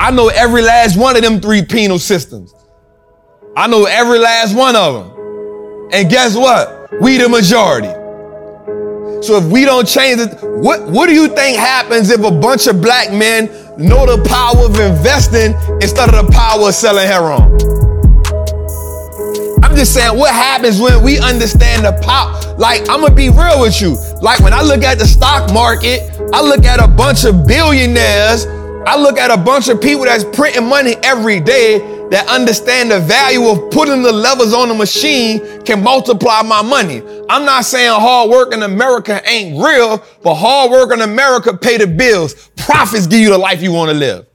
I know every last one of them three penal systems. I know every last one of them. And guess what? We the majority. So if we don't change it, what, what do you think happens if a bunch of black men know the power of investing instead of the power of selling heroin? I'm just saying, what happens when we understand the pop? Like, I'm gonna be real with you. Like, when I look at the stock market, I look at a bunch of billionaires, I look at a bunch of people that's printing money every day that understand the value of putting the levers on the machine can multiply my money. I'm not saying hard work in America ain't real, but hard work in America pay the bills. Profits give you the life you want to live.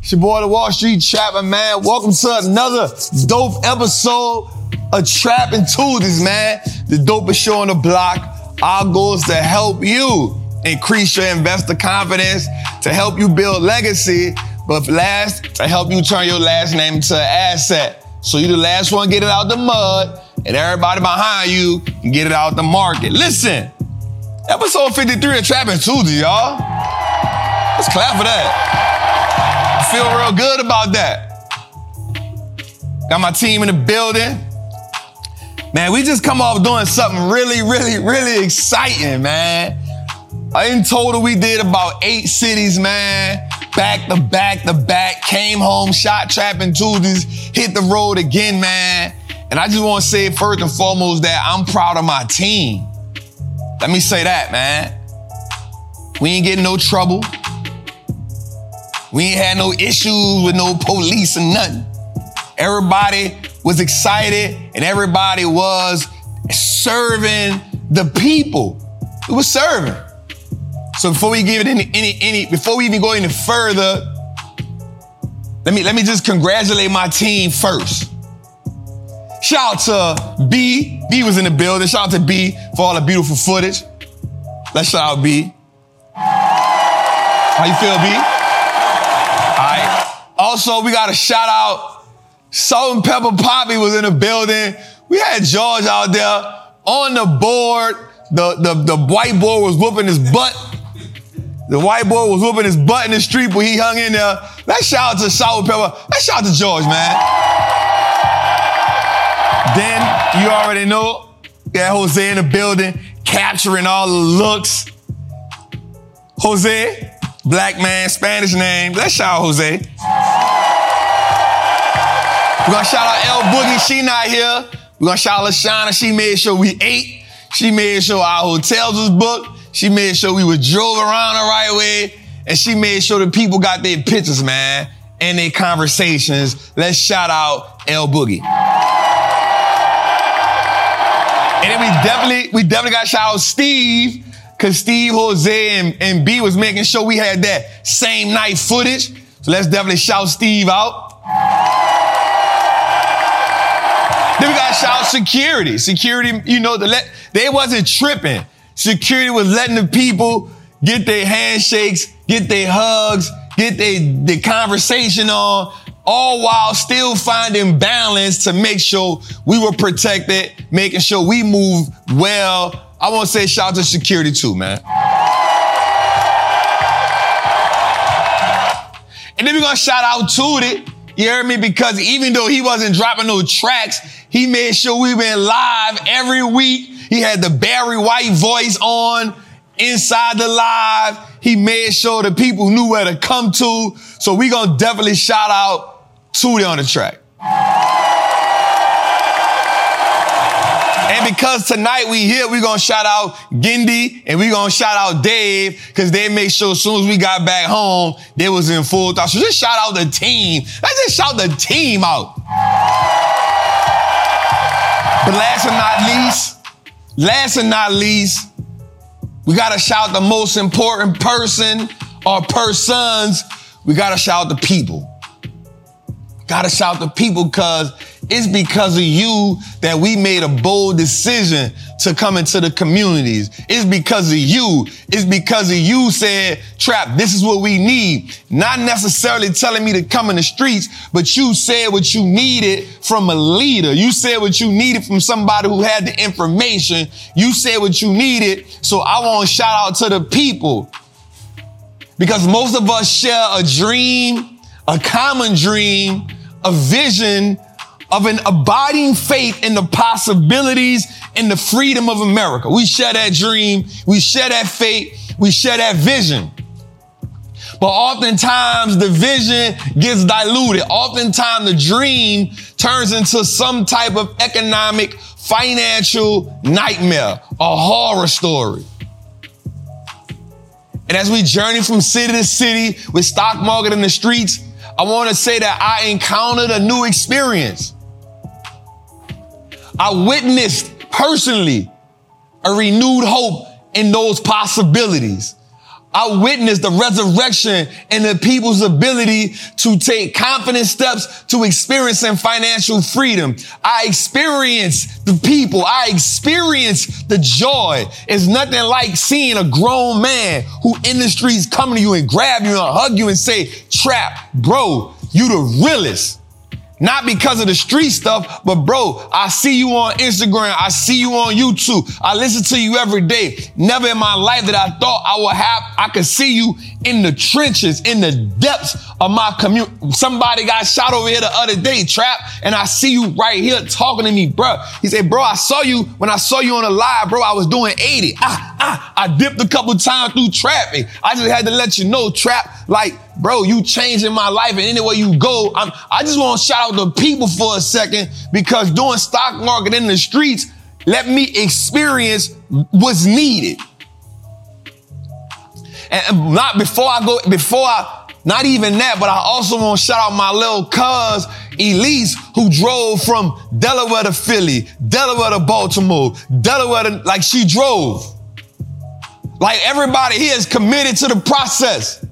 It's your boy, the Wall Street Trapper, man. Welcome to another dope episode of Trapping Tuesdays, man. The dopest show on the block. Our goal is to help you increase your investor confidence, to help you build legacy, but last, to help you turn your last name into an asset. So you the last one get it out the mud, and everybody behind you can get it out the market. Listen, episode 53 of Trapping Tuesdays, y'all. Let's clap for that I feel real good about that. Got my team in the building. Man, we just come off doing something really, really, really exciting, man. In total we did about eight cities, man. Back to back to back. Came home, shot trapping Tuesdays, hit the road again, man. And I just want to say first and foremost that I'm proud of my team. Let me say that, man. We ain't getting no trouble. We ain't had no issues with no police and nothing. Everybody was excited and everybody was serving the people. It was serving. So before we give it any, any, any, before we even go any further, let me, let me just congratulate my team first. Shout out to B. B was in the building. Shout out to B for all the beautiful footage. Let's shout out B. How you feel, B? All right. Also, we got a shout out. Salt and Pepper Poppy was in the building. We had George out there on the board. The, the, the white boy was whooping his butt. The white boy was whooping his butt in the street, but he hung in there. Let's shout out to Salt-N-Pepa. Let's shout out to George, man. then you already know, got Jose in the building, capturing all the looks. Jose, black man, Spanish name. Let's shout out Jose. We're gonna shout out El Boogie, she not here. We're gonna shout out LaShana, she made sure we ate. She made sure our hotels was booked. She made sure we were drove around the right way. And she made sure the people got their pictures, man, and their conversations. Let's shout out El Boogie. And then we definitely, we definitely got shout out Steve Cause Steve, Jose, and, and B was making sure we had that same night footage. So let's definitely shout Steve out. then we got shout security. Security, you know, the they wasn't tripping. Security was letting the people get their handshakes, get their hugs, get their, their conversation on, all while still finding balance to make sure we were protected, making sure we move well I want to say shout out to security too, man. And then we're gonna shout out to Tootie. You heard me? Because even though he wasn't dropping no tracks, he made sure we went live every week. He had the Barry White voice on inside the live. He made sure the people knew where to come to. So we gonna definitely shout out Tootie on the track. And because tonight we here, we gonna shout out Gindy and we gonna shout out Dave because they made sure as soon as we got back home, they was in full thought. So just shout out the team. Let's just shout the team out. But last and not least, last and not least, we gotta shout the most important person or persons. We gotta shout the people. Gotta shout the people because it's because of you that we made a bold decision to come into the communities. It's because of you. It's because of you said, Trap, this is what we need. Not necessarily telling me to come in the streets, but you said what you needed from a leader. You said what you needed from somebody who had the information. You said what you needed. So I want to shout out to the people Because most of us share a dream, a common dream, a vision of an abiding faith in the possibilities and the freedom of America. We share that dream. We share that faith. We share that vision. But oftentimes the vision gets diluted. Oftentimes the dream turns into some type of economic, financial nightmare, a horror story. And as we journey from city to city with stock market in the streets, I want to say that I encountered a new experience. I witnessed personally a renewed hope in those possibilities. I witnessed the resurrection and the people's ability to take confident steps to experiencing financial freedom. I experienced the people. I experienced the joy. It's nothing like seeing a grown man who in the streets come to you and grab you and hug you and say, trap, bro, you the realest. Not because of the street stuff, but bro, I see you on Instagram. I see you on YouTube. I listen to you every day. Never in my life that I thought I would have, I could see you in the trenches, in the depths of my community. Somebody got shot over here the other day, trap, and I see you right here talking to me, bro. He said, bro, I saw you when I saw you on the live, bro. I was doing 80. Ah, ah, I dipped a couple times through traffic. I just had to let you know, trap, like, bro, you changing my life and anywhere you go. I'm, I just want to shout out the people for a second because doing stock market in the streets let me experience what's needed. And not before I go, before I, not even that, but I also want to shout out my little cuz, Elise, who drove from Delaware to Philly, Delaware to Baltimore, Delaware to, like she drove. Like everybody here is committed to the process.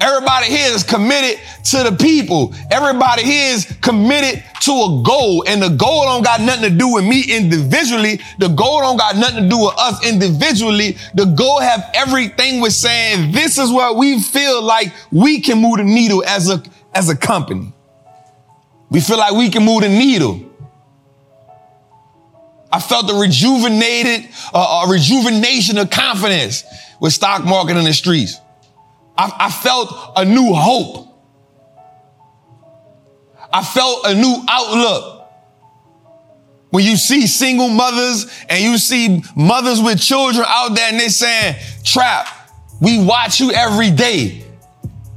Everybody here is committed to the people. Everybody here is committed to a goal. And the goal don't got nothing to do with me individually. The goal don't got nothing to do with us individually. The goal have everything with saying this is where we feel like we can move the needle as a, as a company. We feel like we can move the needle. I felt a rejuvenated, uh, a rejuvenation of confidence with stock market in the streets. I, I felt a new hope. I felt a new outlook. When you see single mothers and you see mothers with children out there and they're saying, Trap, we watch you every day.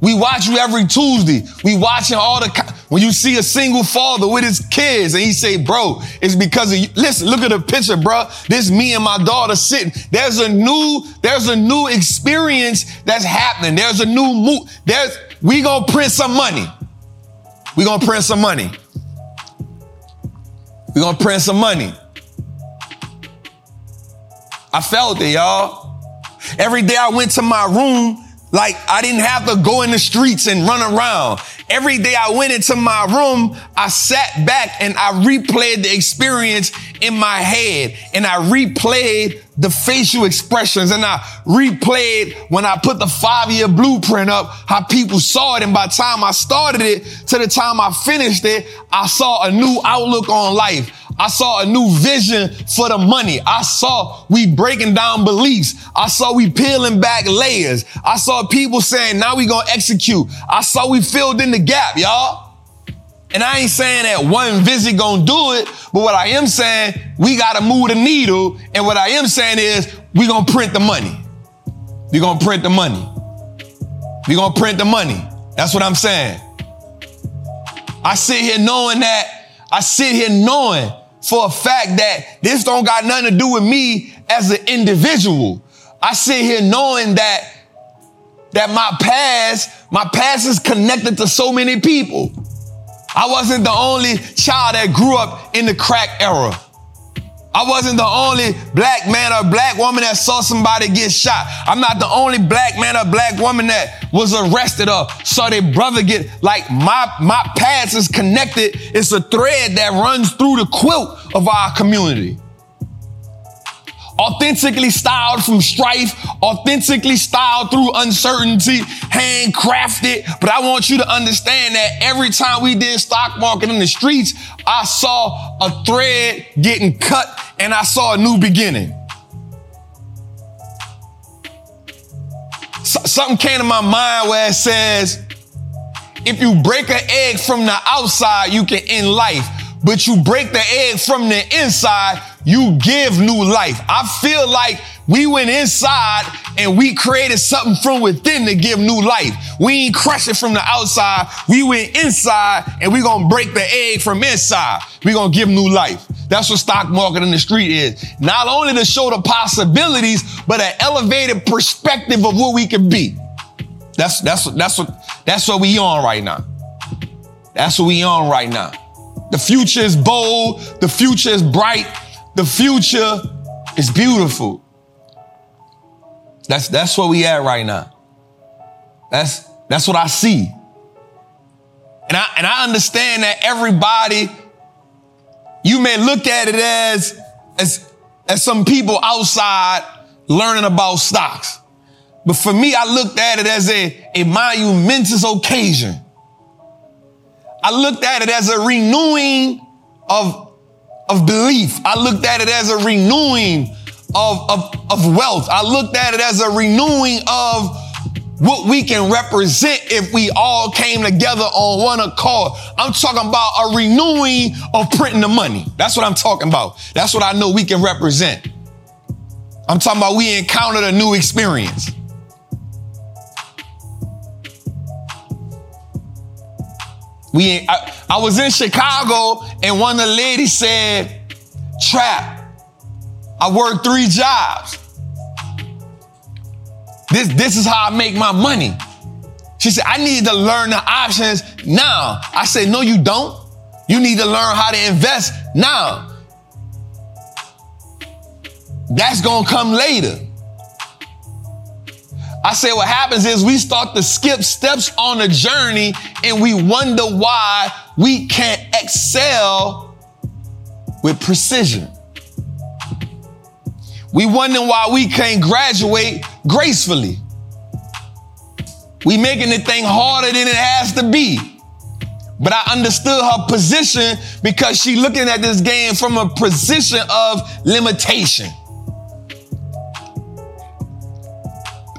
We watch you every Tuesday. We watching all the, when you see a single father with his kids and he say, bro, it's because of you. Listen, look at the picture, bro. This me and my daughter sitting. There's a new, there's a new experience that's happening. There's a new move. There's, we gonna print some money. We gonna print some money. We gonna print some money. I felt it, y'all. Every day I went to my room, like I didn't have to go in the streets and run around. Every day I went into my room, I sat back and I replayed the experience in my head and I replayed the facial expressions and I replayed when I put the five year blueprint up, how people saw it. And by the time I started it to the time I finished it, I saw a new outlook on life. I saw a new vision for the money. I saw we breaking down beliefs. I saw we peeling back layers. I saw people saying, now we gonna execute. I saw we filled in the gap, y'all. And I ain't saying that one visit gonna do it, but what I am saying, we gotta move the needle. And what I am saying is, we gonna print the money. We gonna print the money. We gonna print the money. That's what I'm saying. I sit here knowing that, I sit here knowing for a fact that this don't got nothing to do with me as an individual. I sit here knowing that that my past, my past is connected to so many people. I wasn't the only child that grew up in the crack era. I wasn't the only black man or black woman that saw somebody get shot. I'm not the only black man or black woman that was arrested or saw their brother get like my my past is connected. It's a thread that runs through the quilt of our community authentically styled from strife, authentically styled through uncertainty, handcrafted. But I want you to understand that every time we did stock market in the streets, I saw a thread getting cut and I saw a new beginning. something came to my mind where it says, if you break an egg from the outside, you can end life. But you break the egg from the inside, you give new life. I feel like we went inside and we created something from within to give new life. We ain't crush it from the outside. We went inside and we gonna break the egg from inside. We gonna give new life. That's what stock market in the street is. Not only to show the possibilities, but an elevated perspective of what we can be. That's that's that's what that's what we on right now. That's what we on right now. The future is bold. The future is bright. The future is beautiful. That's that's where we at right now. That's that's what I see. And I and I understand that everybody, you may look at it as as as some people outside learning about stocks. But for me, I looked at it as a, a monumentous occasion. I looked at it as a renewing of, of belief. I looked at it as a renewing of, of, of wealth. I looked at it as a renewing of what we can represent if we all came together on one accord. I'm talking about a renewing of printing the money. That's what I'm talking about. That's what I know we can represent. I'm talking about we encountered a new experience. We, I, I was in Chicago and one of the ladies said, Trap, I work three jobs. This, this is how I make my money. She said, I need to learn the options now. I said, no, you don't. You need to learn how to invest now. That's to come later. I say what happens is we start to skip steps on a journey and we wonder why we can't excel with precision. We wonder why we can't graduate gracefully. We making the thing harder than it has to be. But I understood her position because she looking at this game from a position of limitation.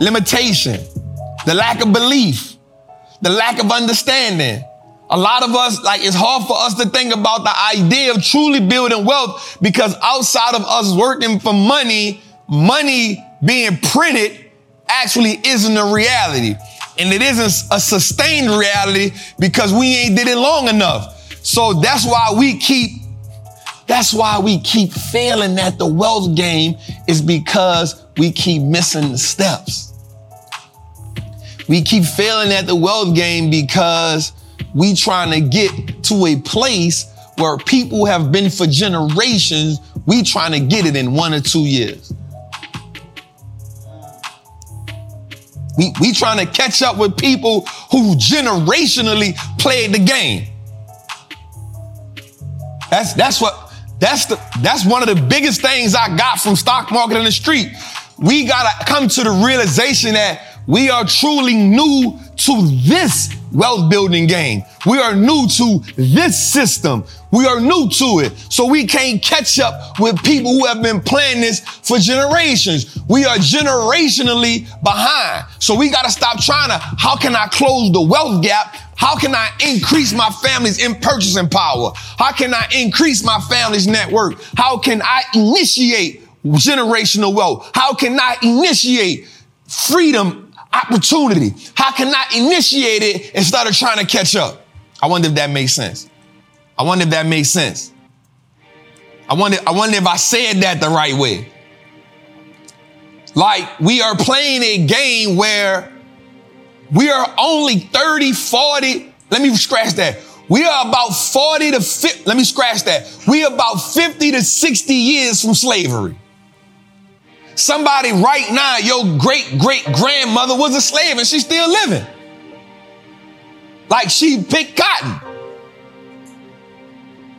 Limitation, the lack of belief, the lack of understanding. A lot of us, like, it's hard for us to think about the idea of truly building wealth because outside of us working for money, money being printed actually isn't a reality. And it isn't a sustained reality because we ain't did it long enough. So that's why we keep that's why we keep failing at the wealth game is because we keep missing the steps. We keep failing at the wealth game because we trying to get to a place where people have been for generations. We trying to get it in one or two years. We, we trying to catch up with people who generationally played the game. That's, that's what, that's the, that's one of the biggest things I got from stock market in the street. We gotta come to the realization that we are truly new to this wealth building game. We are new to this system. We are new to it. So we can't catch up with people who have been playing this for generations. We are generationally behind. So we got to stop trying to, how can I close the wealth gap? How can I increase my family's in purchasing power? How can I increase my family's network? How can I initiate generational wealth? How can I initiate freedom opportunity. How can I initiate it instead of trying to catch up? I wonder if that makes sense. I wonder if that makes sense. I wonder, I wonder if I said that the right way. Like we are playing a game where we are only 30, 40. Let me scratch that. We are about 40 to 50. Let me scratch that. We are about 50 to 60 years from slavery. Somebody right now, your great great grandmother was a slave and she's still living. Like she picked cotton.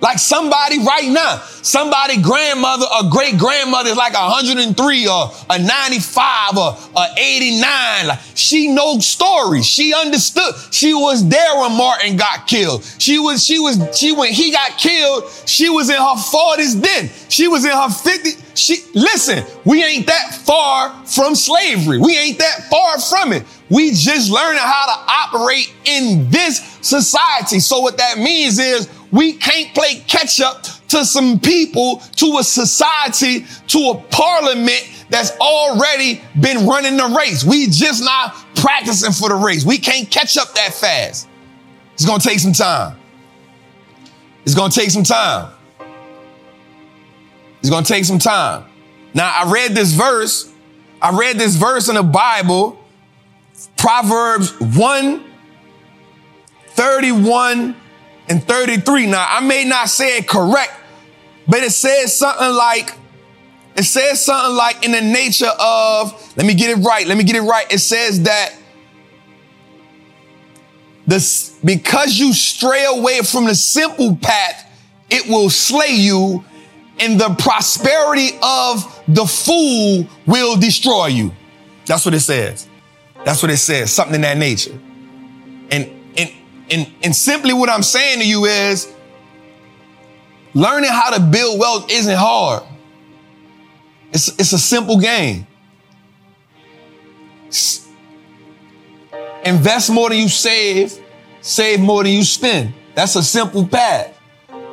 Like somebody right now, somebody grandmother or great grandmother is like 103 or a 95 or a 89. Like she knows stories. She understood. She was there when Martin got killed. She was, she was, she, when he got killed, she was in her 40s then. She was in her 50s. She, listen, we ain't that far from slavery. We ain't that far from it. We just learning how to operate in this society. So what that means is we can't play catch up to some people, to a society, to a parliament that's already been running the race. We just not practicing for the race. We can't catch up that fast. It's to take some time. It's to take some time. It's to take some time. Now, I read this verse. I read this verse in the Bible, Proverbs 1 31 and 33. Now, I may not say it correct, but it says something like, it says something like in the nature of, let me get it right, let me get it right. It says that this, because you stray away from the simple path, it will slay you, and the prosperity of the fool will destroy you. That's what it says. That's what it says, something in that nature. And and, and simply what I'm saying to you is learning how to build wealth isn't hard. It's, it's a simple game. Invest more than you save, save more than you spend. That's a simple path.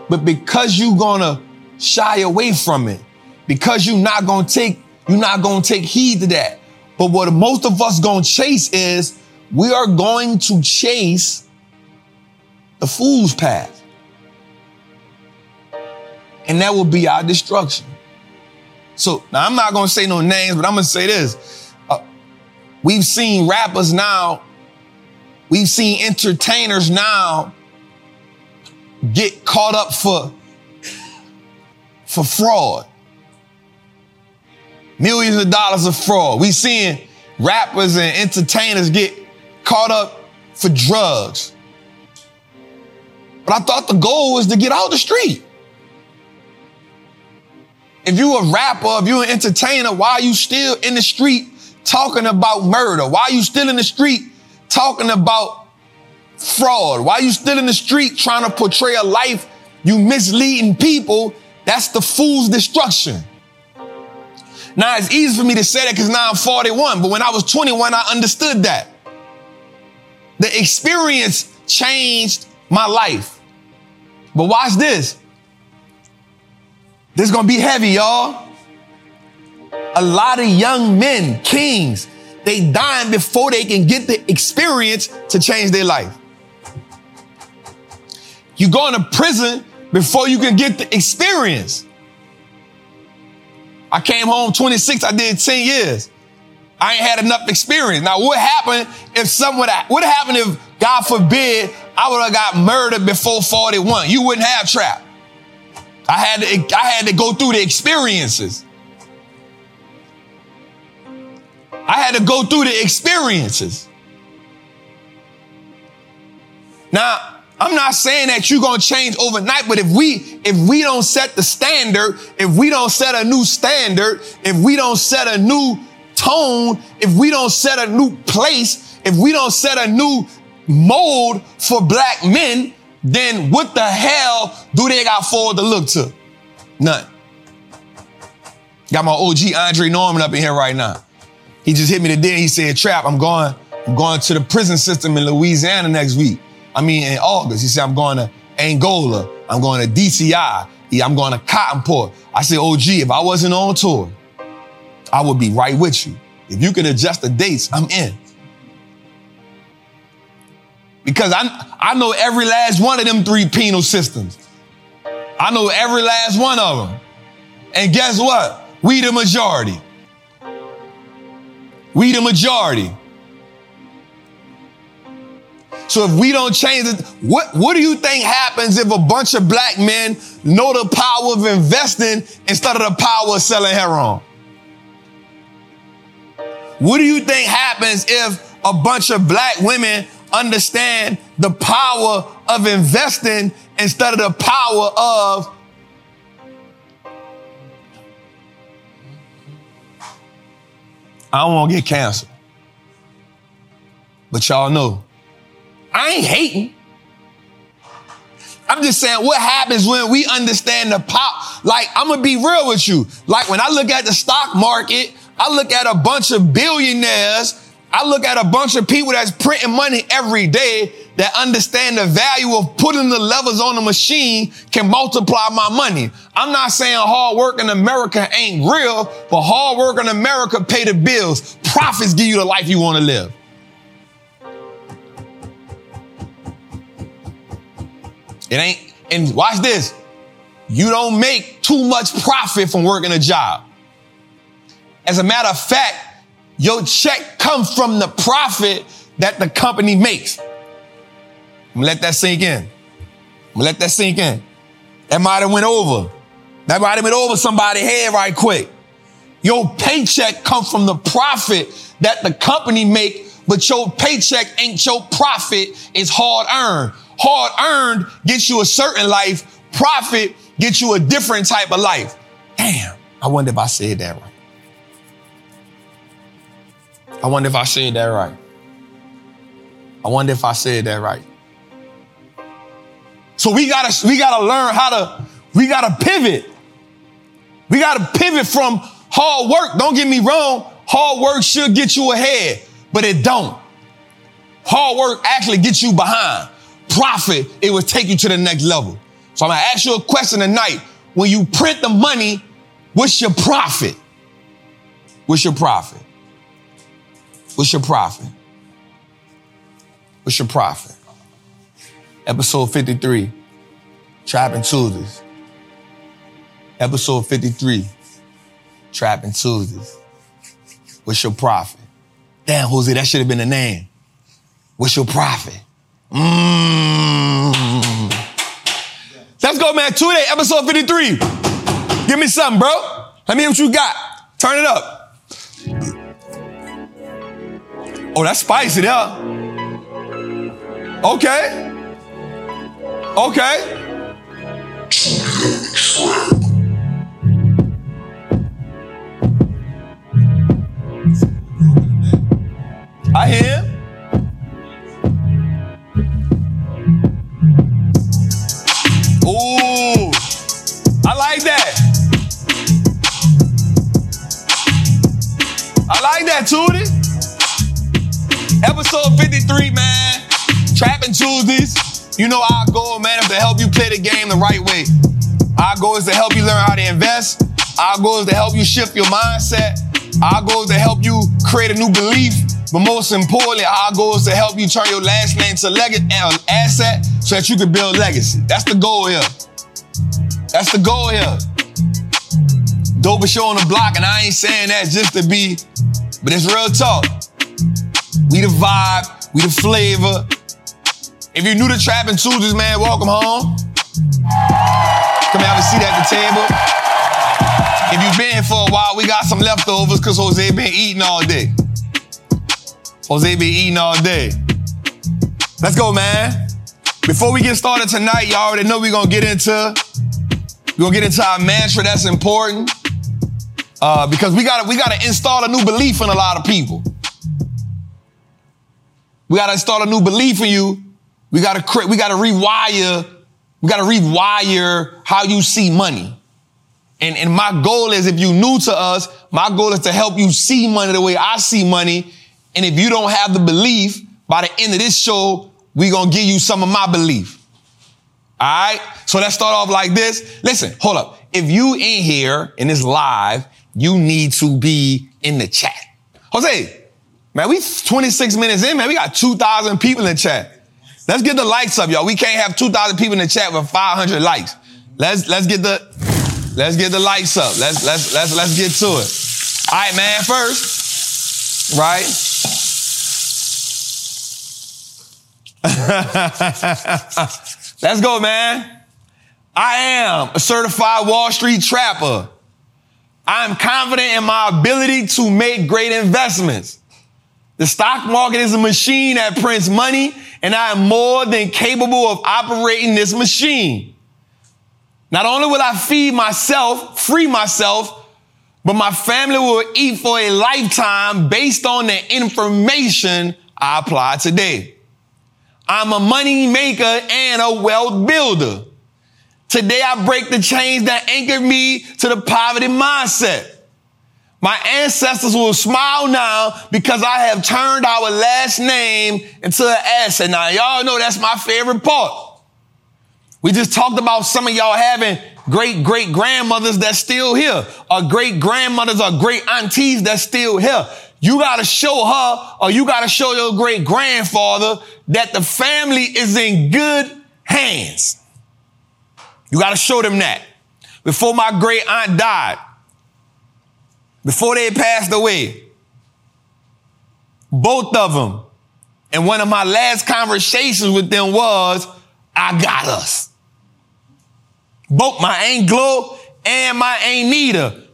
But because you're gonna shy away from it, because you're not gonna take, you're not gonna take heed to that. But what most of us gonna chase is we are going to chase the fool's path. And that will be our destruction. So now I'm not gonna say no names, but I'm gonna say this. Uh, we've seen rappers now, we've seen entertainers now get caught up for, for fraud. Millions of dollars of fraud. We've seen rappers and entertainers get caught up for drugs. But I thought the goal was to get out the street. If you a rapper, if you an entertainer, why are you still in the street talking about murder? Why are you still in the street talking about fraud? Why are you still in the street trying to portray a life you misleading people? That's the fool's destruction. Now it's easy for me to say that because now I'm 41, but when I was 21, I understood that. The experience changed my life. But watch this. This is gonna be heavy, y'all. A lot of young men, kings, they dying before they can get the experience to change their life. You go into prison before you can get the experience. I came home 26, I did 10 years. I ain't had enough experience. Now, what happened if someone, what happened if, God forbid, I would have got murdered before 41. You wouldn't have trap. I had to, I had to go through the experiences. I had to go through the experiences. Now, I'm not saying that you're to change overnight, but if we, if we don't set the standard, if we don't set a new standard, if we don't set a new tone, if we don't set a new place, if we don't set a new mold for black men, then what the hell do they got forward to look to? None. Got my OG Andre Norman up in here right now. He just hit me today. He said, Trap, I'm going, I'm going to the prison system in Louisiana next week. I mean, in August. He said, I'm going to Angola. I'm going to DCI. Yeah, I'm going to Cottonport. I said, OG, if I wasn't on tour, I would be right with you. If you can adjust the dates, I'm in because I, I know every last one of them three penal systems. I know every last one of them. And guess what? We the majority. We the majority. So if we don't change it, what, what do you think happens if a bunch of black men know the power of investing instead of the power of selling heroin? What do you think happens if a bunch of black women understand the power of investing instead of the power of I don't want to get canceled. But y'all know, I ain't hating. I'm just saying what happens when we understand the pop. Like, I'm gonna be real with you. Like, when I look at the stock market, I look at a bunch of billionaires. I look at a bunch of people that's printing money every day that understand the value of putting the levers on the machine can multiply my money. I'm not saying hard work in America ain't real, but hard work in America pay the bills. Profits give you the life you want to live. It ain't, and watch this. You don't make too much profit from working a job. As a matter of fact, your check comes from the profit that the company makes. I'm gonna let that sink in. I'm gonna let that sink in. That might have went over. That might have went over somebody's head right quick. Your paycheck comes from the profit that the company make, but your paycheck ain't your profit. It's hard earned. Hard earned gets you a certain life. Profit gets you a different type of life. Damn. I wonder if I said that right. I wonder if I said that right. I wonder if I said that right. So we gotta, we gotta learn how to, we gotta pivot. We gotta pivot from hard work. Don't get me wrong. Hard work should get you ahead, but it don't. Hard work actually gets you behind profit, it will take you to the next level. So I'm gonna ask you a question tonight. When you print the money, what's your profit? What's your profit? What's your profit? What's your profit? Episode 53, Trapping Tuesdays. Episode 53, Trapping Tuesdays. What's your profit? Damn, Jose, that should have been the name. What's your profit? Mm. Let's go, man. Two day, episode 53. Give me something, bro. Let me hear what you got. Turn it up. Oh, that's spicy there. Okay. Okay. I hear Episode 53, man. Trapping Tuesdays. You know our goal, man, is to help you play the game the right way. Our goal is to help you learn how to invest. Our goal is to help you shift your mindset. Our goal is to help you create a new belief. But most importantly, our goal is to help you turn your last name to leg- uh, asset so that you can build legacy. That's the goal here. That's the goal here. Dopest show on the block, and I ain't saying that just to be, but it's real talk. We the vibe, we the flavor. If you're new to Trapping Tuesdays, man, welcome home. Come have a seat at the table. If you've been here for a while, we got some leftovers because Jose been eating all day. Jose been eating all day. Let's go, man. Before we get started tonight, y'all already know we're gonna get into we're gonna get into our mantra that's important. Uh, because we gotta we gotta install a new belief in a lot of people. We gotta install a new belief in you. We gotta we gotta rewire, we gotta rewire how you see money. And, and my goal is if you're new to us, my goal is to help you see money the way I see money. And if you don't have the belief, by the end of this show, we're going to give you some of my belief. All right. So let's start off like this. Listen, hold up. If you in here and it's live, you need to be in the chat. Jose, man, we 26 minutes in, man. We got 2,000 people in chat. Let's get the likes up, y'all. We can't have 2,000 people in the chat with 500 likes. Let's, let's get the, Let's get the lights up. Let's let's let's let's get to it. All right, man. First, right? let's go, man. I am a certified Wall Street trapper. I am confident in my ability to make great investments. The stock market is a machine that prints money, and I am more than capable of operating this machine. Not only will I feed myself, free myself, but my family will eat for a lifetime based on the information I apply today. I'm a money maker and a wealth builder. Today I break the chains that anchored me to the poverty mindset. My ancestors will smile now because I have turned our last name into an asset. Now, y'all know that's my favorite part. We just talked about some of y'all having great great grandmothers that's still here, or great grandmothers or great aunties that's still here. You got to show her or you got to show your great grandfather that the family is in good hands. You got to show them that. Before my great aunt died, before they passed away, both of them, and one of my last conversations with them was, I got us. Both my Aunt Glo and my Aunt Nita.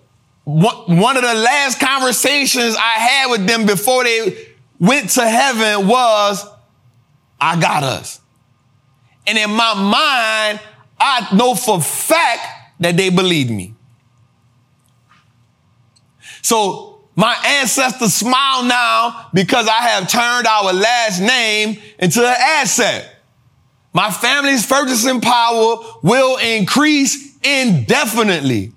One of the last conversations I had with them before they went to heaven was, I got us. And in my mind, I know for fact that they believed me. So my ancestors smile now because I have turned our last name into an asset. My family's purchasing power will increase indefinitely.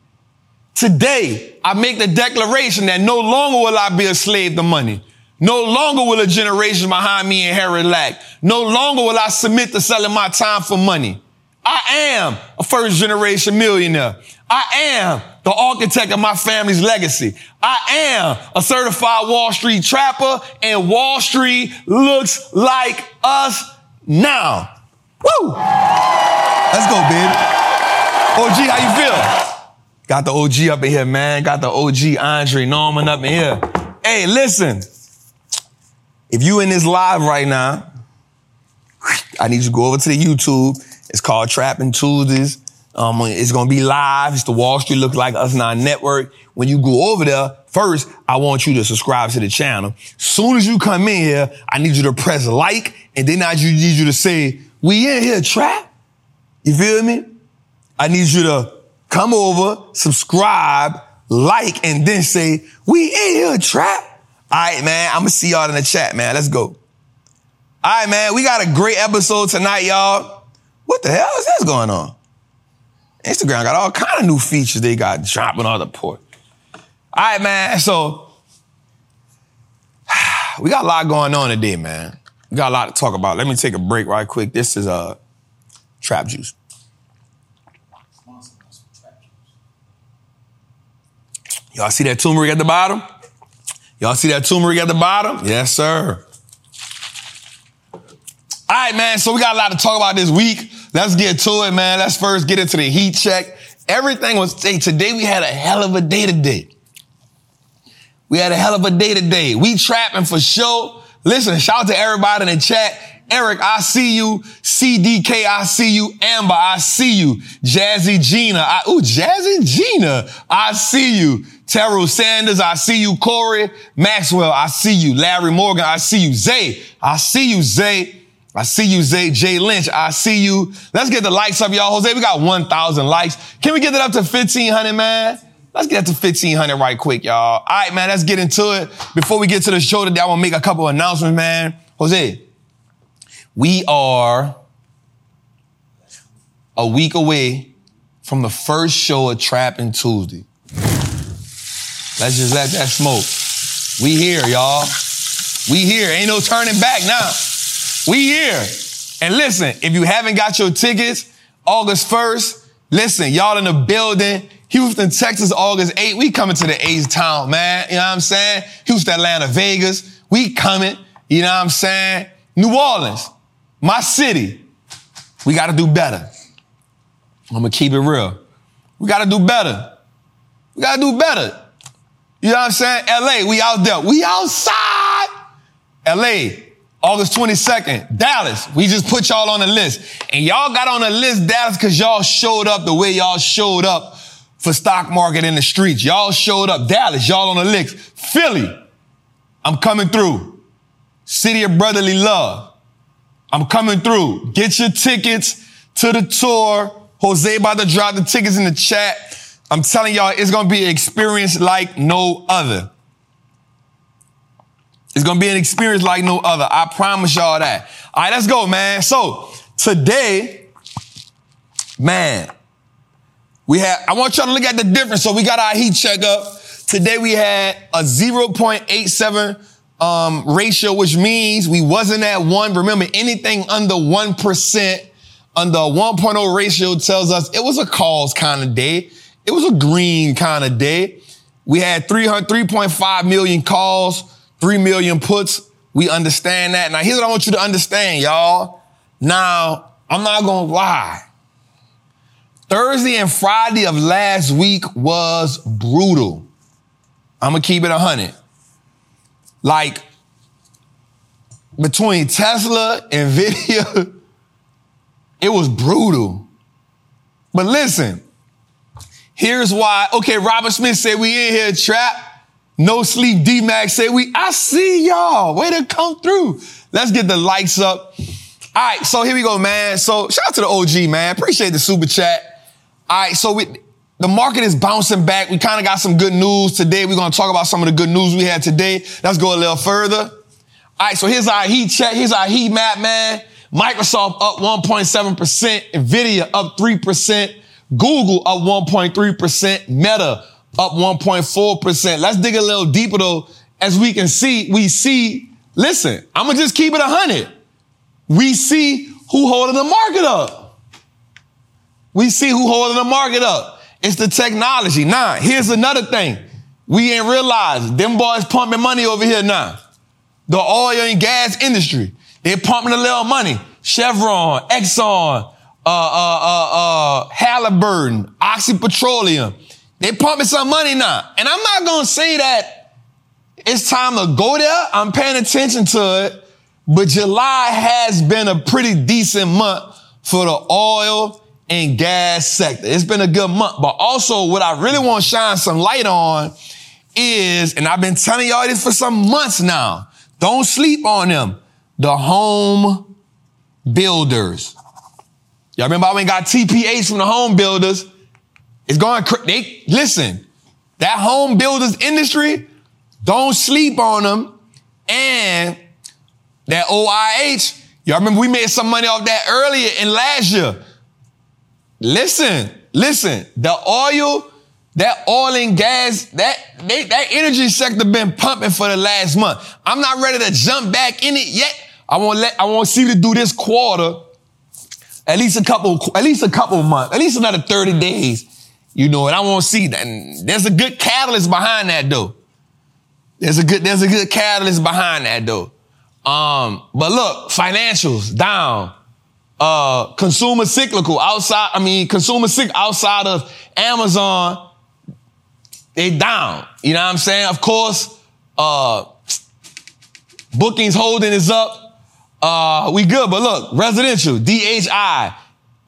Today, I make the declaration that no longer will I be a slave to money. No longer will a generation behind me inherit lack. No longer will I submit to selling my time for money. I am a first generation millionaire. I am the architect of my family's legacy. I am a certified Wall Street trapper and Wall Street looks like us now. Woo! Let's go, baby. OG, how you feel? Got the OG up in here, man. Got the OG Andre Norman up in here. Hey, listen. If you in this live right now, I need you to go over to the YouTube. It's called Trapping Tuesdays. Um, it's gonna be live. It's the Wall Street Look Like Us Now Network. When you go over there, first, I want you to subscribe to the channel. Soon as you come in here, I need you to press like, and then I need you to say, we in here, trap. You feel me? I need you to come over, subscribe, like, and then say, we in here, trap. All right, man. I'm gonna see y'all in the chat, man. Let's go. All right, man. We got a great episode tonight, y'all. What the hell is this going on? Instagram got all kind of new features they got dropping on the port. All right, man. So we got a lot going on today, man. We got a lot to talk about. Let me take a break right quick. This is uh trap juice. Y'all see that turmeric at the bottom? Y'all see that turmeric at the bottom? Yes, sir. All right, man. So we got a lot to talk about this week. Let's get to it, man. Let's first get into the heat check. Everything was, hey, today we had a hell of a day today. We had a hell of a day today. We trapping for sure. Listen, shout out to everybody in the chat. Eric, I see you. CDK, I see you. Amber, I see you. Jazzy Gina, I, ooh, Jazzy Gina, I see you. Terrell Sanders, I see you. Corey Maxwell, I see you. Larry Morgan, I see you. Zay, I see you, Zay. I see you, Zay. Jay Lynch, I see you. Let's get the likes up, y'all. Jose, we got 1,000 likes. Can we get it up to 1,500, man? Let's get to 1,500 right quick, y'all. All right, man, let's get into it. Before we get to the show today, I want to make a couple announcements, man. Jose, we are a week away from the first show of Trapping Tuesday. Let's just let that smoke. We here, y'all. We here. Ain't no turning back now. We here. And listen, if you haven't got your tickets, August 1st, listen, y'all in the building. Houston, Texas, August 8th. We coming to the A's town, man. You know what I'm saying? Houston, Atlanta, Vegas. We coming. You know what I'm saying? New Orleans, my city. We got to do better. I'm going to keep it real. We got to do better. We got to do better. You know what I'm saying? LA, we out there. We outside. LA, August 22nd, Dallas. We just put y'all on the list. And y'all got on the list, Dallas, because y'all showed up the way y'all showed up for stock market in the streets. Y'all showed up. Dallas, y'all on the list. Philly, I'm coming through. City of Brotherly Love. I'm coming through. Get your tickets to the tour. Jose about to drop the tickets in the chat. I'm telling y'all, it's gonna be an experience like no other. It's gonna be an experience like no other. I promise y'all that. All right, let's go, man. So today, man, we had, I want y'all to look at the difference. So we got our heat check up. Today we had a 0.87 um, ratio, which means we wasn't at one. Remember, anything under 1%, under a 1.0 ratio tells us it was a calls kind of day. It was a green kind of day. We had 300, 3.5 million calls, 3 million puts. We understand that. Now, here's what I want you to understand, y'all. Now, I'm not going to lie. Thursday and Friday of last week was brutal. I'm going to keep it 100. Like, between Tesla and Nvidia, it was brutal. But listen, here's why. Okay, Robert Smith said we in here trap. No sleep D Max said we, I see y'all. Way to come through. Let's get the lights up. All right, so here we go, man. So shout out to the OG, man. Appreciate the super chat. All right, so we, the market is bouncing back. We kind of got some good news today. We're going to talk about some of the good news we had today. Let's go a little further. All right, so here's our heat check. Here's our heat map, man. Microsoft up 1.7%, Nvidia up 3%, Google up 1.3%, Meta up 1.4%. Let's dig a little deeper though. As we can see, we see, listen, I'm gonna just keep it 100. We see who holding the market up. We see who holding the market up. It's the technology. Now, here's another thing. We ain't realized them boys pumping money over here now. The oil and gas industry. They're pumping a little money. Chevron, Exxon, uh, uh, uh, uh, Halliburton, Oxy Petroleum. They pumping some money now. And I'm not going to say that it's time to go there. I'm paying attention to it. But July has been a pretty decent month for the oil and gas sector. It's been a good month, but also what I really want to shine some light on is, and I've been telling y'all this for some months now, don't sleep on them. The home builders. Y'all remember I went got TPH from the home builders. It's going, they, listen, that home builders industry, don't sleep on them. And that OIH, y'all remember we made some money off that earlier in last year. Listen, listen, the oil, that oil and gas, that, they, that energy sector been pumping for the last month. I'm not ready to jump back in it yet. I want to let, I want to see to do this quarter, at least a couple, at least a couple months, at least another 30 days. You know, and I want to see that. And there's a good catalyst behind that though. There's a good, there's a good catalyst behind that though. Um, but look, financials down uh, consumer cyclical outside, I mean, consumer cyclical outside of Amazon, they down. You know what I'm saying? Of course, uh, bookings holding is up. Uh, we good, but look, residential, DHI,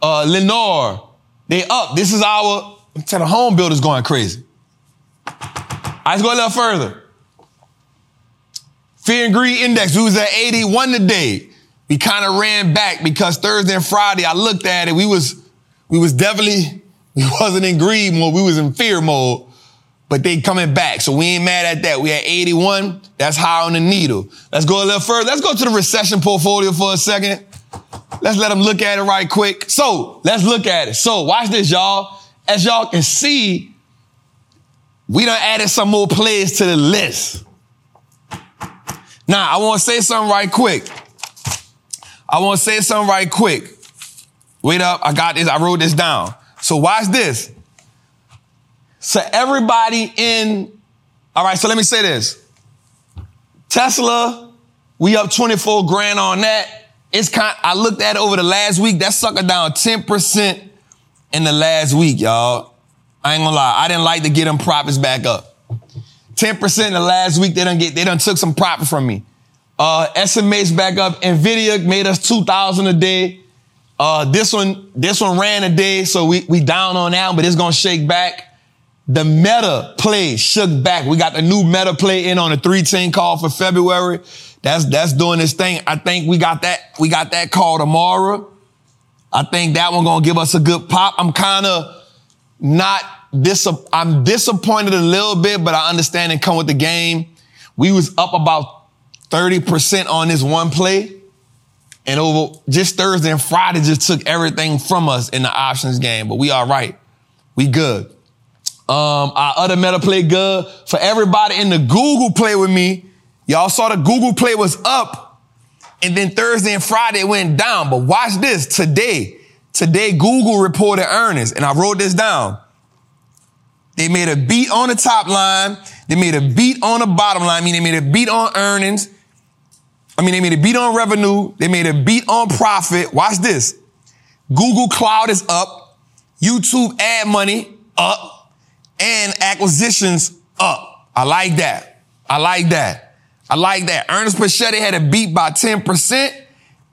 uh, Lennar, they up. This is our, to the home builders going crazy. I just go a little further. Fear and greed index, we was at 81 today we kind of ran back because Thursday and Friday I looked at it. We was, we was definitely, we wasn't in greed mode. We was in fear mode, but they coming back. So we ain't mad at that. We at 81. That's high on the needle. Let's go a little further. Let's go to the recession portfolio for a second. Let's let them look at it right quick. So let's look at it. So watch this, y'all. As y'all can see, we done added some more players to the list. Now, I want to say something right quick. I want to say something right quick. Wait up. I got this. I wrote this down. So watch this. So everybody in, all right, so let me say this. Tesla, we up 24 grand on that. It's kind, I looked at it over the last week. That sucker down 10% in the last week, y'all. I ain't gonna lie. I didn't like to get them profits back up. 10% in the last week, they done get, they done took some profit from me. Uh, back up. Nvidia made us 2000 a day. Uh, this one, this one ran a day. So we, we down on that, but it's to shake back. The meta play shook back. We got the new meta play in on the 310 call for February. That's that's doing this thing. I think we got that we got that call tomorrow. I think that one gonna give us a good pop. I'm kind of not dis. I'm disappointed a little bit, but I understand and come with the game. We was up about thirty percent on this one play, and over just Thursday and Friday just took everything from us in the options game. But we all right. We good. Um, our other meta play good for everybody in the Google play with me. Y'all saw the Google play was up and then Thursday and Friday went down. But watch this today. Today, Google reported earnings and I wrote this down. They made a beat on the top line. They made a beat on the bottom line. I mean, they made a beat on earnings. I mean, they made a beat on revenue. They made a beat on profit. Watch this. Google Cloud is up. YouTube ad money up and acquisitions up. I like that. I like that. I like that. earnings per share had a beat by 10%.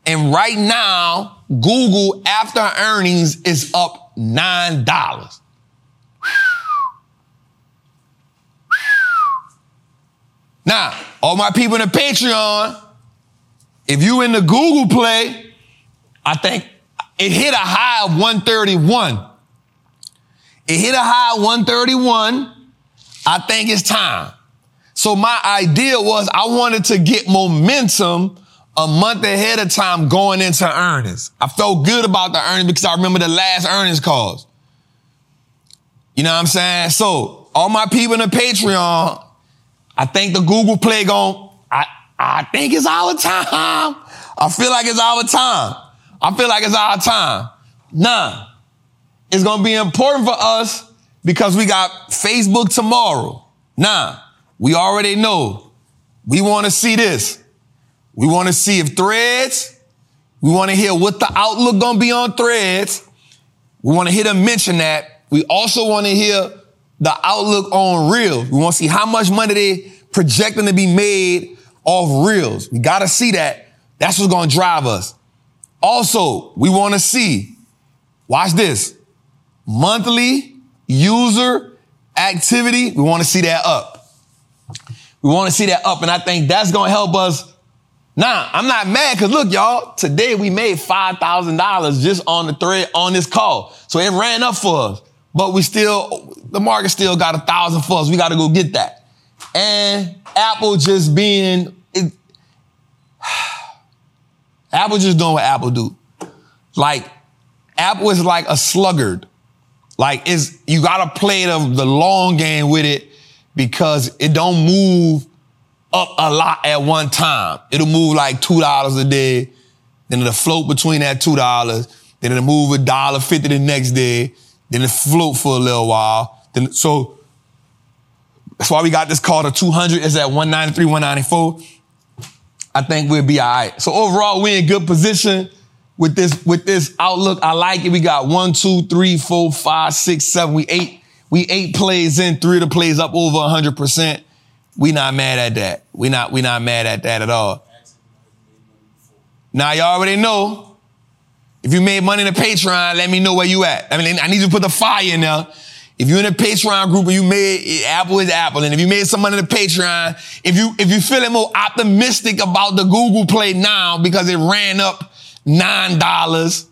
And right now, Google after earnings is up $9. Now, all my people in the Patreon, if you in the Google play, I think it hit a high of 131. It hit a high of 131. I think it's time. So my idea was I wanted to get momentum a month ahead of time going into earnings. I felt good about the earnings because I remember the last earnings calls. You know what I'm saying? So all my people in the Patreon, I think the Google Play going, I, I think it's our time. I feel like it's our time. I feel like it's our time. Nah, it's going to be important for us because we got Facebook tomorrow. Nah, we already know. We want to see this. We want to see if threads, we want to hear what the outlook going to be on threads. We want to hear them mention that. We also want to hear the outlook on reels. We want to see how much money they projecting to be made off reels. We got to see that. That's what's going to drive us. Also, we want to see, watch this, monthly user activity. We want to see that up. We want to see that up, and I think that's going to help us. Now, I'm not mad because look, y'all, today we made $5,000 just on the thread on this call. So it ran up for us, but we still, the market still got a thousand for us. We got to go get that. And Apple just being, it, Apple just doing what Apple do. Like, Apple is like a sluggard. Like, is you got to play the, the long game with it because it don't move up a lot at one time. It'll move like $2 a day. Then it'll float between that $2. Then it'll move a dollar fifty the next day. Then it float for a little while. Then, so that's why we got this call to 200 is at 193, 194. I think we'll be all right. So overall, we're in good position with this, with this outlook. I like it. We got one, two, three, four, five, six, seven. We eight we eight plays in, three of the plays up over 100%. We not mad at that. We not, we not mad at that at all. Now y'all already know. If you made money in the Patreon, let me know where you at. I mean, I need you to put the fire in there. If you're in a Patreon group and you made Apple is Apple, and if you made some money in the Patreon, if you if you feeling more optimistic about the Google Play now because it ran up nine dollars,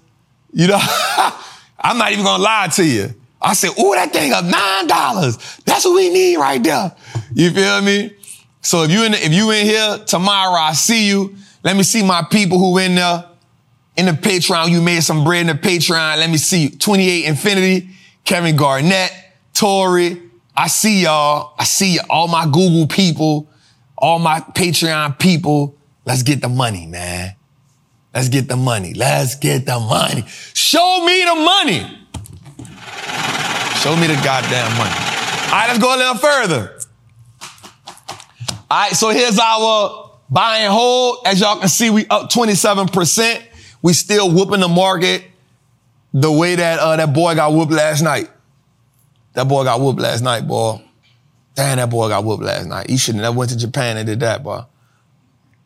you know, I'm not even gonna lie to you. I said, "Ooh, that thing up nine dollars. That's what we need right there." You feel me? So if you in the, if you in here tomorrow, I see you. Let me see my people who in there in the Patreon. You made some bread in the Patreon. Let me see 28 Infinity, Kevin Garnett, Tori. I see y'all. I see all my Google people, all my Patreon people. Let's get the money, man. Let's get the money. Let's get the money. Show me the money. Show me the goddamn money. All right, let's go a little further. All right, so here's our buy and hold. As y'all can see, we up 27%. We still whooping the market the way that uh, that boy got whooped last night. That boy got whooped last night, boy. Damn, that boy got whooped last night. He shouldn't have went to Japan and did that, boy.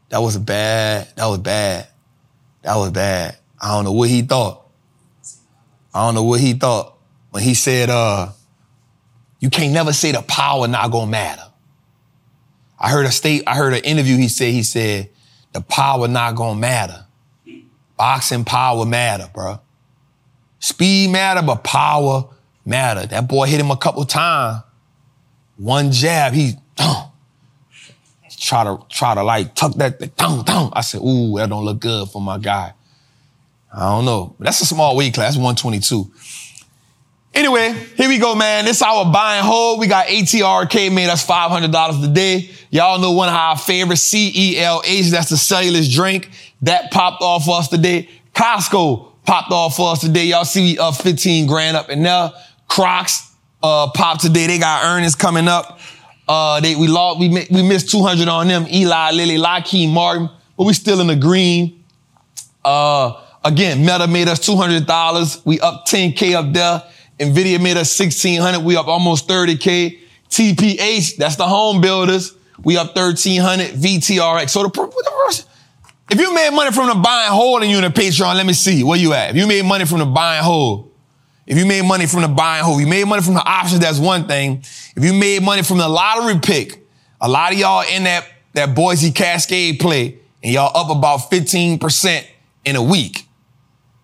That was bad. That was bad. That was bad. I don't know what he thought. I don't know what he thought when he said, uh, you can't never say the power not gonna matter. I heard a state, I heard an interview he said, he said, the power not gonna matter. Boxing power matter, bro. Speed matter, but power matter. That boy hit him a couple times. One jab, he try to try to like tuck that thing. I said, ooh, that don't look good for my guy. I don't know. But that's a small weight class, 122. Anyway, here we go, man. This our buying hold. We got ATRK made us $500 today. Y'all know one of our favorite CELH. That's the Celsius drink that popped off for us today. Costco popped off for us today. Y'all see we up 15 grand up in there. Crocs, uh, popped today. They got earnings coming up. Uh, they, we lost, we, we missed 200 on them. Eli Lilly, Lockheed Martin, but we still in the green. Uh, again, Meta made us $200. We up 10K up there. Nvidia made us 1600. We up almost 30K. TPH, that's the home builders. We up 1300. VTRX. So the, if you made money from the buying hold and you in a Patreon, let me see. Where you at? If you made money from the buying hold, if you made money from the buying hold, you made money from the options, that's one thing. If you made money from the lottery pick, a lot of y'all in that, that Boise Cascade play, and y'all up about 15% in a week.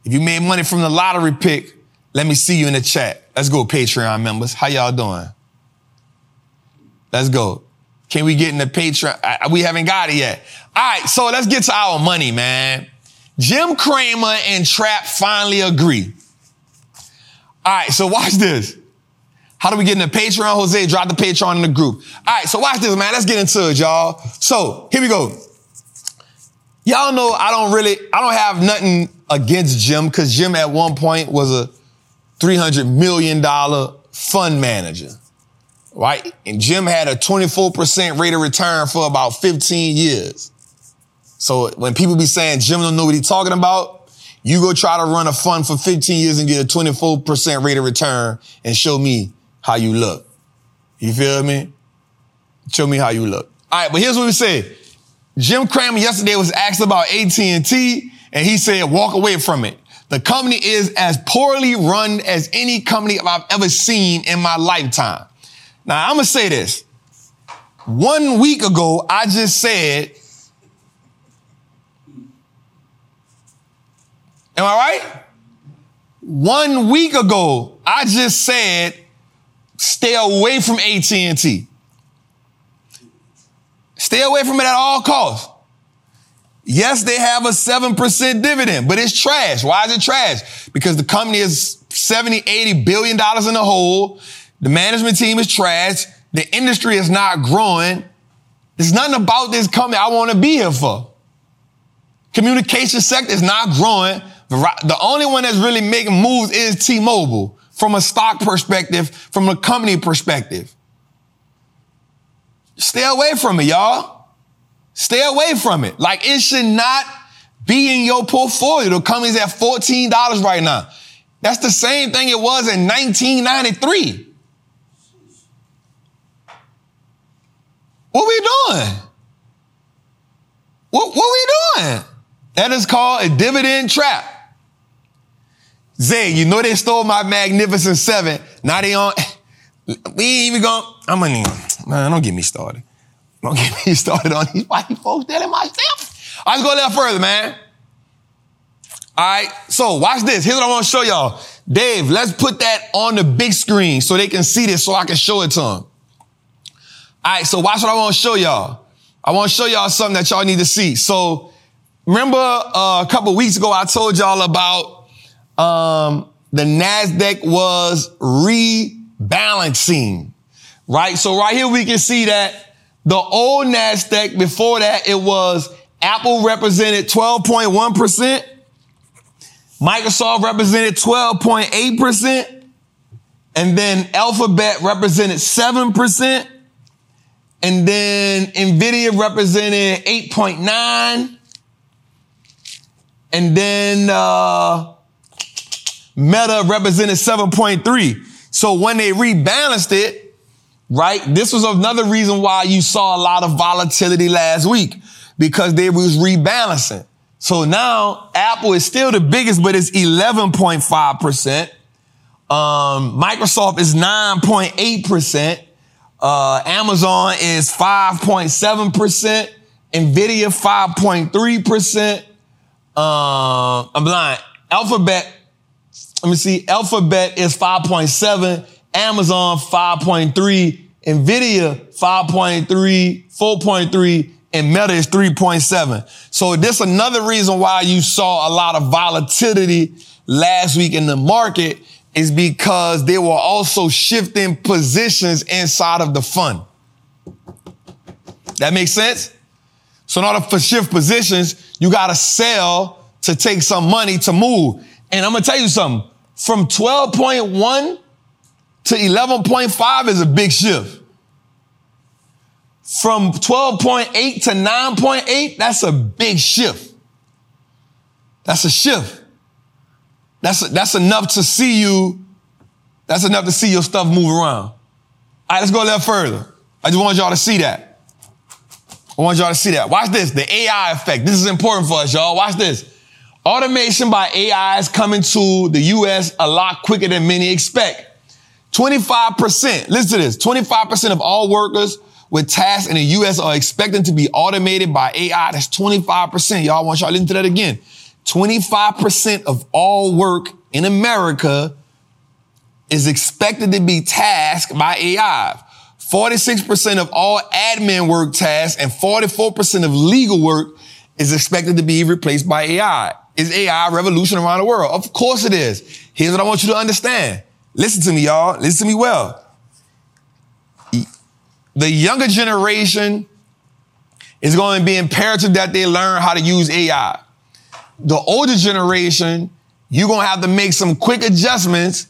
If you made money from the lottery pick, let me see you in the chat. Let's go, Patreon members. How y'all doing? Let's go. Can we get in the Patreon? I, we haven't got it yet. All right, so let's get to our money, man. Jim Cramer and Trap finally agree. All right, so watch this. How do we get in the Patreon? Jose, drop the Patreon in the group. All right, so watch this, man. Let's get into it, y'all. So here we go. Y'all know I don't really, I don't have nothing against Jim because Jim at one point was a $300 million fund manager, right? And Jim had a 24% rate of return for about 15 years. So when people be saying Jim don't know what he's talking about, you go try to run a fund for 15 years and get a 24% rate of return and show me how you look. You feel me? Show me how you look. All right, but here's what we say. Jim Cramer yesterday was asked about AT&T and he said, walk away from it. The company is as poorly run as any company I've ever seen in my lifetime. Now I'm going to say this. One week ago, I just said Am I right? One week ago, I just said, stay away from AT&T. Stay away from it at all costs. Yes, they have a 7% dividend, but it's trash. Why is it trash? Because the company is 70, 80 billion dollars in the hole. The management team is trash. The industry is not growing. There's nothing about this company I want to be here for. Communication sector is not growing. The only one that's really making moves is T-Mobile from a stock perspective, from a company perspective. Stay away from it, y'all. Stay away from it. Like it should not be in your portfolio. The company's at $14 right now. That's the same thing it was in 1993. What we doing? What, what we doing? That is called a dividend trap. Zay, you know they stole my Magnificent Seven. Now they on. We ain't even going. I'm gonna man. Don't get me started. Don't get me started on these white folks telling my stuff. I just go a little further, man. All right. So watch this. Here's what I want to show y'all. Dave, let's put that on the big screen so they can see this, so I can show it to them. All right. So watch what I want to show y'all. I want to show y'all something that y'all need to see. So remember uh, a couple weeks ago I told y'all about um, the NASDAQ was rebalancing, right? So right here we can see that the old NASDAQ before that, it was Apple represented 12.1%. Microsoft represented 12.8%. And then Alphabet represented 7%. And then Nvidia represented 8.9. And then, uh, Meta represented 7.3. So when they rebalanced it, right, this was another reason why you saw a lot of volatility last week because they was rebalancing. So now Apple is still the biggest, but it's 11.5%. Um, Microsoft is 9.8%. Uh, Amazon is 5.7%. Nvidia 5.3%. Um, I'm blind. Alphabet, let me see. Alphabet is 5.7. Amazon 5.3. Nvidia 5.3, 4.3, and Meta is 3.7. So this another reason why you saw a lot of volatility last week in the market is because they were also shifting positions inside of the fund. That makes sense? So in order for shift positions, you got to sell to take some money to move. And I'm going to tell you something. From 12.1 to 11.5 is a big shift. From 12.8 to 9.8, that's a big shift. That's a shift. That's, that's enough to see you. That's enough to see your stuff move around. All right, let's go a little further. I just want y'all to see that. I want y'all to see that. Watch this, the AI effect. This is important for us, y'all. Watch this. Automation by AI is coming to the US a lot quicker than many expect. 25%, listen to this, 25% of all workers with tasks in the US are expected to be automated by AI. That's 25%. Y'all want y'all to listen to that again. 25% of all work in America is expected to be tasked by AI. 46% of all admin work tasks and 44% of legal work is expected to be replaced by AI. Is AI revolution around the world? Of course it is. Here's what I want you to understand. Listen to me, y'all. Listen to me well. The younger generation is going to be imperative that they learn how to use AI. The older generation, you're going to have to make some quick adjustments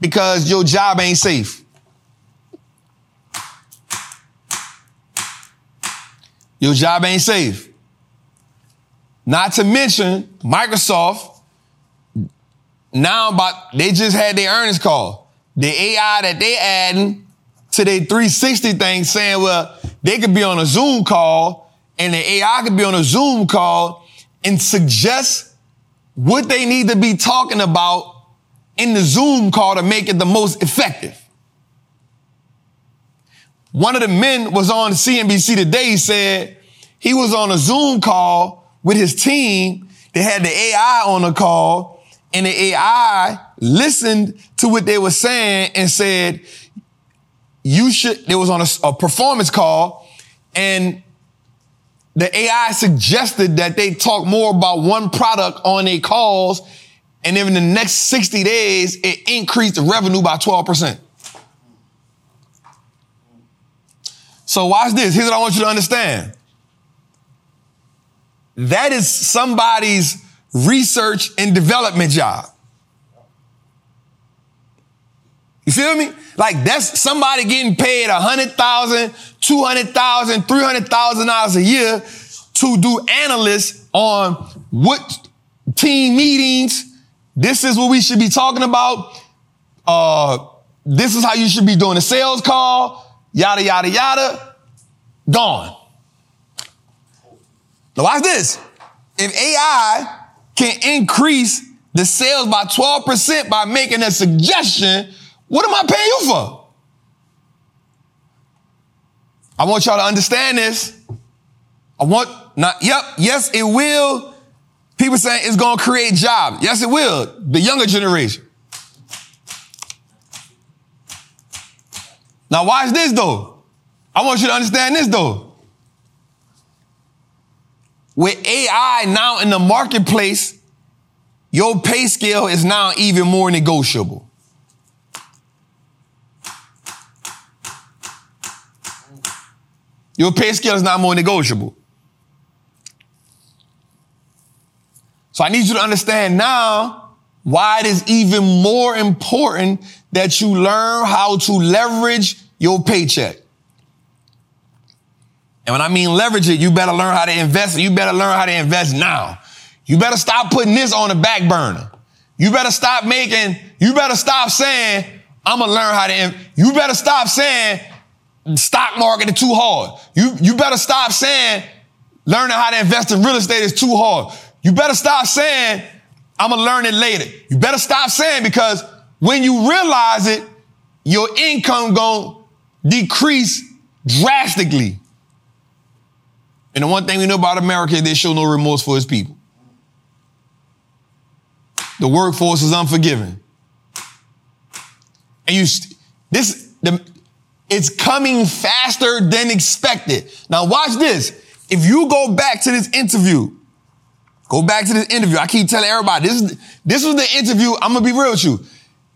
because your job ain't safe. Your job ain't safe. Not to mention Microsoft now about they just had their earnings call. The AI that they adding to their 360 thing saying, well, they could be on a Zoom call and the AI could be on a Zoom call and suggest what they need to be talking about in the Zoom call to make it the most effective. One of the men was on CNBC today. Said he was on a Zoom call with his team. They had the AI on the call and the AI listened to what they were saying and said, you should, there was on a, a performance call and the AI suggested that they talk more about one product on their calls and in the next 60 days, it increased the revenue by 12%. So watch this. Here's what I want you to understand. That is somebody's research and development job. You feel me? Like that's somebody getting paid a hundred thousand, two hundred thousand, three hundred thousand dollars a year to do analysts on what team meetings. This is what we should be talking about. Uh, this is how you should be doing a sales call. Yada yada yada. Gone. Now watch this. If AI can increase the sales by 12% by making a suggestion, what am I paying you for? I want y'all to understand this. I want not, yep, yes, it will. People saying it's to create jobs. Yes, it will. The younger generation. Now, watch this though. I want you to understand this though. With AI now in the marketplace, your pay scale is now even more negotiable. Your pay scale is now more negotiable. So I need you to understand now why it is even more important that you learn how to leverage your paycheck. And when I mean leverage it, you better learn how to invest. You better learn how to invest now. You better stop putting this on the back burner. You better stop making, you better stop saying, I'm gonna learn how to, you better stop saying stock market is too hard. You, you better stop saying learning how to invest in real estate is too hard. You better stop saying I'm gonna learn it later. You better stop saying because when you realize it, your income gonna decrease drastically. And the one thing we know about America is they show no remorse for its people. The workforce is unforgiving. And you, this, the, it's coming faster than expected. Now watch this. If you go back to this interview, go back to this interview. I keep telling everybody, this is, this was the interview. I'm going to be real with you.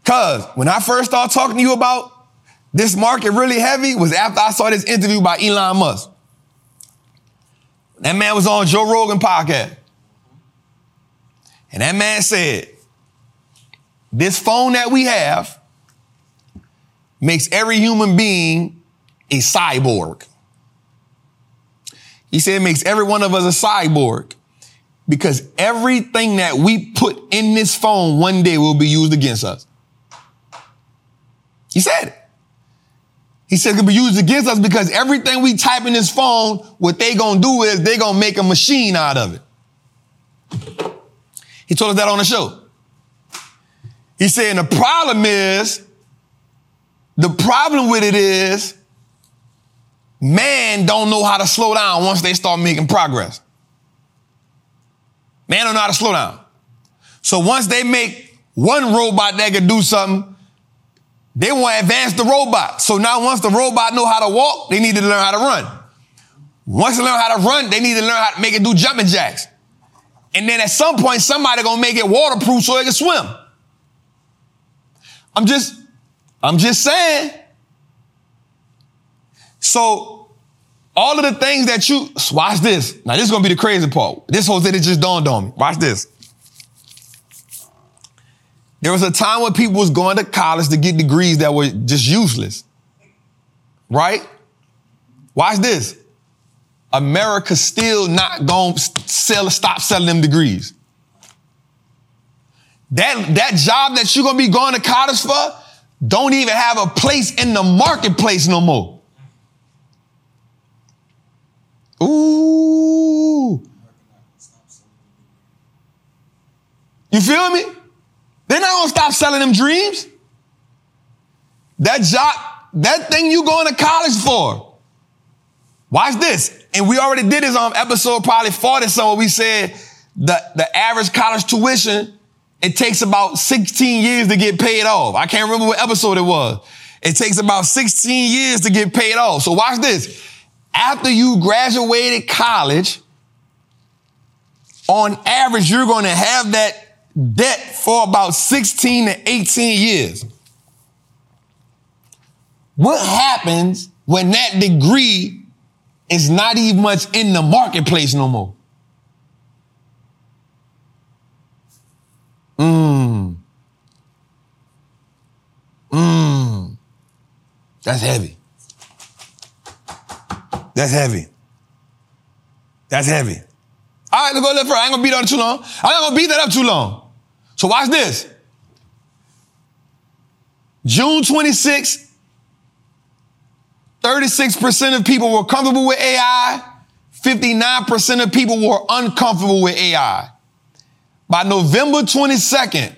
Cause when I first started talking to you about this market really heavy was after I saw this interview by Elon Musk. That man was on Joe Rogan podcast. And that man said, this phone that we have makes every human being a cyborg. He said it makes every one of us a cyborg because everything that we put in this phone one day will be used against us. He said it. He said it could be used against us because everything we type in this phone, what they gonna do is they gonna make a machine out of it. He told us that on the show. He said, the problem is, the problem with it is, man don't know how to slow down once they start making progress. Man don't know how to slow down. So once they make one robot that can do something, they want to advance the robot. So now once the robot know how to walk, they need to learn how to run. Once they learn how to run, they need to learn how to make it do jumping jacks. And then at some point, somebody gonna make it waterproof so it can swim. I'm just, I'm just saying. So, all of the things that you, watch this. Now, this is to be the crazy part. This whole thing just dawned on me. Watch this. There was a time when people was going to college to get degrees that were just useless. Right? Watch this. America still not going to sell, stop selling them degrees. That, that job that you're going to be going to college for don't even have a place in the marketplace no more. Ooh. You feel me? They're not to stop selling them dreams. That job, that thing you going to college for. Watch this. And we already did this on episode probably 40 somewhere. We said the, the average college tuition it takes about 16 years to get paid off. I can't remember what episode it was. It takes about 16 years to get paid off. So watch this. After you graduated college, on average, you're going to have that debt for about 16 to 18 years. What happens when that degree is not even much in the marketplace no more? Mmm. Mmm. That's heavy. That's heavy. That's heavy. All right, let's go little further. I ain't gonna beat on too long. I'm not gonna beat that up too long. So watch this. June 26, 36% of people were comfortable with AI. 59% of people were uncomfortable with AI. By November 22nd,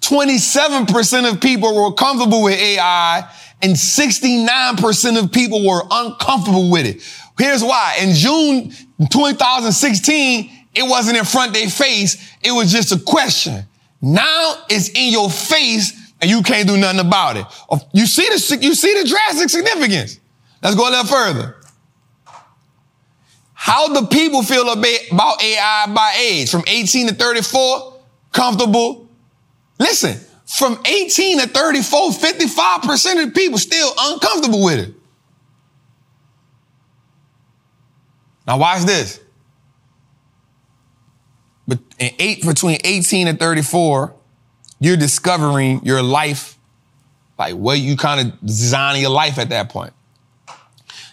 27% of people were comfortable with AI and 69% of people were uncomfortable with it. Here's why. In June 2016, it wasn't in front of their face. It was just a question. Now it's in your face and you can't do nothing about it. You see the, you see the drastic significance. Let's go a little further. How do people feel about AI by age? From 18 to 34, comfortable. Listen, from 18 to 34, 55% of the people still uncomfortable with it. Now watch this. But in eight, between 18 and 34, you're discovering your life, like what you kind of designing your life at that point.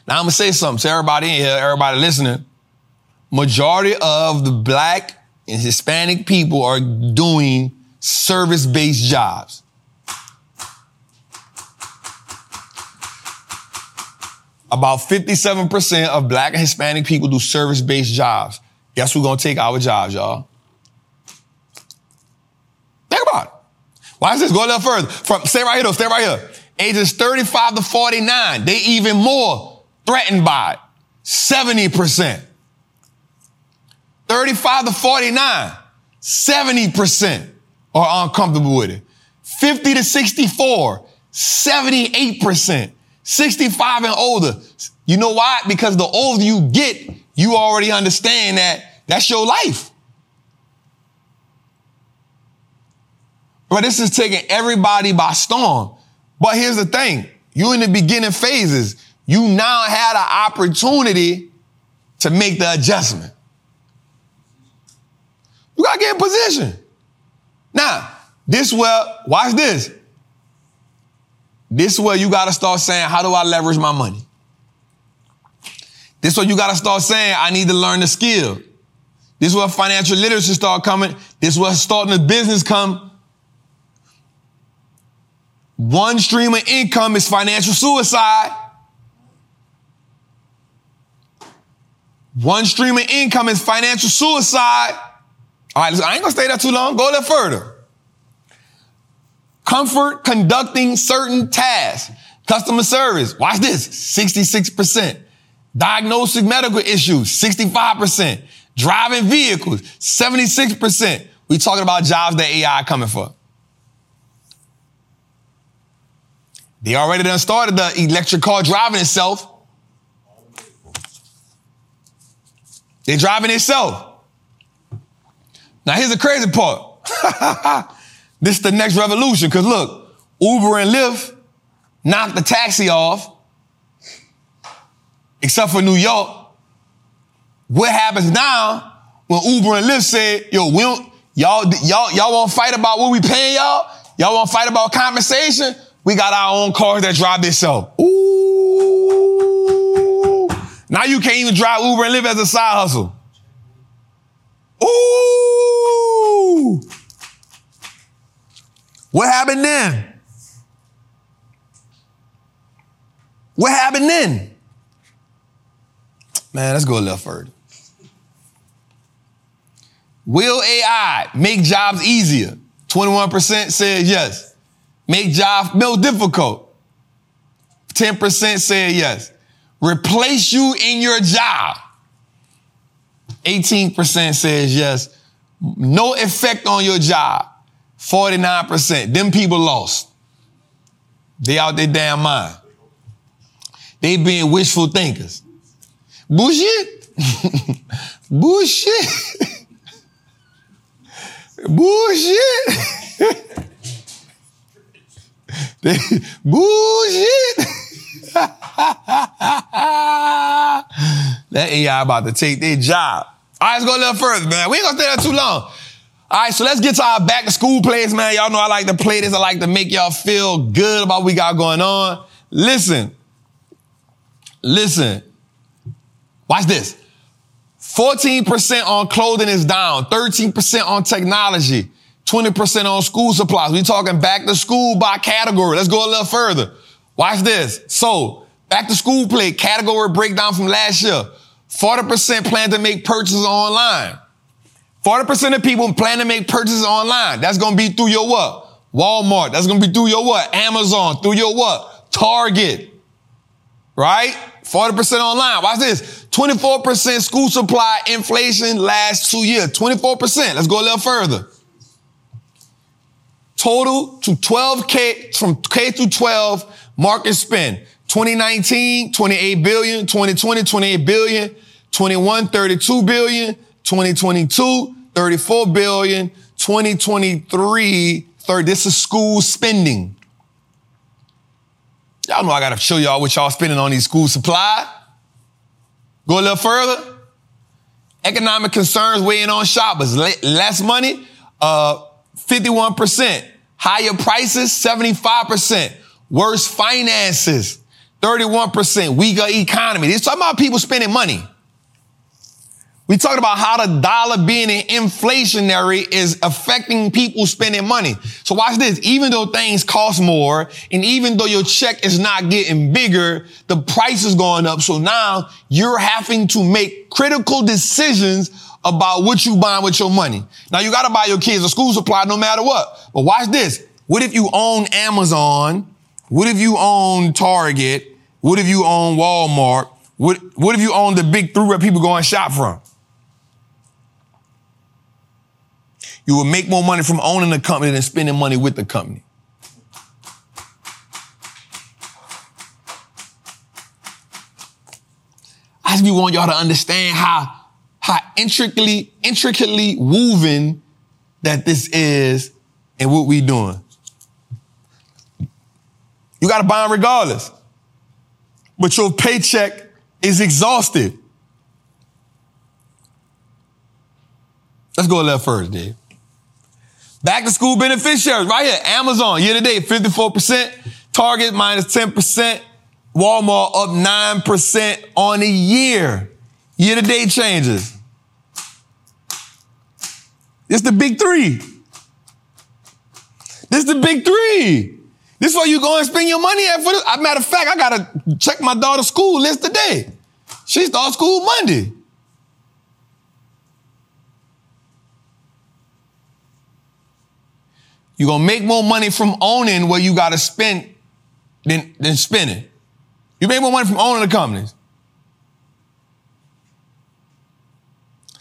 Now I'm gonna say something to everybody in here, everybody listening. Majority of the black and Hispanic people are doing service-based jobs. About 57% of black and Hispanic people do service-based jobs. Guess who's gonna take our jobs, y'all? Think about it. Why is this? Go a little further. From, stay right here though, stay right here. Ages 35 to 49, they even more threatened by it. 70%. 35 to 49, 70% are uncomfortable with it. 50 to 64, 78%. 65 and older. You know why? Because the older you get, you already understand that that's your life. But this is taking everybody by storm. But here's the thing. You in the beginning phases. You now had an opportunity to make the adjustment. You gotta get in position. Now, this well, watch this. This is where you gotta start saying, how do I leverage my money? This is where you gotta start saying, I need to learn the skill. This is where financial literacy start coming. This is where starting a business come. One stream of income is financial suicide. One stream of income is financial suicide. All right, I ain't gonna stay there too long. Go a little further. Comfort conducting certain tasks. Customer service. Watch this. 66%. Diagnosing medical issues. 65%. Driving vehicles. 76%. We talking about jobs that AI coming for. They already done started the electric car driving itself. They're driving itself. Now here's the crazy part. this is the next revolution. Cause look, Uber and Lyft knocked the taxi off, except for New York. What happens now when Uber and Lyft say, yo, we don't, y'all, y'all, y'all won't fight about what we paying y'all? Y'all won't fight about compensation? We got our own cars that drive themselves. Ooh. Now you can't even drive Uber and Lyft as a side hustle. Ooh. What happened then? What happened then? Man, let's go a little further. Will AI make jobs easier? 21% said yes. Make jobs more difficult? 10% said yes. Replace you in your job? 18% says yes. No effect on your job. 49%. Them people lost. They out their damn mind. They being wishful thinkers. Bullshit. Bullshit. Bullshit. Bullshit. that AI about to take their job. All right, let's go a little further, man. We ain't gonna stay there too long. All right, so let's get to our back to school plays, man. Y'all know I like to play this. I like to make y'all feel good about what we got going on. Listen, listen. Watch this. 14% on clothing is down, 13% on technology, 20% on school supplies. We talking back to school by category. Let's go a little further. Watch this. So, back to school play, category breakdown from last year. 40% plan to make purchases online. 40% of people plan to make purchases online. That's going to be through your what? Walmart. That's going to be through your what? Amazon. Through your what? Target. Right? 40% online. Watch this. 24% school supply inflation last two years. 24%. Let's go a little further. Total to 12K, from K through 12, market spend. 2019, 28 billion. 2020, 28 billion. 21, 32 billion. 2022, 34 billion. 2023, 30. This is school spending. Y'all know I gotta show y'all what y'all spending on these school supply. Go a little further. Economic concerns weighing on shoppers. Less money, uh, 51%. Higher prices, 75%. Worse finances, 31%. Weaker economy. This talking about people spending money. We talked about how the dollar being inflationary is affecting people spending money. So watch this. Even though things cost more and even though your check is not getting bigger, the price is going up. So now you're having to make critical decisions about what you buying with your money. Now you got to buy your kids a school supply no matter what. But watch this. What if you own Amazon? What if you own Target? What if you own Walmart? What, what if you own the big three where people go and shop from? You will make more money from owning the company than spending money with the company. I just want y'all to understand how, how intricately, intricately woven that this is and what we doing. You got to buy them regardless. But your paycheck is exhausted. Let's go little first, Dave. Back to school beneficiaries, right here. Amazon, year to date, 54%. Target minus 10%. Walmart up 9% on the year. Year to date changes. It's the big three. This the big three. This is where you go and spend your money at for this. Matter of fact, I gotta check my daughter's school list today. She starts school Monday. You're gonna make more money from owning where you gotta spend than, than spending. You make more money from owning the companies.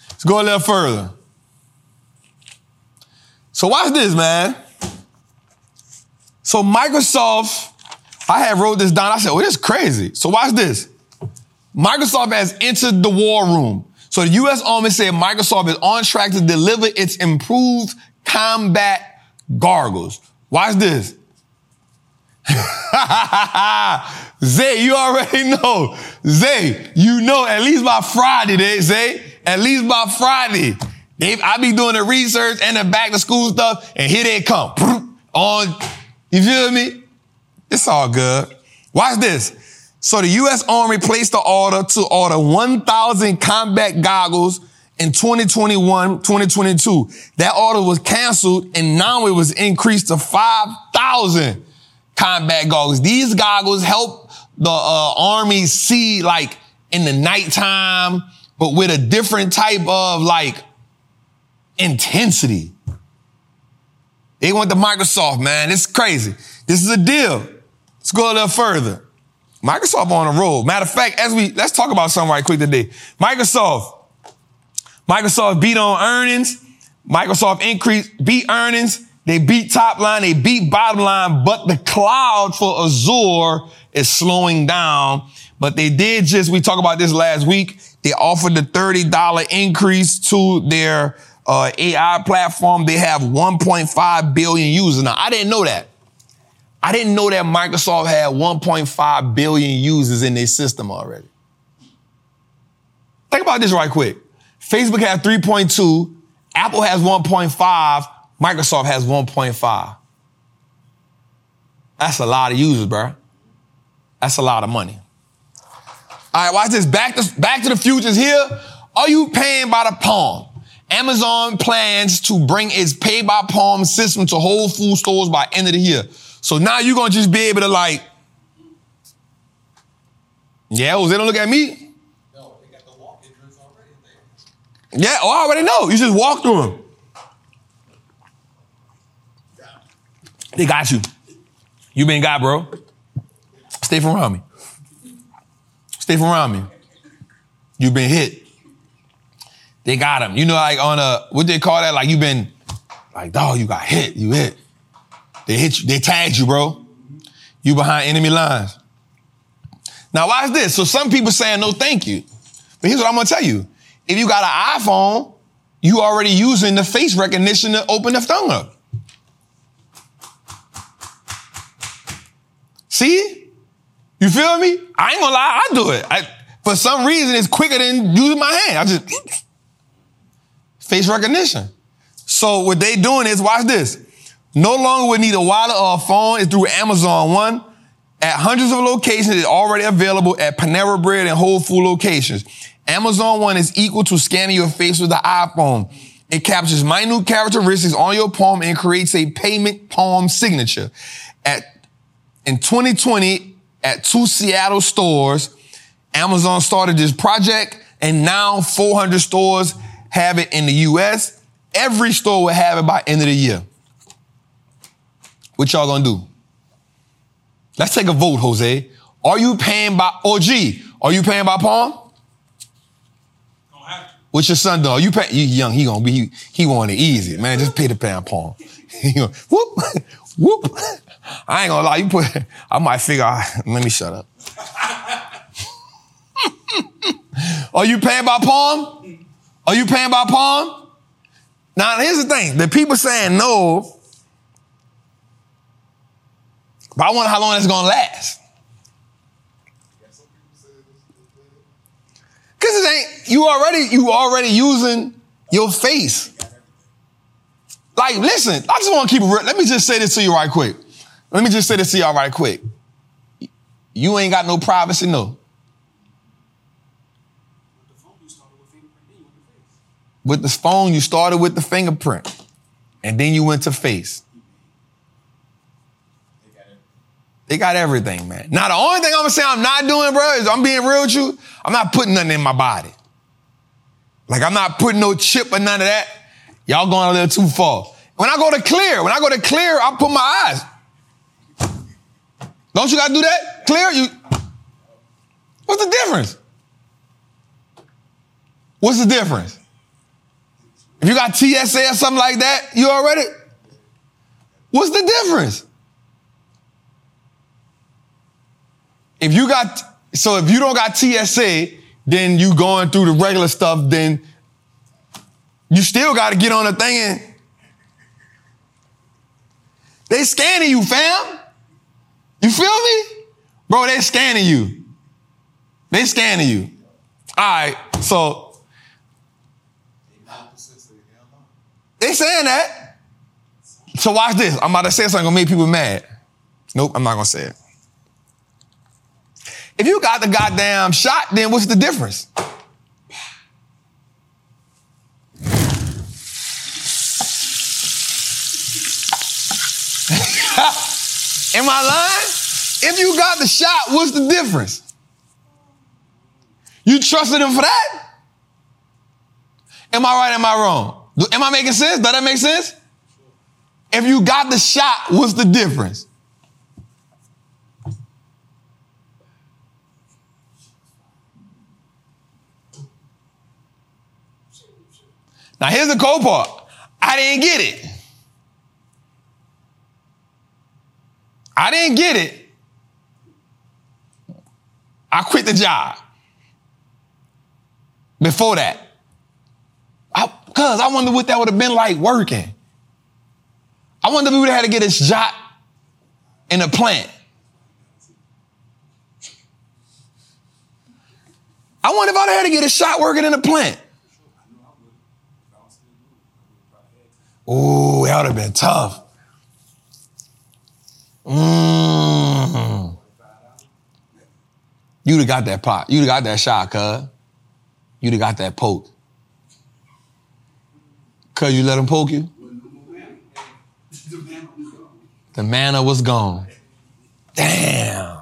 Let's go a little further. So watch this, man. So Microsoft, I had wrote this down. I said, well, this is crazy. So watch this. Microsoft has entered the war room. So the U.S. Army said Microsoft is on track to deliver its improved combat gargles. Watch this. Zay, you already know. Zay, you know at least by Friday, they say. at least by Friday. They, I be doing the research and the back to school stuff, and here they come. On, you feel me? It's all good. Watch this. So the U.S. Army placed the order to order 1,000 combat goggles in 2021, 2022. That order was canceled and now it was increased to 5,000 combat goggles. These goggles help the uh, army see like in the nighttime, but with a different type of like intensity. They went to Microsoft, man. It's crazy. This is a deal. Let's go a little further. Microsoft on a roll. Matter of fact, as we let's talk about something right quick today. Microsoft. Microsoft beat on earnings. Microsoft increased, beat earnings. They beat top line. They beat bottom line, but the cloud for Azure is slowing down. But they did just, we talked about this last week. They offered the $30 increase to their uh, AI platform. They have 1.5 billion users. Now, I didn't know that. I didn't know that Microsoft had 1.5 billion users in their system already. Think about this right quick. Facebook has 3.2, Apple has 1.5, Microsoft has 1.5. That's a lot of users, bro. That's a lot of money. All right, watch this. Back to, back to the futures here. Are you paying by the palm? Amazon plans to bring its pay by palm system to Whole Food stores by end of the year. So now you're gonna just be able to like, yeah, was they don't look at me? Yeah, oh, I already know. You just walk through them. They got you. You been got, bro. Stay from around me. Stay from around me. You been hit. They got him. You know, like on a what they call that? Like you been like, dog, you got hit. You hit. They hit you. They tagged you, bro. You behind enemy lines. Now watch this. So some people saying no, thank you. But here's what I'm gonna tell you. If you got an iPhone, you already using the face recognition to open the phone up. See? You feel me? I ain't gonna lie, I do it. I, for some reason, it's quicker than using my hand. I just face recognition. So what they doing is, watch this. No longer would need a wallet or a phone. It's through Amazon One. At hundreds of locations, it's already available at Panera Bread and Whole Food locations. Amazon One is equal to scanning your face with the iPhone. It captures minute characteristics on your palm and creates a payment palm signature. At in 2020, at two Seattle stores, Amazon started this project and now 400 stores have it in the US. Every store will have it by end of the year. What y'all gonna do? Let's take a vote, Jose. Are you paying by oh, OG? Are you paying by palm? What's your son doing? You pay, you young, he gonna be, he, he want it easy. Man, just pay the pound gonna, whoop, whoop. I ain't gonna lie, you put, I might figure out, let me shut up. Are you paying by palm? Are you paying by palm? Now, here's the thing. The people saying no, but I wonder how long it's gonna last. Cause it ain't, you already, you already using your face. Like, listen, I just want to keep it real. Let me just say this to you right quick. Let me just say this to y'all right quick. You ain't got no privacy, no. With the phone, you started with the fingerprint, and then you went to face. They got everything, man. Now, the only thing I'm gonna say I'm not doing, bro, is I'm being real with you. I'm not putting nothing in my body. Like, I'm not putting no chip or none of that. Y'all going a little too far. When I go to clear, when I go to clear, I put my eyes. Don't you gotta do that? Clear? You. What's the difference? What's the difference? If you got TSA or something like that, you already. What's the difference? If you got, so if you don't got TSA, then you going through the regular stuff, then you still got to get on the thing and they scanning you, fam. You feel me? Bro, they scanning you. They scanning you. All right, so they saying that. So watch this. I'm about to say something gonna make people mad. Nope, I'm not gonna say it. If you got the goddamn shot, then what's the difference? Am I lying? If you got the shot, what's the difference? You trusted him for that? Am I right? Am I wrong? Am I making sense? Does that make sense? If you got the shot, what's the difference? Now here's the cold part. I didn't get it. I didn't get it. I quit the job. Before that. Cause I wonder what that would have been like working. I wonder if we would have had to get a shot in a plant. I wonder if I'd had to get a shot working in a plant. Ooh, that would have been tough. Mm. You'd have got that pot. You'd have got that shot, cuz. You'd have got that poke. Cuz you let him poke you? The manna was gone. Damn.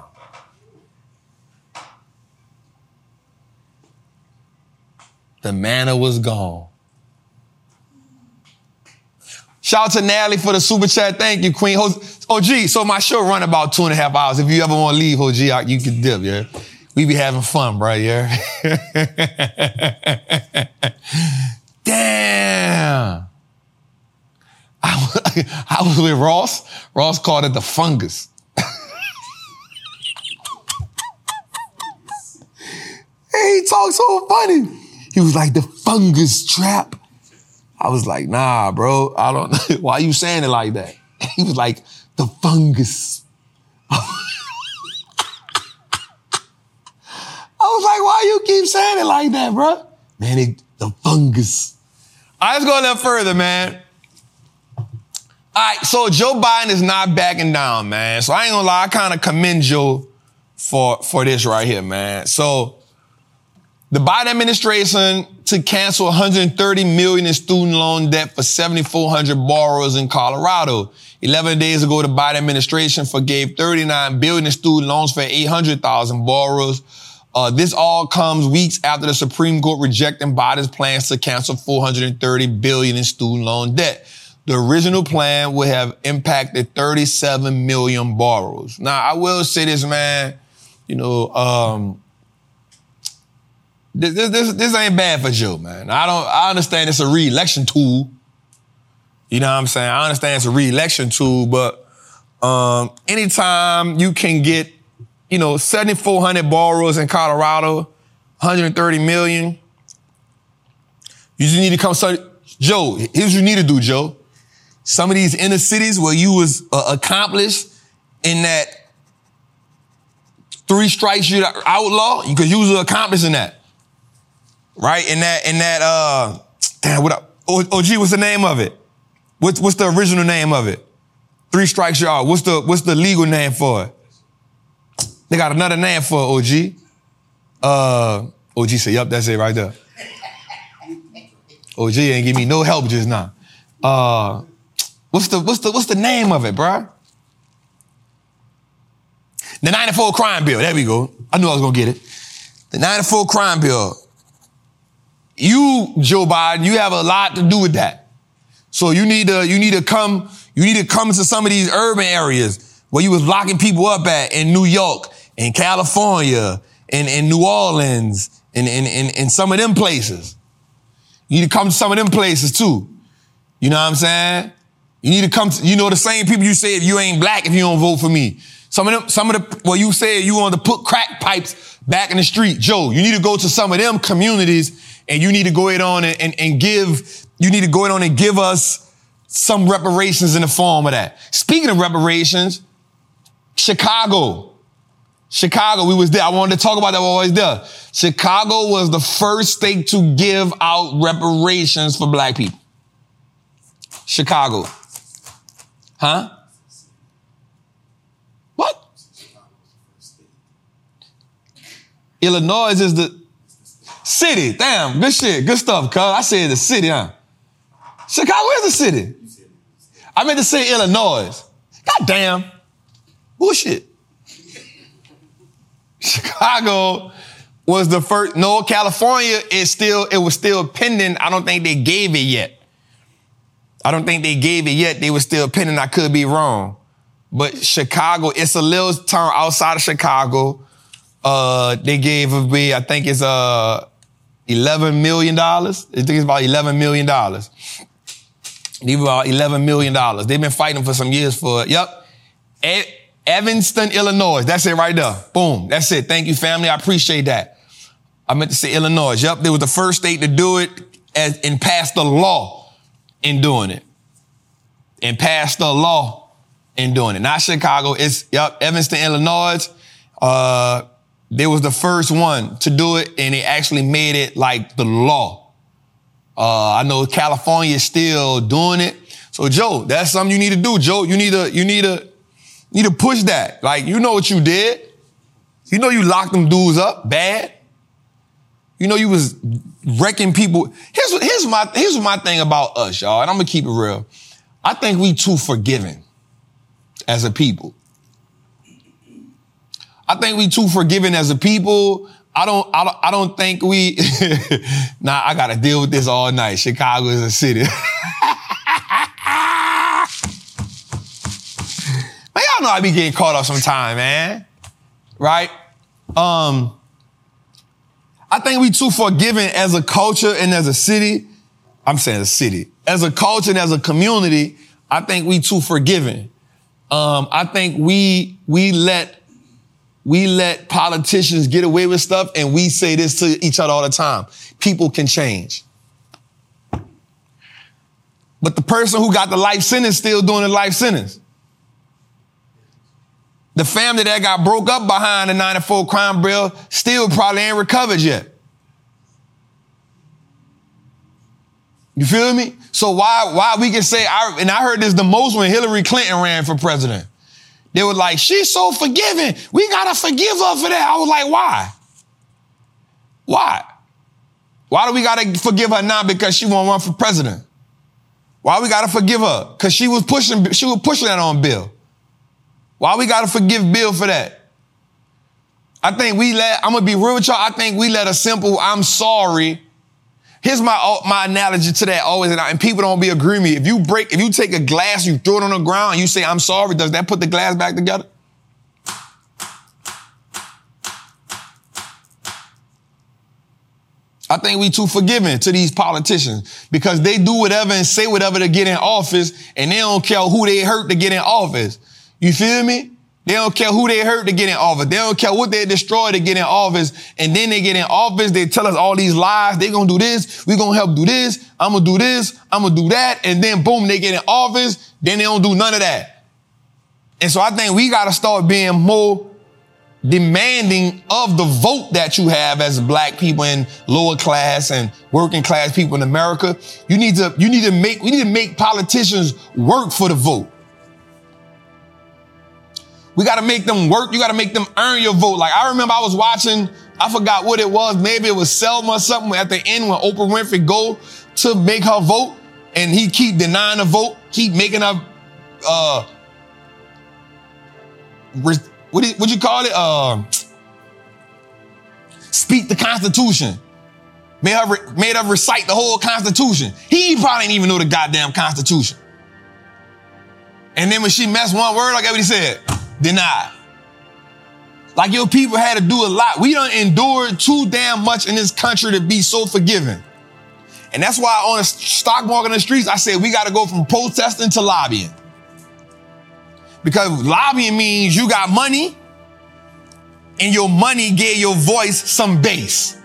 The manna was gone. Shout out to Natalie for the super chat. Thank you, Queen. OG, so my show run about two and a half hours. If you ever want to leave, OG, you can dip, yeah? We be having fun, bro, yeah? Damn. I, I was with Ross. Ross called it the fungus. he talked so funny. He was like, the fungus trap. I was like, nah, bro, I don't know. Why you saying it like that? He was like, the fungus. I was like, why you keep saying it like that, bro? Man, it, the fungus. I let's go a little further, man. All right, so Joe Biden is not backing down, man. So I ain't gonna lie, I kind of commend Joe for, for this right here, man. So the Biden administration to cancel 130 million in student loan debt for 7,400 borrowers in Colorado. 11 days ago, the Biden administration forgave 39 billion in student loans for 800,000 borrowers. Uh, this all comes weeks after the Supreme Court rejecting Biden's plans to cancel 430 billion in student loan debt. The original plan would have impacted 37 million borrowers. Now, I will say this, man. You know, um, this, this, this, this ain't bad for Joe, man. I don't, I understand it's a re-election tool. You know what I'm saying? I understand it's a re-election tool, but um, anytime you can get, you know, 7,400 borrowers in Colorado, 130 million, you just need to come. Start, Joe, here's what you need to do, Joe. Some of these inner cities where you was uh, accomplished in that three strikes you outlaw because you was accomplishing that, right? In that, in that, uh, damn, what? OG, what's the name of it? What's, what's the original name of it? Three strikes you out. What's the, what's the legal name for it? They got another name for it, OG. Uh, OG said, yep, that's it right there. OG ain't give me no help just now. Uh, what's the, what's the, what's the name of it, bruh? The 94 crime bill. There we go. I knew I was going to get it. The 94 crime bill. You, Joe Biden, you have a lot to do with that. So you need to, you need to come, you need to come into some of these urban areas where you was locking people up at in New York, in California, in, in New Orleans, in, in, in, in some of them places. You need to come to some of them places too. You know what I'm saying? You need to come to, you know, the same people you said you ain't black if you don't vote for me. Some of them, some of the, well, you said you want to put crack pipes back in the street. Joe, you need to go to some of them communities and you need to go ahead on and, and, and give, you need to go ahead on and give us some reparations in the form of that. Speaking of reparations, Chicago. Chicago, we was there. I wanted to talk about that while I was there. Chicago was the first state to give out reparations for black people. Chicago. Huh? What? Illinois is the city. Damn, good shit. Good stuff, cuz. I said the city, huh? Chicago is the city. I meant to say Illinois. God damn. Bullshit. Chicago was the first. No, California is still, it was still pending. I don't think they gave it yet. I don't think they gave it yet. They were still pending. I could be wrong. But Chicago, it's a little town outside of Chicago uh, they gave it me, I think it's uh, $11 million. I think it's about $11 million. They about $11 million. They've been fighting for some years for. Yep. E- Evanston, Illinois. That's it right there. Boom. That's it. Thank you, family. I appreciate that. I meant to say Illinois. Yep. They was the first state to do it as, and pass the law in doing it. And pass the law in doing it. Not Chicago. It's, yep, Evanston, Illinois. Uh, they was the first one to do it and they actually made it like the law. Uh, I know California is still doing it. So Joe, that's something you need to do, Joe. You need to, you need to, need to push that. Like, you know what you did. You know you locked them dudes up bad. You know you was wrecking people. Here's here's my, here's my thing about us, y'all, and I'm gonna keep it real. I think we too forgiving as a people. I think we too forgiving as a people. I don't, I don't, I don't think we, nah, I gotta deal with this all night. Chicago is a city. man, y'all know I be getting caught up sometime, man. Right? Um, I think we too forgiving as a culture and as a city. I'm saying a city. As a culture and as a community, I think we too forgiving. Um, I think we, we let we let politicians get away with stuff and we say this to each other all the time. People can change. But the person who got the life sentence still doing the life sentence. The family that got broke up behind the 94 crime bill still probably ain't recovered yet. You feel me? So why, why we can say, I, and I heard this the most when Hillary Clinton ran for president. They were like, she's so forgiving. We gotta forgive her for that. I was like, why? Why? Why do we gotta forgive her now because she won't run for president? Why we gotta forgive her? Cause she was pushing, she was pushing that on Bill. Why we gotta forgive Bill for that? I think we let, I'm gonna be real with y'all. I think we let a simple, I'm sorry, Here's my oh, my analogy to that always, and people don't be agreeing with me. If you break, if you take a glass, you throw it on the ground, you say, I'm sorry, does that put the glass back together? I think we too forgiving to these politicians because they do whatever and say whatever to get in office and they don't care who they hurt to get in office. You feel me? They don't care who they hurt to get in office. They don't care what they destroy to get in office. And then they get in office. They tell us all these lies. They gonna do this. We gonna help do this. I'm gonna do this. I'm gonna do that. And then boom, they get in office. Then they don't do none of that. And so I think we gotta start being more demanding of the vote that you have as black people in lower class and working class people in America. You need to, you need to make, we need to make politicians work for the vote. We got to make them work. You got to make them earn your vote. Like I remember I was watching, I forgot what it was. Maybe it was Selma or something at the end when Oprah Winfrey go to make her vote and he keep denying the vote, keep making her, uh, what what you call it? Uh, speak the Constitution. Made her, re- made her recite the whole Constitution. He probably didn't even know the goddamn Constitution. And then when she messed one word, like he said, denied. Like your people had to do a lot. We don't endure too damn much in this country to be so forgiving. And that's why on the stock market in the streets, I said we got to go from protesting to lobbying. Because lobbying means you got money and your money gave your voice some bass.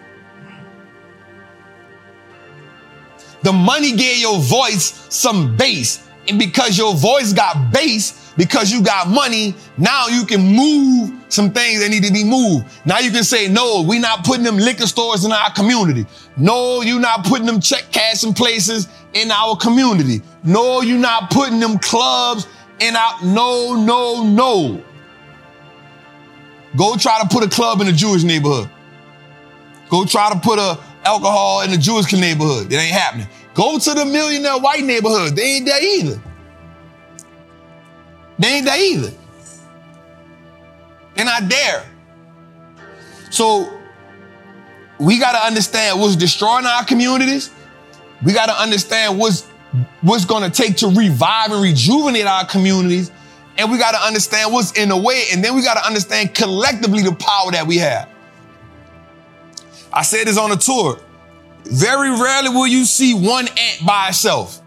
The money gave your voice some bass. And because your voice got bass, because you got money, now you can move some things that need to be moved. Now you can say, no, we're not putting them liquor stores in our community. No, you're not putting them check cashing places in our community. No, you're not putting them clubs and out. No, no, no. Go try to put a club in a Jewish neighborhood. Go try to put a alcohol in a Jewish neighborhood. It ain't happening. Go to the millionaire white neighborhood. They ain't there either. They ain't there either. They're not there. So we got to understand what's destroying our communities. We got to understand what's what's going to take to revive and rejuvenate our communities. And we got to understand what's in the way. And then we got to understand collectively the power that we have. I said this on a tour. Very rarely will you see one ant by itself.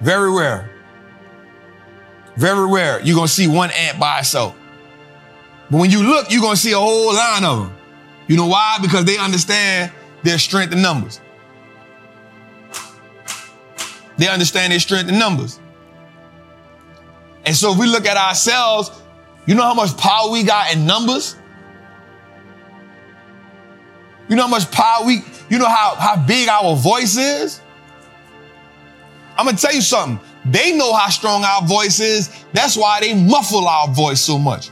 Very rare. Very rare. You're going to see one ant by itself. But when you look, you're going to see a whole line of them. You know why? Because they understand their strength in numbers. They understand their strength in numbers. And so if we look at ourselves, you know how much power we got in numbers? You know how much power we, you know how, how big our voice is? I'm gonna tell you something. They know how strong our voice is. That's why they muffle our voice so much.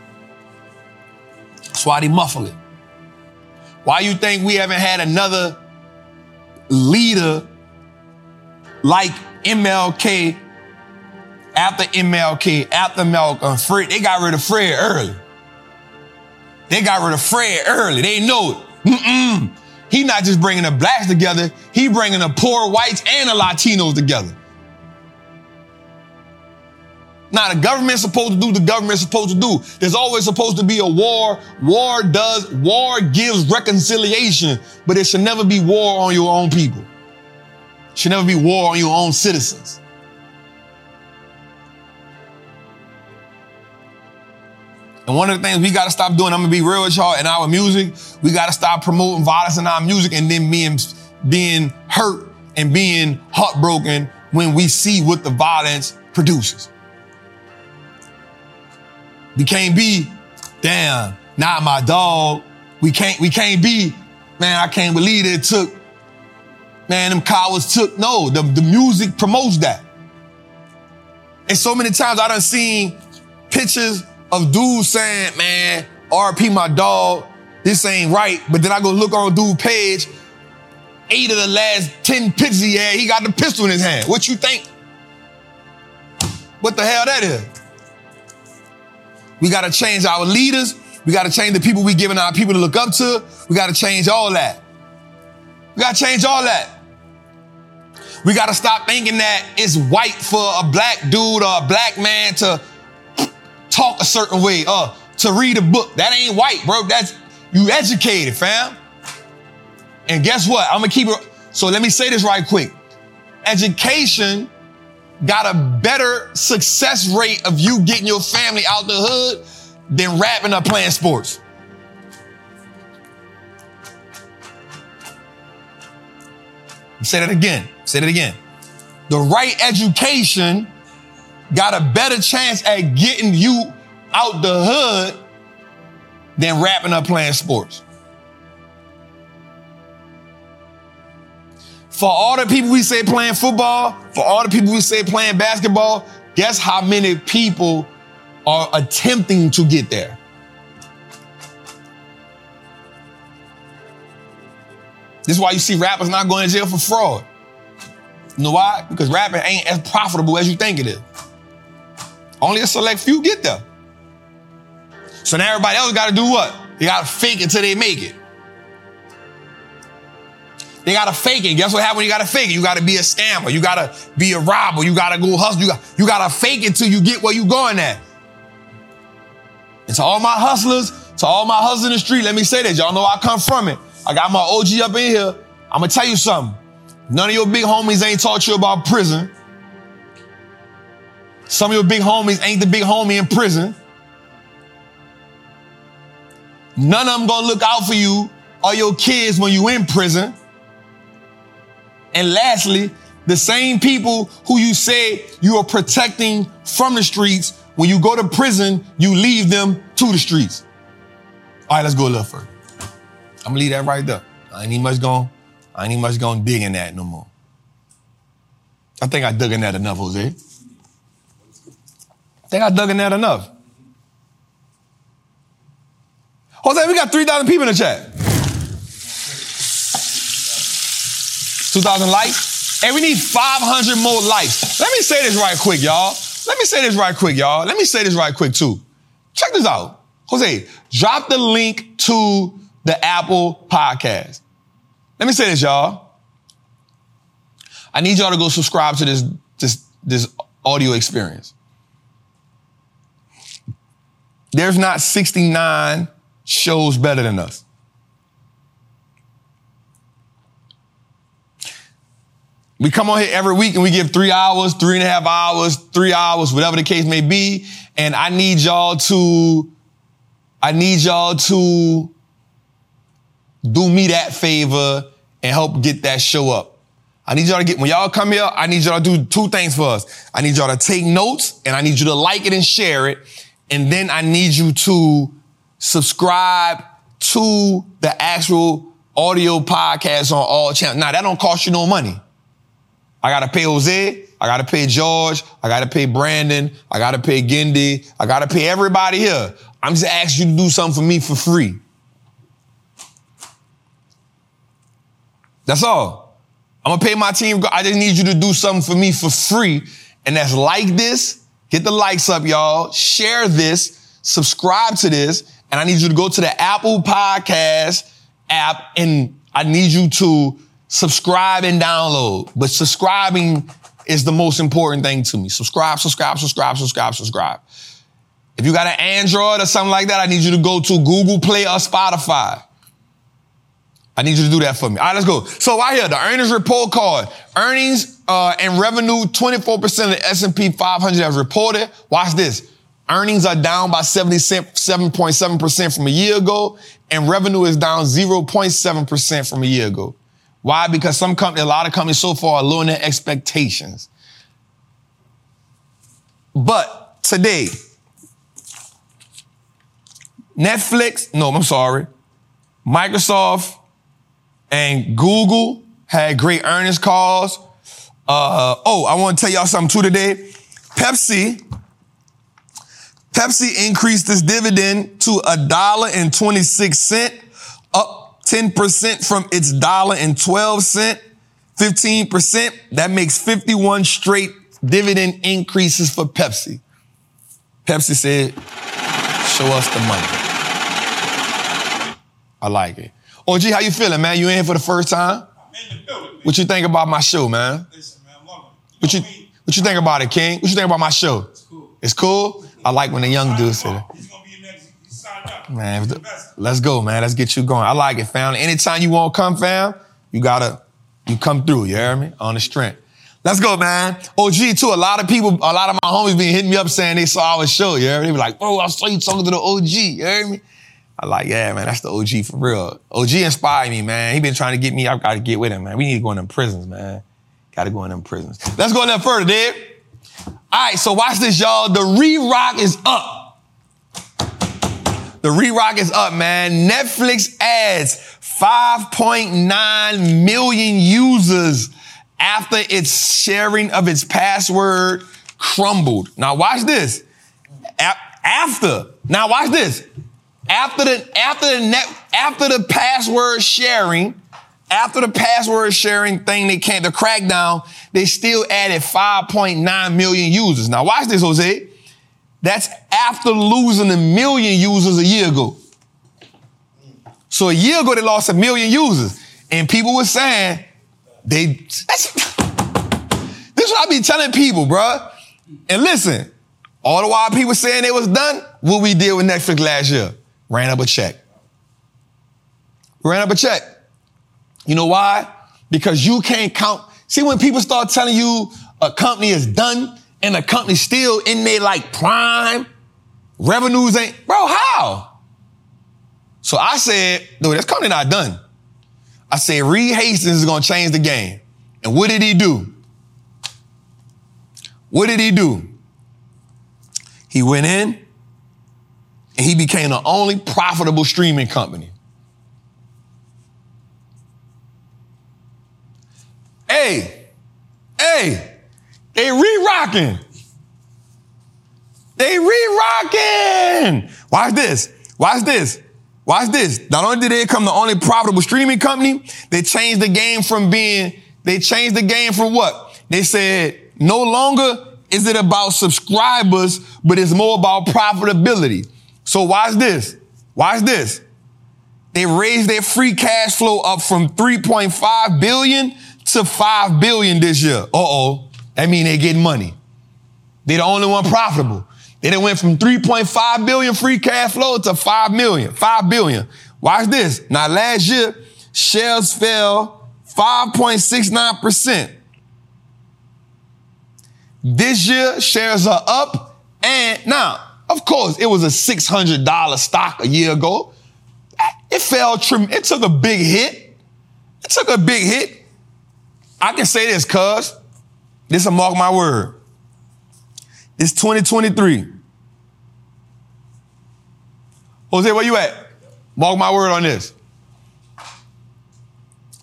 That's why they muffle it. Why you think we haven't had another leader like MLK, after MLK, after Malcolm, Fred, they got rid of Fred early. They got rid of Fred early. They know it. Mm-mm. He not just bringing the blacks together, he bringing the poor whites and the Latinos together. Now the government's supposed to do the government's supposed to do. There's always supposed to be a war. War does, war gives reconciliation, but it should never be war on your own people It should never be war on your own citizens. And one of the things we got to stop doing, I'm gonna be real with y'all, in our music, we got to stop promoting violence in our music and then being, being hurt and being heartbroken when we see what the violence produces. We can't be, damn, not my dog. We can't, we can't be, man, I can't believe it took Man, them cowards took, no, the, the music promotes that. And so many times I done seen pictures of dudes saying, man, RP my dog, this ain't right. But then I go look on dude page, eight of the last 10 pictures he had, he got the pistol in his hand. What you think? What the hell that is? We got to change our leaders. We got to change the people we giving our people to look up to. We got to change all that. We got to change all that. We got to stop thinking that it's white for a black dude or a black man to talk a certain way or uh, to read a book. That ain't white, bro. That's you educated, fam. And guess what? I'm gonna keep it. So let me say this right quick. Education got a better success rate of you getting your family out the hood than rapping or playing sports. Say that again. Say that again. The right education got a better chance at getting you out the hood than rapping or playing sports. For all the people we say playing football, for all the people we say playing basketball, guess how many people are attempting to get there? This is why you see rappers not going to jail for fraud. You know why? Because rapping ain't as profitable as you think it is. Only a select few get there. So now everybody else got to do what? They got to fake it till they make it. They got to fake it. Guess what happens when you got to fake it? You got to be a scammer. You got to be a robber. You got to go hustle. You got, you got to fake it till you get where you going at. And to all my hustlers, to all my hustlers in the street, let me say this. Y'all know I come from it. I got my OG up in here. I'm gonna tell you something. None of your big homies ain't taught you about prison. Some of your big homies ain't the big homie in prison. None of them gonna look out for you or your kids when you in prison. And lastly, the same people who you say you are protecting from the streets, when you go to prison, you leave them to the streets. All right, let's go a little further. I'm gonna leave that right there. I ain't even much going, I ain't even much going dig in that no more. I think I dug in that enough, Jose. I think I dug in that enough. Jose, we got 3,000 people in the chat. 2,000 likes. And we need 500 more likes. Let me say this right quick, y'all. Let me say this right quick, y'all. Let me say this right quick, too. Check this out. Jose, drop the link to the Apple podcast. Let me say this, y'all. I need y'all to go subscribe to this, this, this audio experience. There's not 69 shows better than us. We come on here every week and we give three hours, three and a half hours, three hours, whatever the case may be. And I need y'all to, I need y'all to do me that favor and help get that show up. I need y'all to get, when y'all come here, I need y'all to do two things for us. I need y'all to take notes and I need you to like it and share it. And then I need you to subscribe to the actual audio podcast on all channels. Now that don't cost you no money. I gotta pay Jose. I gotta pay George. I gotta pay Brandon. I gotta pay Gindy. I gotta pay everybody here. I'm just asking you to do something for me for free. That's all. I'm gonna pay my team. I just need you to do something for me for free. And that's like this. Get the likes up, y'all. Share this. Subscribe to this. And I need you to go to the Apple Podcast app and I need you to subscribe and download. But subscribing is the most important thing to me. Subscribe, subscribe, subscribe, subscribe, subscribe. If you got an Android or something like that, I need you to go to Google Play or Spotify. I need you to do that for me. All right, let's go. So right here, the earnings report card. Earnings uh, and revenue, 24% of the S&P 500 has reported. Watch this. Earnings are down by 77.7% from a year ago, and revenue is down 0.7% from a year ago. Why? Because some companies, a lot of companies so far are lowering their expectations. But today, Netflix, no, I'm sorry, Microsoft and Google had great earnings calls. Uh, oh, I want to tell y'all something too today. Pepsi, Pepsi increased its dividend to a dollar and 26 cent, up 10% from its dollar and 12 cent, 15%. That makes 51 straight dividend increases for Pepsi. Pepsi said, show us the money. I like it. OG, how you feeling, man? You in here for the first time? What you think about my show, man? It. What you, what you think about it, King? What you think about my show? It's cool. It's cool? I like when the young dudes say that. Man, let's go, man. Let's get you going. I like it, fam. Anytime you want to come, fam, you gotta, you come through, you hear me? On the strength. Let's go, man. OG too. A lot of people, a lot of my homies been hitting me up saying they saw our show. You hear me? They be like, "Bro, I saw you talking to the OG." You hear me? I like, yeah, man. That's the OG for real. OG inspired me, man. He been trying to get me. I've got to get with him, man. We need to go in them prisons, man. Got to go in them prisons. Let's go a little further, Dave. All right, so watch this, y'all. The re-rock is up. The re-rock is up, man. Netflix adds 5.9 million users after its sharing of its password crumbled. Now watch this. A- after, now watch this. After the, after the net, after the password sharing, after the password sharing thing they came, the crackdown, they still added 5.9 million users. Now watch this, Jose. That's after losing a million users a year ago. So a year ago, they lost a million users. And people were saying, they, this is what I be telling people, bruh. And listen, all the while people saying it was done, what we did with Netflix last year, ran up a check. Ran up a check. You know why? Because you can't count. See, when people start telling you a company is done and a company still in there like prime, revenues ain't, bro, how? So I said, no, this company not done. I said, Reed Hastings is going to change the game. And what did he do? What did he do? He went in and he became the only profitable streaming company. Hey, hey, they re-rocking. They re-rocking. Watch this. Watch this. Watch this. Not only did they become the only profitable streaming company, they changed the game from being, they changed the game from what? They said, no longer is it about subscribers, but it's more about profitability. So watch this. Watch this. They raised their free cash flow up from 3.5 billion to 5 billion this year. Uh-oh. That mean they getting money. They're the only one profitable. They done went from 3.5 billion free cash flow to 5 million, 5 billion. Watch this. Now last year, shares fell 5.69%. This year, shares are up. And now, of course, it was a $600 stock a year ago. It fell, trim- it took a big hit. It took a big hit. I can say this, cuz, this will mark my word. It's 2023. Jose, where you at? Mark my word on this.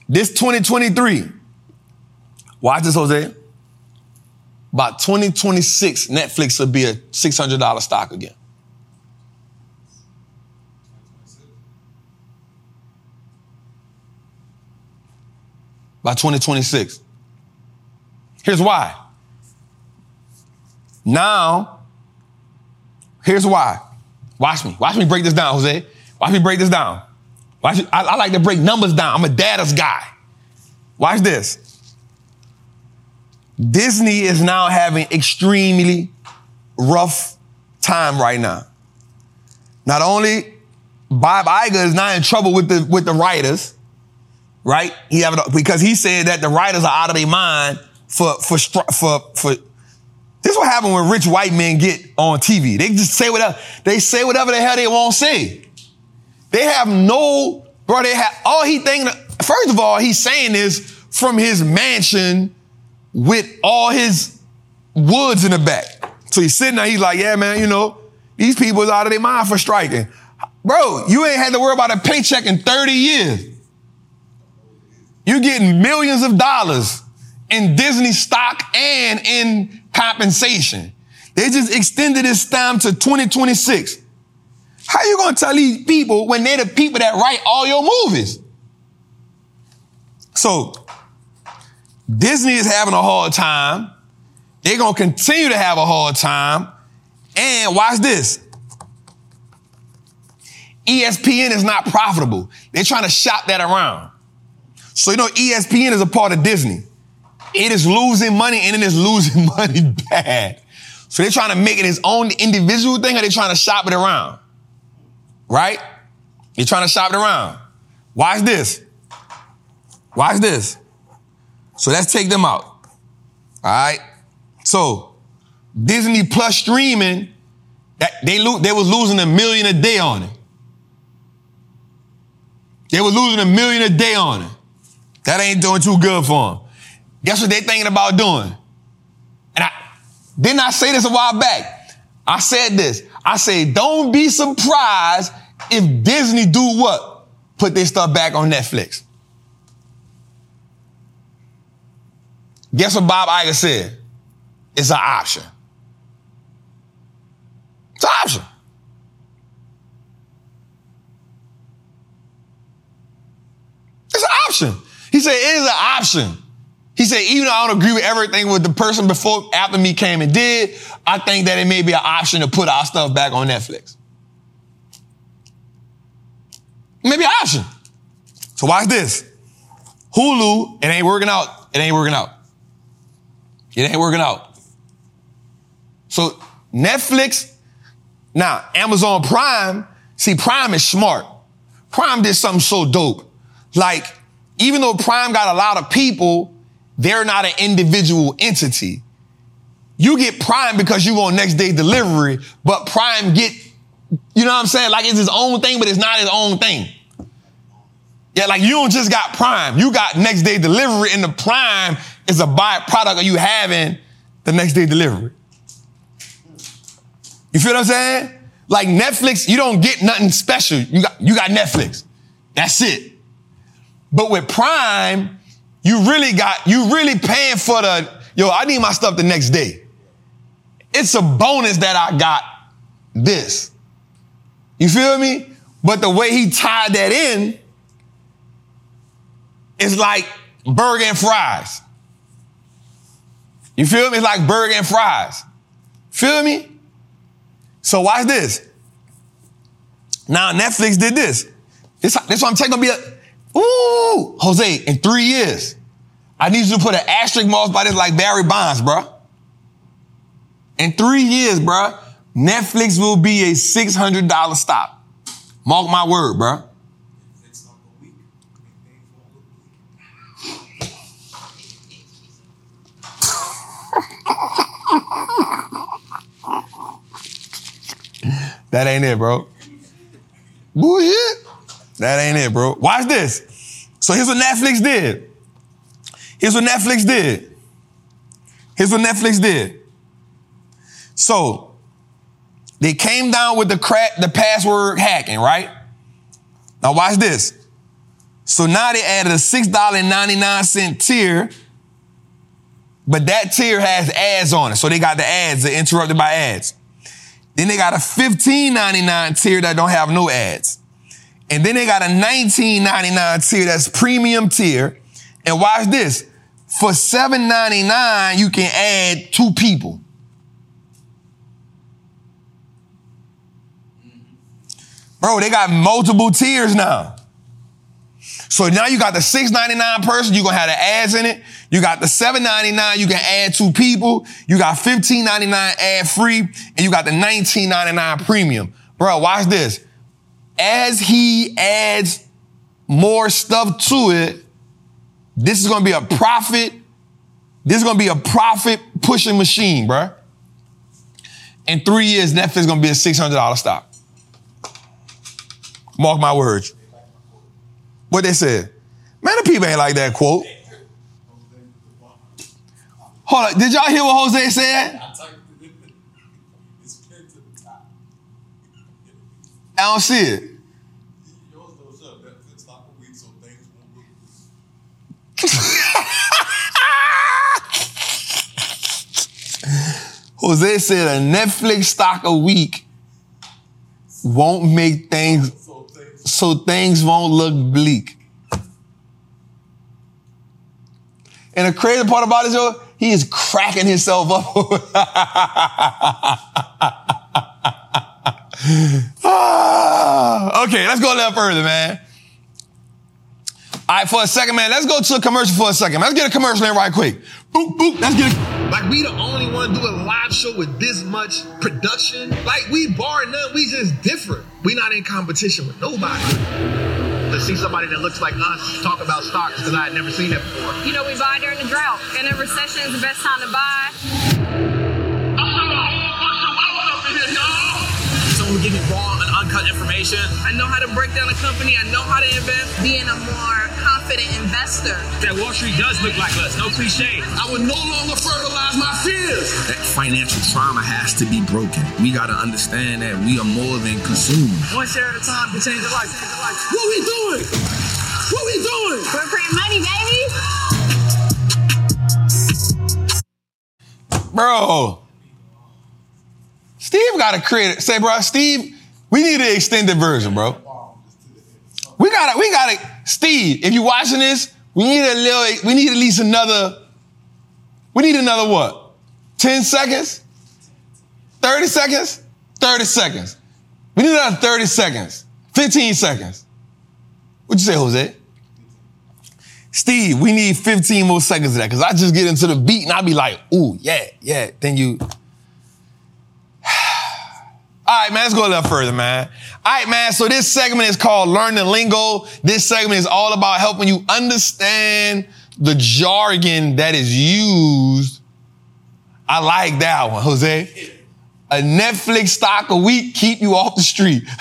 This 2023. Watch this, Jose. By 2026, Netflix will be a $600 stock again. By 2026. Here's why. Now, here's why. Watch me. Watch me break this down, Jose. Watch me break this down. Watch. I, I like to break numbers down. I'm a data's guy. Watch this. Disney is now having extremely rough time right now. Not only Bob Iger is now in trouble with the with the writers, right? He have because he said that the writers are out of their mind for for for for. This is what happened when rich white men get on TV. They just say whatever they say whatever the hell they want to say. They have no bro. They have all he thinking. First of all, he's saying this from his mansion with all his woods in the back. So he's sitting there, he's like, yeah, man, you know, these people is out of their mind for striking. Bro, you ain't had to worry about a paycheck in 30 years. You're getting millions of dollars in Disney stock and in compensation. They just extended this time to 2026. How you gonna tell these people when they're the people that write all your movies? So Disney is having a hard time. They're to continue to have a hard time. And watch this. ESPN is not profitable. They're trying to shop that around. So, you know, ESPN is a part of Disney. It is losing money and it is losing money bad. So they're trying to make it its own individual thing or they're trying to shop it around. right? You're trying to shop it around. Watch this. Watch this. So let's take them out. All right. So Disney Plus streaming, that they lo- they was losing a million a day on it. They were losing a million a day on it. That ain't doing too good for them. Guess what they're thinking about doing? And I didn't I say this a while back. I said this. I say, don't be surprised if Disney do what? Put their stuff back on Netflix. Guess what Bob Iger said? It's an option. It's an option. It's an option. He said it is an option. He said, even though I don't agree with everything with the person before, after me came and did, I think that it may be an option to put our stuff back on Netflix. Maybe an option. So watch this. Hulu, it ain't working out. It ain't working out. It ain't working out. So Netflix, now Amazon Prime, see Prime is smart. Prime did something so dope. Like, even though Prime got a lot of people, they're not an individual entity. You get Prime because you want next day delivery, but Prime get, you know what I'm saying? Like it's his own thing, but it's not his own thing. Yeah, like you don't just got Prime. You got next day delivery and the Prime is a byproduct of you having the next day delivery. You feel what I'm saying? Like Netflix, you don't get nothing special. You got, you got Netflix. That's it. But with Prime, you really got, you really paying for the, yo, I need my stuff the next day. It's a bonus that I got this. You feel me? But the way he tied that in is like burger and fries. You feel me? It's like burger and fries. Feel me? So watch this. Now Netflix did this. This, this I'm taking gonna be a, ooh, Jose, in three years, I need you to put an asterisk mark by this like Barry Bonds, bro. In three years, bro, Netflix will be a $600 stop. Mark my word, bro. That ain't it, bro. Bullshit. That ain't it, bro. Watch this. So here's what Netflix did. Here's what Netflix did. Here's what Netflix did. So they came down with the crack, the password hacking, right? Now watch this. So now they added a $6.99 tier, but that tier has ads on it. So they got the ads, they're interrupted by ads. Then they got a $15.99 tier that don't have no ads. And then they got a $19.99 tier that's premium tier. And watch this. For $7.99, you can add two people. Bro, they got multiple tiers now. So now you got the $6.99 person, you're gonna have the ads in it. You got the $7.99, you can add two people. You got $15.99 ad free, and you got the $19.99 premium. Bro, watch this. As he adds more stuff to it, this is gonna be a profit. This is gonna be a profit pushing machine, bro. In three years, Netflix is gonna be a $600 stock. Mark my words. What they said. Man, the people ain't like that quote. Hold on. Did y'all hear what Jose said? I don't see it. Jose said a Netflix stock a week won't make things so things won't look bleak. And the crazy part about it, yo, he is cracking himself up. ah, Ah, okay, let's go a little further, man. All right, for a second, man, let's go to a commercial for a second. Let's get a commercial in right quick. Boop, boop, let's get a. Like, we the only one do a live show with this much production. Like, we bar none, we just different. We not in competition with nobody. To see somebody that looks like us talk about stocks because I had never seen it before. You know, we buy during the drought, and in recession is the best time to buy. I'm throwing a whole bunch of up in here, y'all. give me raw and uncut information. I know how to break down a company. I know how to invest. Being a more confident investor. That Wall Street does look like us. No cliche. I would no longer fertilize my fears. That financial trauma has to be broken. We got to understand that we are more than consumers. One share at a time can change your life. Change your life. What we doing? What we doing? We're printing money, baby. Bro. Steve got to create it. Say, bro, Steve, we need an extended version, bro. We gotta, we gotta, Steve, if you're watching this, we need a little, we need at least another, we need another what? 10 seconds? 30 seconds? 30 seconds. We need another 30 seconds. 15 seconds. What'd you say, Jose? Steve, we need 15 more seconds of that because I just get into the beat and I be like, ooh, yeah, yeah. Then you. All right, man, let's go a little further, man. All right, man, so this segment is called Learn the Lingo. This segment is all about helping you understand the jargon that is used. I like that one, Jose. A Netflix stock a week keep you off the street.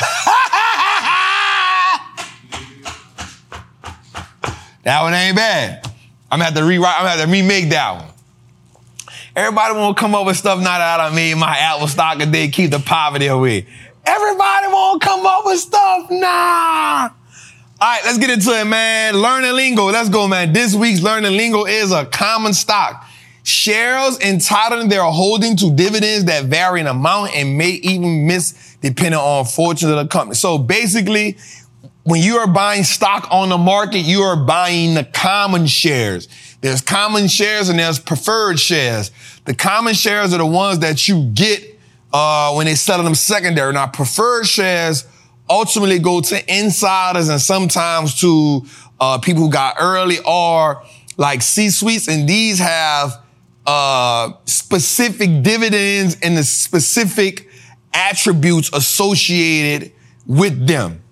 that one ain't bad. I'm gonna have to rewrite, I'm gonna have to remake that one. Everybody wanna come up with stuff not out of me. my Apple stock a day, keep the poverty away. Everybody wanna come up with stuff, nah. All right, let's get into it, man. Learning lingo. Let's go, man. This week's learning lingo is a common stock. Shares entitled their holding to dividends that vary in amount and may even miss depending on fortunes of the company. So basically, when you are buying stock on the market, you are buying the common shares. There's common shares and there's preferred shares. The common shares are the ones that you get uh, when they sell them secondary. Now, preferred shares ultimately go to insiders and sometimes to uh, people who got early or like C-suites, and these have uh, specific dividends and the specific attributes associated with them.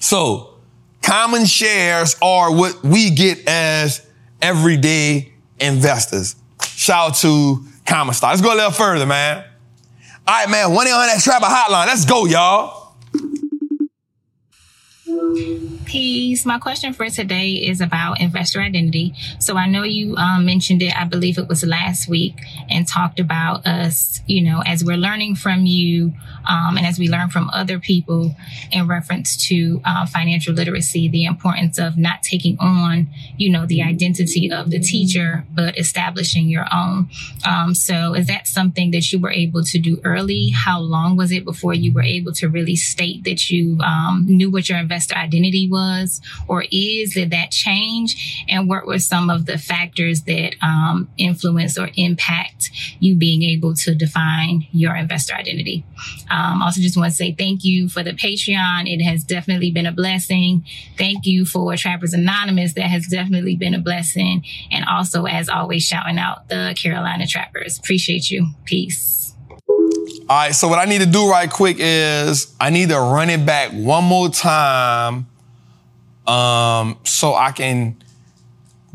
So, common shares are what we get as everyday investors. Shout out to Common Stock. Let's go a little further, man. All right, man. 1 800 Trapper Hotline. Let's go, y'all. Peace. My question for today is about investor identity. So I know you um, mentioned it, I believe it was last week, and talked about us, you know, as we're learning from you um, and as we learn from other people in reference to uh, financial literacy, the importance of not taking on, you know, the identity of the teacher, but establishing your own. Um, so is that something that you were able to do early? How long was it before you were able to really state that you um, knew what your investor identity was or is? Did that change? And what were some of the factors that um, influence or impact you being able to define your investor identity? Um, also, just want to say thank you for the Patreon. It has definitely been a blessing. Thank you for Trappers Anonymous. That has definitely been a blessing. And also, as always, shouting out the Carolina Trappers. Appreciate you. Peace. All right, so what I need to do right quick is I need to run it back one more time um, so I can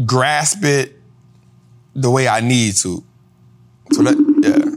grasp it the way I need to. So that, yeah.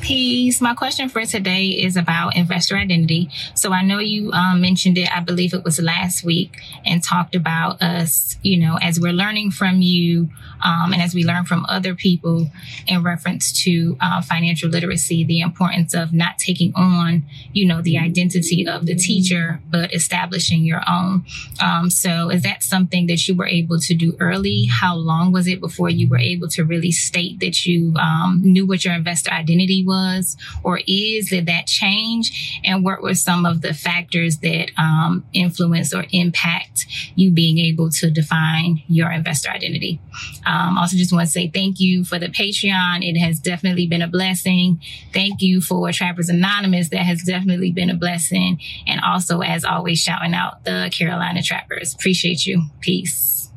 Peace. My question for today is about investor identity. So I know you um, mentioned it, I believe it was last week, and talked about us, you know, as we're learning from you um, and as we learn from other people in reference to uh, financial literacy, the importance of not taking on, you know, the identity of the teacher, but establishing your own. Um, so is that something that you were able to do early? How long was it before you were able to really state that you um, knew what your identity was or is? Did that change? And what were some of the factors that um, influence or impact you being able to define your investor identity? Um, also, just want to say thank you for the Patreon. It has definitely been a blessing. Thank you for Trappers Anonymous. That has definitely been a blessing. And also, as always, shouting out the Carolina Trappers. Appreciate you. Peace.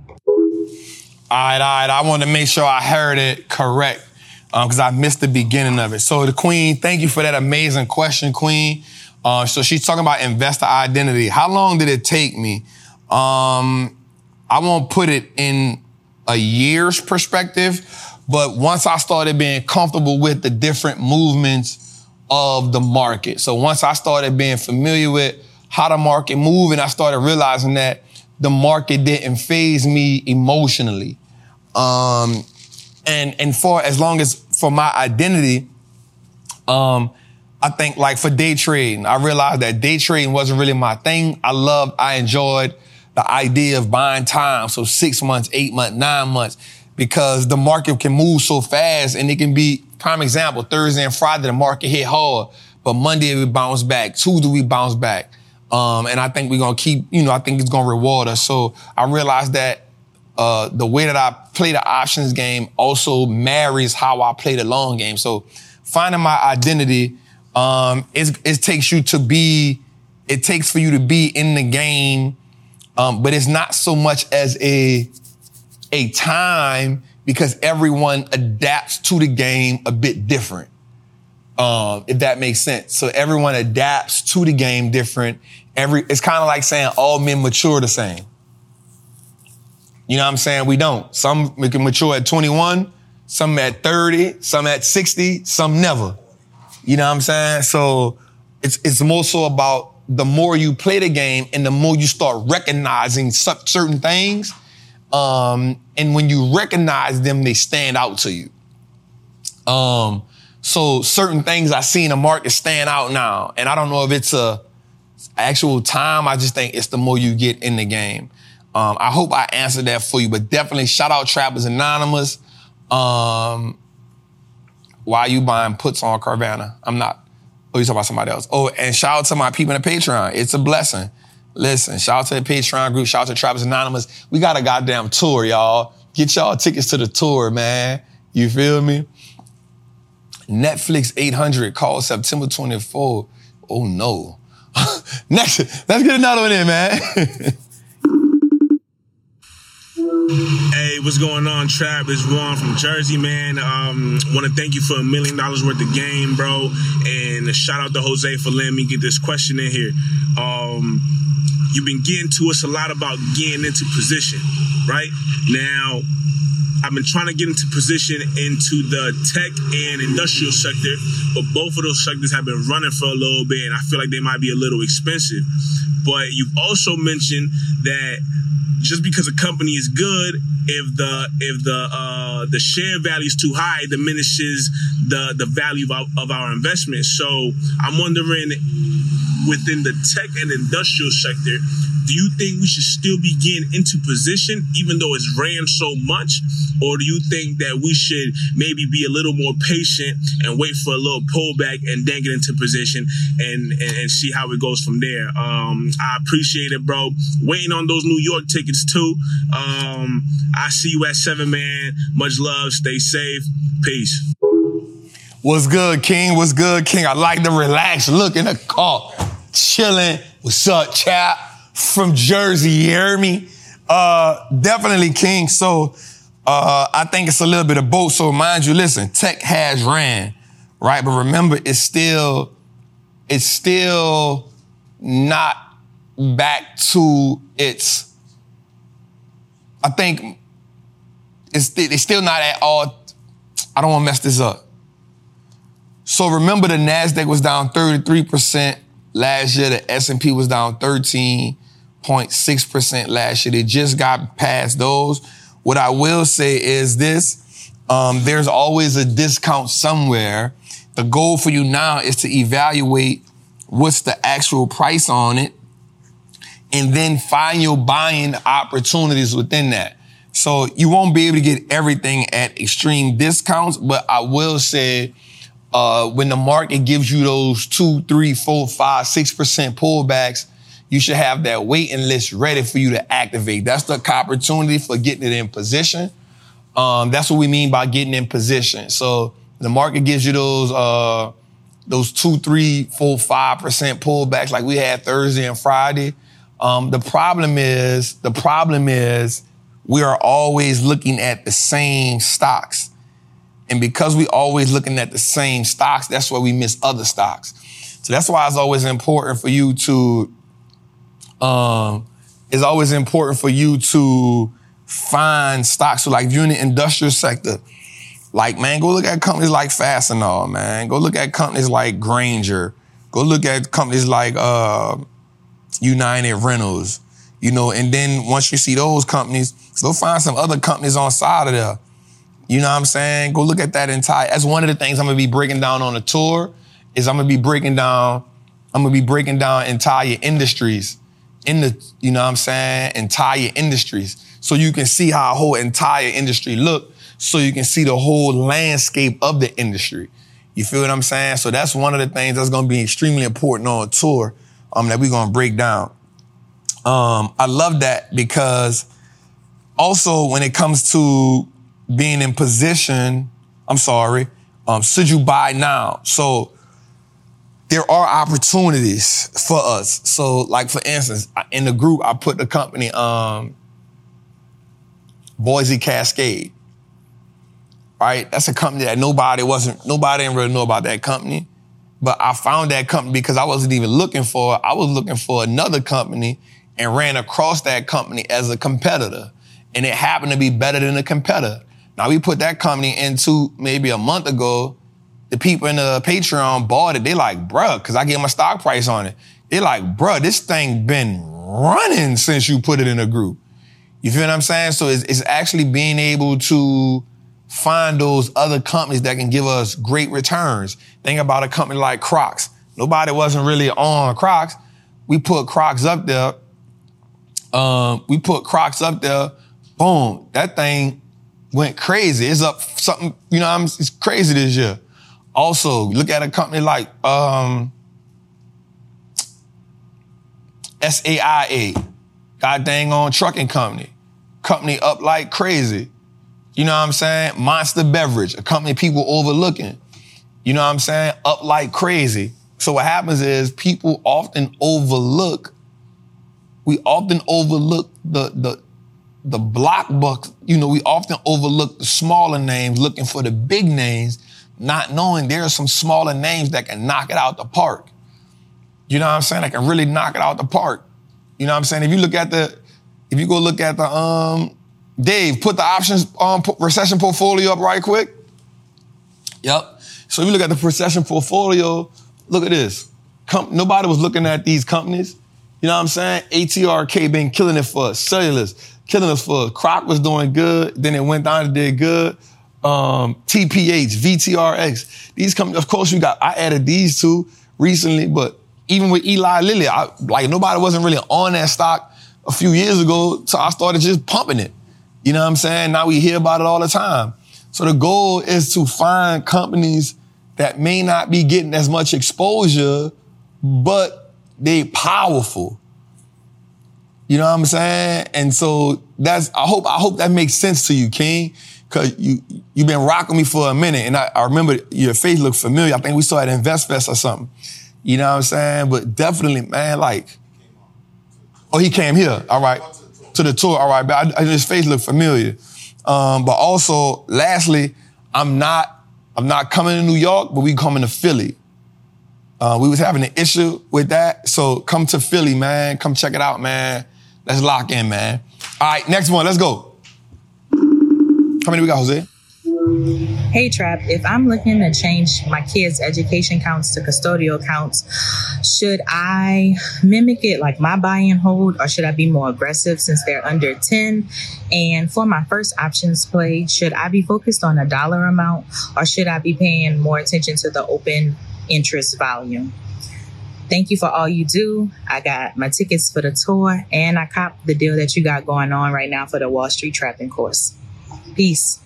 All right, all right. I want to make sure I heard it correct. Because I missed the beginning of it. So the Queen, thank you for that amazing question, Queen. Uh, so she's talking about investor identity. How long did it take me? Um, I won't put it in a year's perspective, but once I started being comfortable with the different movements of the market. So once I started being familiar with how the market moved and I started realizing that the market didn't phase me emotionally. Um, and, and for as long as for my identity, um, I think like for day trading, I realized that day trading wasn't really my thing. I loved, I enjoyed the idea of buying time. So six months, eight months, nine months, because the market can move so fast and it can be prime example, Thursday and Friday, the market hit hard, but Monday we bounce back. Tuesday we bounce back. Um, and I think we're gonna keep, you know, I think it's gonna reward us. So I realized that uh, the way that I play the options game also marries how I play the long game. So finding my identity, um, it, takes you to be, it takes for you to be in the game, um, but it's not so much as a, a time because everyone adapts to the game a bit different. Um, if that makes sense. So everyone adapts to the game different. Every, it's kind of like saying all men mature the same. You know what I'm saying? We don't. Some we can mature at 21, some at 30, some at 60, some never. You know what I'm saying? So it's it's more so about the more you play the game and the more you start recognizing certain things. Um, and when you recognize them, they stand out to you. Um, so certain things I see in the market stand out now. And I don't know if it's a actual time. I just think it's the more you get in the game. Um, I hope I answered that for you, but definitely shout out Trappers Anonymous. Um, why are you buying puts on Carvana? I'm not. Oh, you talking about somebody else. Oh, and shout out to my people in the Patreon. It's a blessing. Listen, shout out to the Patreon group. Shout out to Trappers Anonymous. We got a goddamn tour, y'all. Get y'all tickets to the tour, man. You feel me? Netflix 800 called September 24. Oh no. Next, let's get another one in, man. Hey, what's going on, Trap? It's Juan from Jersey, man. Um, want to thank you for a million dollars worth of game, bro. And shout out to Jose for letting me get this question in here. Um, you've been getting to us a lot about getting into position, right? Now, I've been trying to get into position into the tech and industrial sector, but both of those sectors have been running for a little bit, and I feel like they might be a little expensive. But you've also mentioned that just because a company is good, if the if the uh, the share value is too high, it diminishes the the value of, of our investment. So I'm wondering, within the tech and industrial sector, do you think we should still be getting into position even though it's ran so much? Or do you think that we should maybe be a little more patient and wait for a little pullback and then get into position and, and, and see how it goes from there? Um, I appreciate it, bro. Waiting on those New York tickets too. Um, I see you at seven, man. Much love. Stay safe. Peace. What's good, King? What's good, King? I like the relaxed look in the car. Chilling. What's up, chap? from Jersey, you hear me? Uh, definitely King. So, uh, I think it's a little bit of both. So mind you, listen, tech has ran, right? But remember, it's still, it's still not back to its, I think it's, it's still not at all, I don't want to mess this up. So remember the NASDAQ was down 33% last year. The S&P was down 13. 0.6% last year. They just got past those. What I will say is this, um, there's always a discount somewhere. The goal for you now is to evaluate what's the actual price on it and then find your buying opportunities within that. So you won't be able to get everything at extreme discounts, but I will say, uh, when the market gives you those two, three, four, five, six percent pullbacks, you should have that waiting list ready for you to activate. That's the opportunity for getting it in position. Um, that's what we mean by getting in position. So the market gives you those, uh, those two, three, four, five percent pullbacks like we had Thursday and Friday. Um, the problem is, the problem is we are always looking at the same stocks. And because we always looking at the same stocks, that's why we miss other stocks. So that's why it's always important for you to, um, it's always important for you to find stocks. So like if you're in the industrial sector, like man, go look at companies like Fastenal, man. Go look at companies like Grainger. Go look at companies like uh, United Rentals. You know, and then once you see those companies, go find some other companies on side of there. You know what I'm saying? Go look at that entire. That's one of the things I'm gonna be breaking down on the tour. Is I'm gonna be breaking down. I'm gonna be breaking down entire industries in the. You know what I'm saying? Entire industries, so you can see how a whole entire industry look. So you can see the whole landscape of the industry. You feel what I'm saying? So that's one of the things that's gonna be extremely important on a tour. Um, that we're gonna break down. Um, I love that because also when it comes to being in position, I'm sorry, um, should you buy now? So there are opportunities for us. So like for instance, in the group, I put the company, um, Boise Cascade. Right? That's a company that nobody wasn't, nobody didn't really know about that company. But I found that company because I wasn't even looking for, It. I was looking for another company and ran across that company as a competitor. And it happened to be better than a competitor. Now we put that company into maybe a month ago. The people in the Patreon bought it. They like, bruh, cause I gave my stock price on it. They like, bruh, this thing been running since you put it in a group. You feel what I'm saying? So it's, it's actually being able to find those other companies that can give us great returns. Think about a company like Crocs. Nobody wasn't really on Crocs. We put Crocs up there. Um, we put Crocs up there. Boom. That thing went crazy. It's up something, you know, I'm, it's crazy this year. Also, look at a company like um, SAIA, God dang on trucking company. Company up like crazy. You know what I'm saying? Monster Beverage, a company people overlooking. You know what I'm saying? Up like crazy. So what happens is people often overlook, we often overlook the, the, the block bucks, you know, we often overlook the smaller names looking for the big names, not knowing there are some smaller names that can knock it out the park. You know what I'm saying? That can really knock it out the park. You know what I'm saying? If you look at the, if you go look at the, um, Dave, put the options um, recession portfolio up right quick. Yep. So if you look at the recession portfolio, look at this. Com- nobody was looking at these companies. You know what I'm saying? ATRK been killing it for us. Celsius, killing us for. Croc was doing good. Then it went down and did good. Um, TPH, VTRX. These companies, of course, you got, I added these two recently, but even with Eli Lilly, I, like nobody wasn't really on that stock a few years ago. So I started just pumping it. You know what I'm saying? Now we hear about it all the time. So the goal is to find companies that may not be getting as much exposure, but they powerful. You know what I'm saying? And so that's I hope I hope that makes sense to you, King. Cause you you've been rocking me for a minute. And I, I remember your face looked familiar. I think we saw it at InvestFest or something. You know what I'm saying? But definitely, man, like, oh, he came here. All right. To the tour. All right. But I, I, his face looked familiar. Um, but also, lastly, I'm not, I'm not coming to New York, but we coming to Philly. Uh, we was having an issue with that. So come to Philly, man. Come check it out, man. Let's lock in, man. All right, next one. Let's go. How many we got, Jose? Hey Trap, if I'm looking to change my kids' education accounts to custodial accounts, should I mimic it like my buy and hold, or should I be more aggressive since they're under 10? And for my first options play, should I be focused on a dollar amount, or should I be paying more attention to the open interest volume? Thank you for all you do. I got my tickets for the tour, and I copped the deal that you got going on right now for the Wall Street Trapping course. Peace.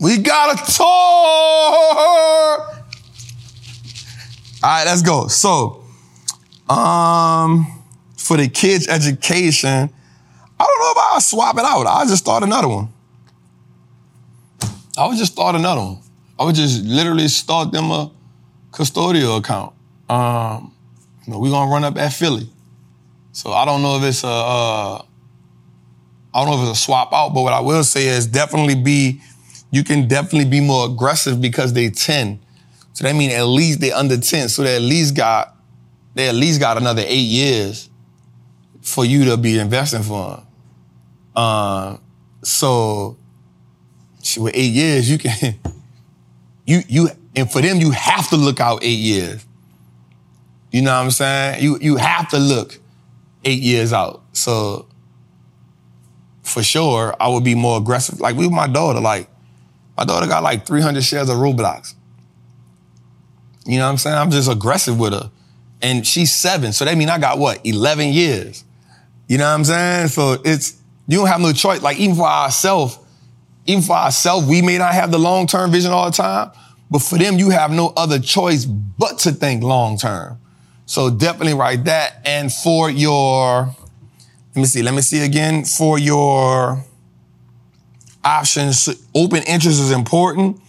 We got a tour. All right, let's go. So, um, for the kids' education, I don't know if I'll swap it out. I'll just start another one. I would just start another one. I would just literally start them a custodial account. Um, you know, we're gonna run up at Philly. So I don't know if it's a, uh, I don't know if it's a swap out, but what I will say is definitely be, you can definitely be more aggressive because they 10. So that means at least they under 10. So they at least got, they at least got another eight years for you to be investing for them. Uh, so with eight years, you can, you, you, and for them, you have to look out eight years. You know what I'm saying? You, you have to look eight years out. So for sure, I would be more aggressive. Like with my daughter, like my daughter got like 300 shares of Roblox. You know what I'm saying? I'm just aggressive with her. And she's seven, so that mean I got what, 11 years. You know what I'm saying? So it's, you don't have no choice. Like even for ourselves, even for ourselves, we may not have the long-term vision all the time, but for them, you have no other choice but to think long-term. So definitely write that. And for your, let me see, let me see again. For your options, open interest is important.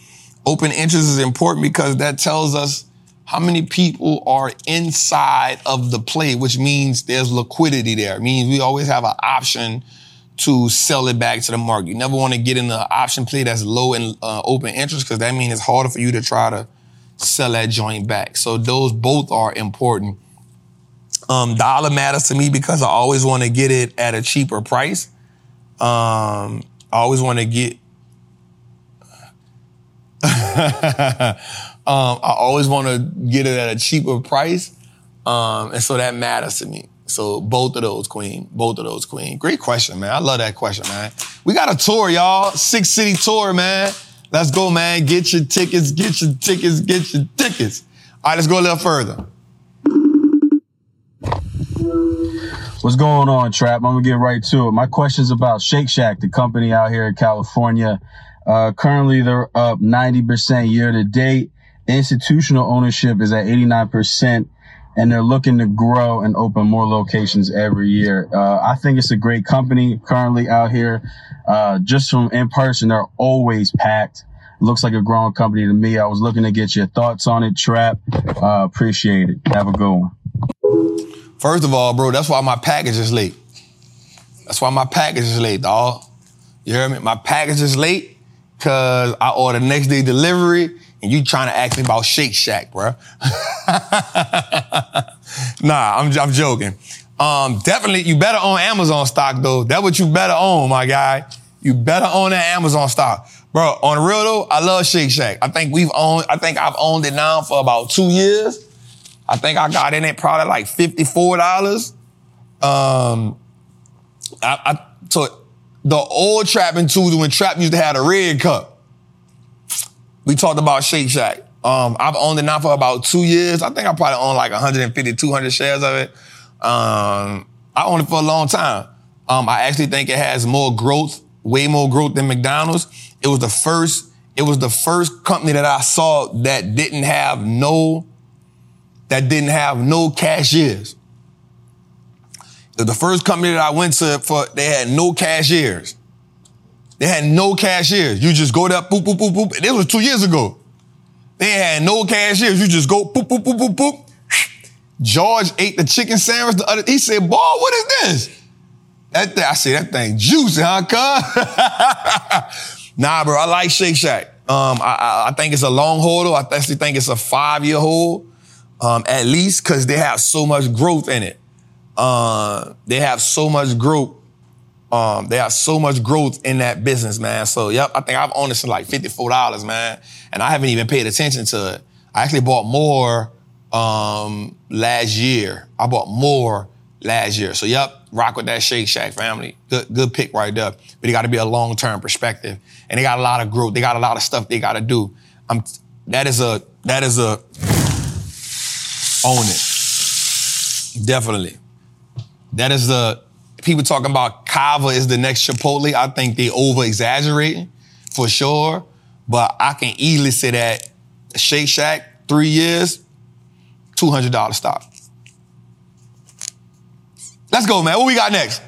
Open interest is important because that tells us how many people are inside of the play, which means there's liquidity there. It means we always have an option to sell it back to the market. You never want to get in an option play that's low in uh, open interest because that means it's harder for you to try to sell that joint back. So those both are important. Um, dollar matters to me because I always want to get it at a cheaper price. Um, I always want to get. um, I always want to get it at a cheaper price, um, and so that matters to me. So both of those, Queen. Both of those, Queen. Great question, man. I love that question, man. We got a tour, y'all. Six city tour, man. Let's go, man. Get your tickets, get your tickets, get your tickets. All right, let's go a little further. What's going on, Trap? I'm gonna get right to it. My question's about Shake Shack, the company out here in California. Uh, currently, they're up 90% year to date. Institutional ownership is at 89%, and they're looking to grow and open more locations every year. Uh, I think it's a great company currently out here. Uh, just from in person, they're always packed. Looks like a growing company to me. I was looking to get your thoughts on it, Trap. Uh, appreciate it. Have a good one. First of all, bro, that's why my package is late. That's why my package is late, dog. You hear me? My package is late because I ordered next day delivery and you trying to ask me about Shake Shack, bro. nah, I'm, I'm joking. Um, definitely, you better own Amazon stock though. That's what you better own, my guy. You better own that Amazon stock. Bro, on the real though, I love Shake Shack. I think we've owned, I think I've owned it now for about two years. I think I got in it probably like $54. Um, I, I so the old trapping tools when trap used to have a red cup. We talked about Shake Shack. Um, I've owned it now for about two years. I think I probably own like 150, 200 shares of it. Um, I owned it for a long time. Um, I actually think it has more growth, way more growth than McDonald's. It was the first, it was the first company that I saw that didn't have no, that didn't have no cashiers. It was the first company that I went to for, they had no cashiers. They had no cashiers. You just go there, boop, boop, boop, boop. This was two years ago. They had no cashiers. You just go, boop, boop, boop, boop, boop. George ate the chicken sandwich. The other, he said, boy, what is this? That I say, that thing juicy, huh, cuz? nah, bro, I like Shake Shack. Um, I, I, I think it's a long holder. I actually think it's a five-year hold, um, at least, because they have so much growth in it. Uh, they have so much growth. Um, they have so much growth in that business, man. So, yep, I think I've owned it since like $54, man. And I haven't even paid attention to it. I actually bought more um, last year. I bought more last year. So, yep, rock with that Shake Shack family. Good, good pick right there. But it got to be a long term perspective, and they got a lot of growth. They got a lot of stuff they got to do. I'm, that is a that is a own it. Definitely. That is the people talking about Cava is the next Chipotle. I think they over exaggerating for sure. But I can easily say that Shake Shack, three years, $200 stock. Let's go, man. What we got next?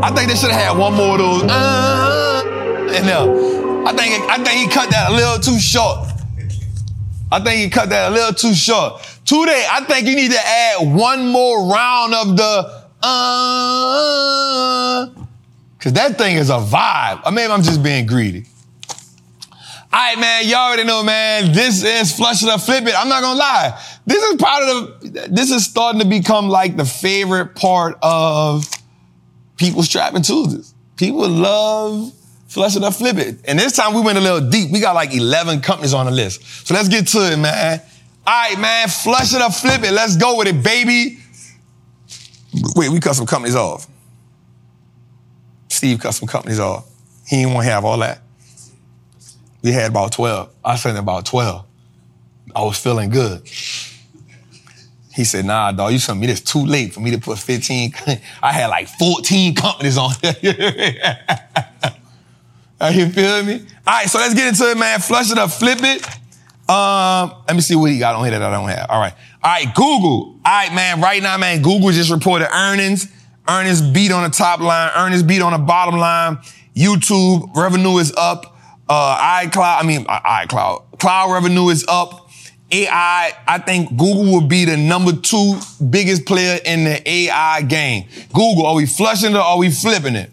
I think they should have had one more of those. Uh, in there. I think I think he cut that a little too short. I think you cut that a little too short. Today, I think you need to add one more round of the uh, cause that thing is a vibe. Or maybe I'm just being greedy. All right, man, y'all already know, man. This is Flush It or Flip It. I'm not gonna lie. This is part of the, this is starting to become like the favorite part of people's trapping Tuesdays. People love Flush It or Flip It. And this time we went a little deep. We got like 11 companies on the list. So let's get to it, man. All right, man, Flush It up, Flip It. Let's go with it, baby. Wait, we cut some companies off. Steve cut some companies off. He didn't want to have all that. We had about 12. I said about 12. I was feeling good. He said, nah, dog, you sent me this too late for me to put 15. I had like 14 companies on you feel me? All right, so let's get into it, man. Flush it up, flip it. Um, let me see what he got on here that I don't have. All right. All right, Google. All right, man. Right now, man, Google just reported earnings. Earnings beat on the top line. Earnings beat on the bottom line. YouTube revenue is up. Uh, iCloud, I mean, uh, iCloud. Cloud revenue is up. AI, I think Google will be the number two biggest player in the AI game. Google, are we flushing it or are we flipping it?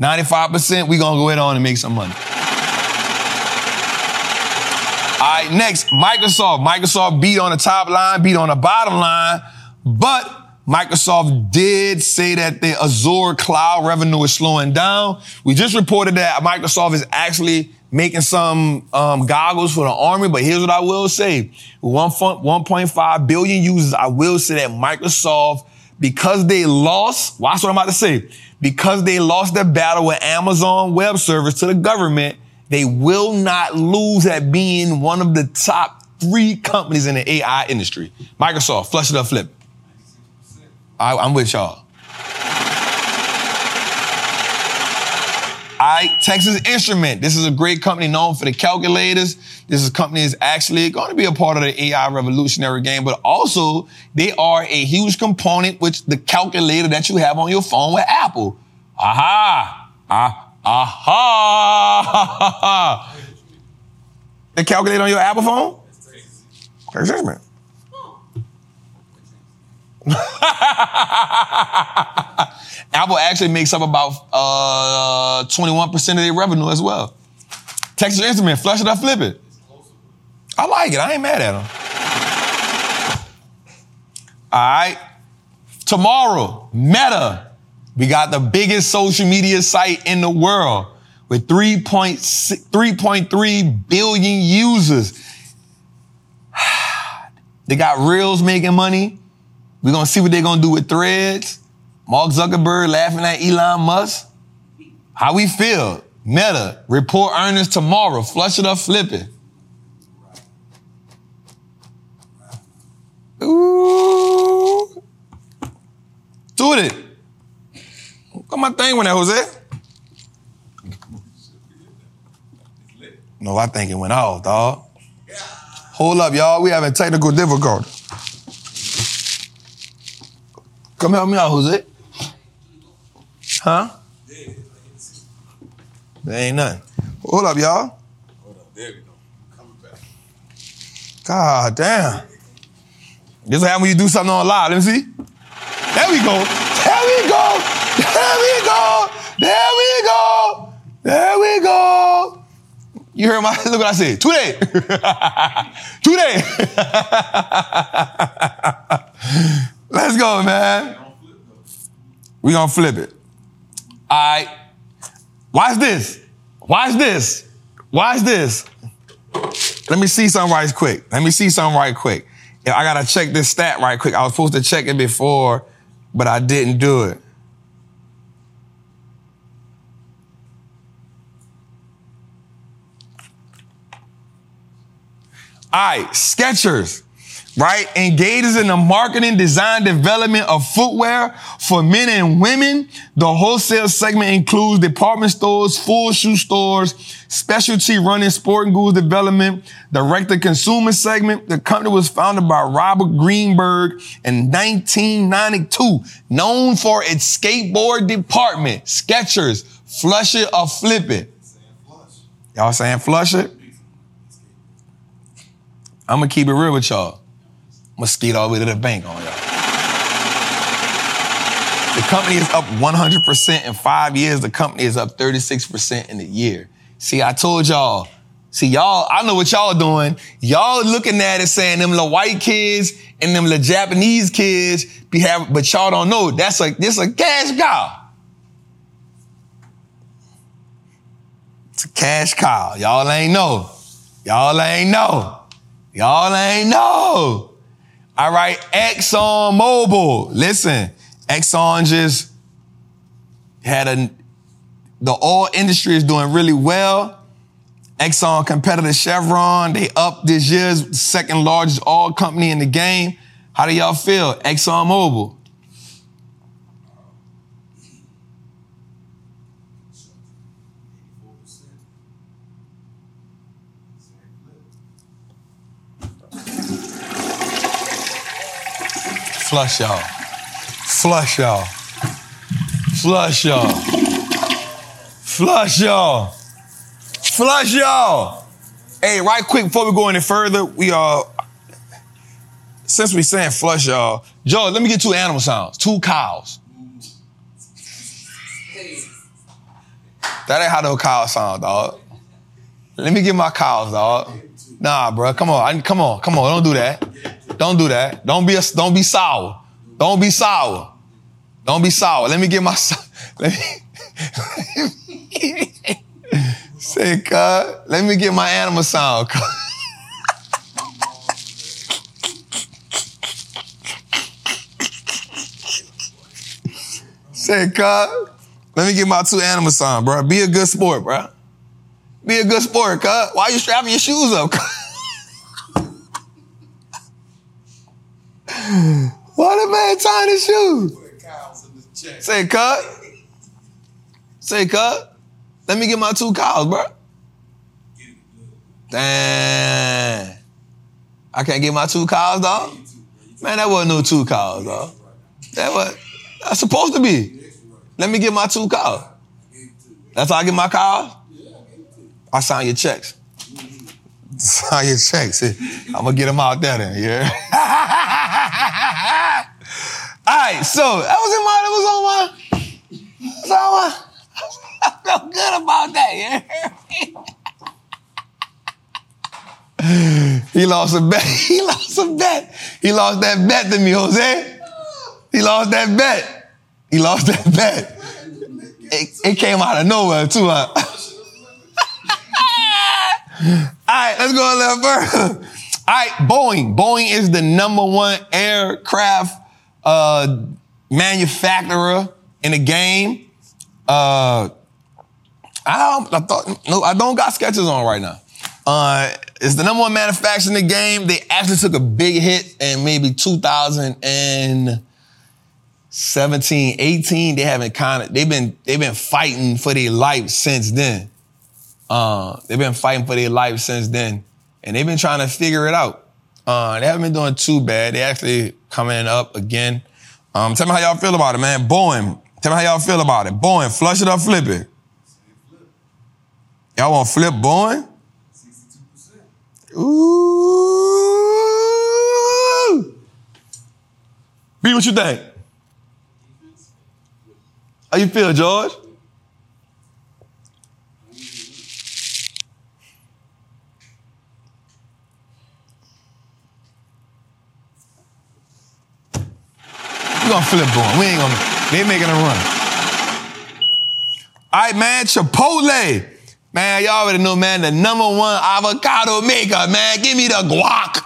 95%, we gonna go ahead on and make some money. All right, next, Microsoft. Microsoft beat on the top line, beat on the bottom line, but Microsoft did say that the Azure cloud revenue is slowing down. We just reported that Microsoft is actually making some um, goggles for the army, but here's what I will say. 1.5 billion users, I will say that Microsoft, because they lost, watch what I'm about to say, because they lost their battle with Amazon Web Service to the government, they will not lose at being one of the top three companies in the AI industry. Microsoft, flush it up, flip. I, I'm with y'all. I, Texas Instrument. This is a great company known for the calculators. This is company is actually going to be a part of the AI revolutionary game, but also they are a huge component with the calculator that you have on your phone with Apple. Aha! Ah, aha! the calculator on your Apple phone? Texas Instrument. Apple actually makes up about uh, 21% of their revenue as well. Texas Instrument, flush it or flip it. I like it. I ain't mad at him. All right. Tomorrow, Meta. We got the biggest social media site in the world with 3.3 billion users. they got Reels making money. We're going to see what they're going to do with threads. Mark Zuckerberg laughing at Elon Musk. How we feel? Meta, report earnings tomorrow. Flush it up, flip it. Ooh. Do it. Got my thing when that, Jose. No, I think it went off, dog. Hold up, y'all. We having technical difficulty. Come help me out, Jose. Huh? There ain't nothing. Hold up, y'all. Hold up. There we go. Coming back. God damn. This what happens when you do something on live. Let me see. There we go. There we go. There we go. There we go. There we go. You heard my look what I said. Today. Today. Let's go, man. We gonna flip it. All right. Watch this. Watch this. Watch this. Let me see something right quick. Let me see something right quick. Yeah, I gotta check this stat right quick. I was supposed to check it before, but I didn't do it. All right, Skechers, right? Engages in the marketing, design, development of footwear for men and women. The wholesale segment includes department stores, full shoe stores, specialty running, sporting goods development, direct-to-consumer segment. The company was founded by Robert Greenberg in 1992, known for its skateboard department. Skechers, flush it or flip it. Y'all saying flush it? I'm gonna keep it real with y'all. Skate all the way to the bank on y'all. The company is up 100% in five years. The company is up 36% in a year. See, I told y'all. See, y'all, I know what y'all doing. Y'all looking at it saying them little white kids and them little Japanese kids be having, but y'all don't know. That's like, this a cash cow. It's a cash cow. Y'all ain't know. Y'all ain't know. Y'all ain't know. All right, Exxon Mobil. Listen, Exxon just had a, the oil industry is doing really well. Exxon competitor Chevron, they up this year's second largest oil company in the game. How do y'all feel? Exxon Mobil. Flush y'all. Flush y'all. Flush y'all. Flush y'all. Flush y'all. Hey, right quick before we go any further, we are since we saying flush y'all, Joe, let me get two animal sounds. Two cows. That ain't how the cow sound, dog. Let me get my cows, dog. Nah, bro, come on, I, come on, come on, don't do that. Don't do that. Don't be a, don't be sour. Don't be sour. Don't be sour. Let me get my let me say, cut. let me get my animal sound. Say, cut. let me get my two animal sound, bro. Be a good sport, bro. Be a good sport, cut. Why you strapping your shoes up? cuz? Why the man tying his shoes? Say, cut. Say, cut. Let me get my two cows, bro. Damn. I can't get my two cows, dog. Man, that wasn't no two cows, dog. That was that's supposed to be. Let me get my two cows. That's how I get my cows. I sign your checks. Sign your checks. I'm gonna get them out there then. Yeah. All right, so that was in my, that was on my, that was on my, I felt good about that, yeah. he lost a bet. He lost a bet. He lost that bet to me, Jose. He lost that bet. He lost that bet. It, it came out of nowhere, too, huh? All right, let's go a little further. All right, Boeing. Boeing is the number one aircraft uh, manufacturer in the game. Uh, I, don't, I thought no, I don't got sketches on right now. Uh, it's the number one manufacturer in the game. They actually took a big hit in maybe 2017, 18. They haven't kind of they've been they've been fighting for their life since then. Uh, they've been fighting for their life since then, and they've been trying to figure it out. Uh, they haven't been doing too bad. They actually coming up again. Um, tell me how y'all feel about it, man. Boeing. Tell me how y'all feel about it. Boeing, flush it or flip it. Y'all want to flip Boeing? Ooh. B, what you think? How you feel, George? Flip Boeing. We ain't gonna, ain't making a run. All right, man, Chipotle. Man, y'all already know, man, the number one avocado maker, man. Give me the guac.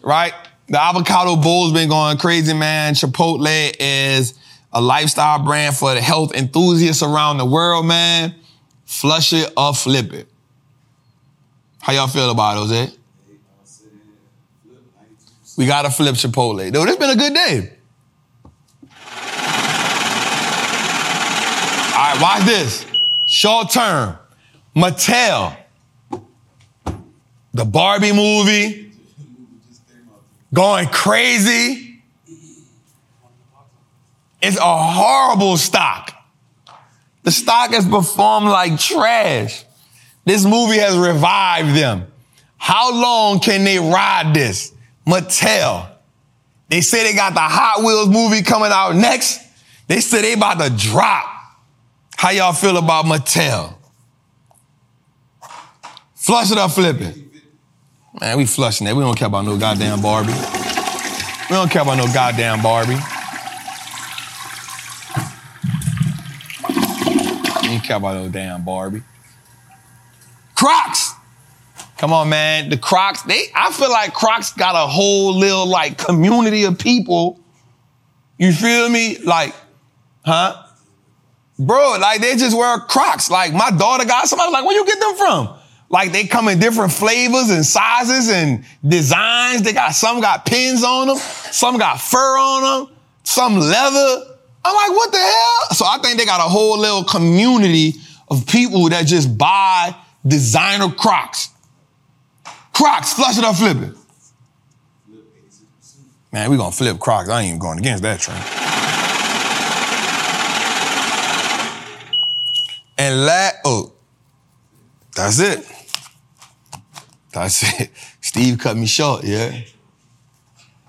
Right? The avocado bowl's been going crazy, man. Chipotle is a lifestyle brand for the health enthusiasts around the world, man. Flush it or flip it. How y'all feel about it, Jose? We gotta flip Chipotle. Dude, it's been a good day. All right, watch this. Short term. Mattel. The Barbie movie. Going crazy. It's a horrible stock. The stock has performed like trash. This movie has revived them. How long can they ride this? Mattel. They say they got the Hot Wheels movie coming out next. They say they about to drop. How y'all feel about Mattel? Flush it or flip it? Man, we flushing that. We don't care about no goddamn Barbie. We don't care about no goddamn Barbie. We don't care about no damn Barbie. Crocs. Come on, man. The Crocs, they I feel like Crocs got a whole little like community of people. You feel me? Like, huh? Bro, like they just wear Crocs. Like my daughter got somebody like, where you get them from? Like they come in different flavors and sizes and designs. They got some got pins on them, some got fur on them, some leather. I'm like, what the hell? So I think they got a whole little community of people that just buy designer Crocs. Crocs, flush it or flip it. Man, we gonna flip Crocs. I ain't even going against that train. And la oh, that's it. That's it. Steve cut me short, yeah.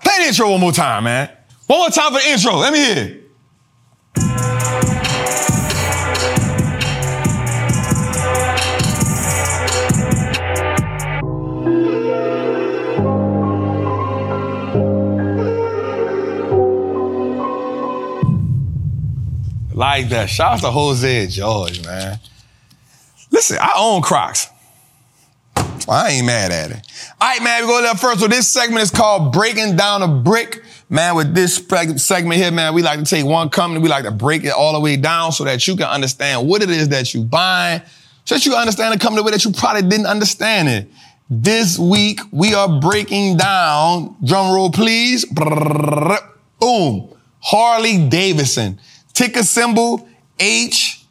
Play the intro one more time, man. One more time for the intro. Let me hear Like that. Shout out to Jose and George, man. Listen, I own Crocs. I ain't mad at it. All right, man, we go there first. So this segment is called Breaking Down a Brick. Man, with this segment here, man, we like to take one company, we like to break it all the way down so that you can understand what it is that you buying, so that you understand the company the way that you probably didn't understand it. This week, we are breaking down, drum roll please, boom, Harley Davidson. Ticker symbol H-O-G,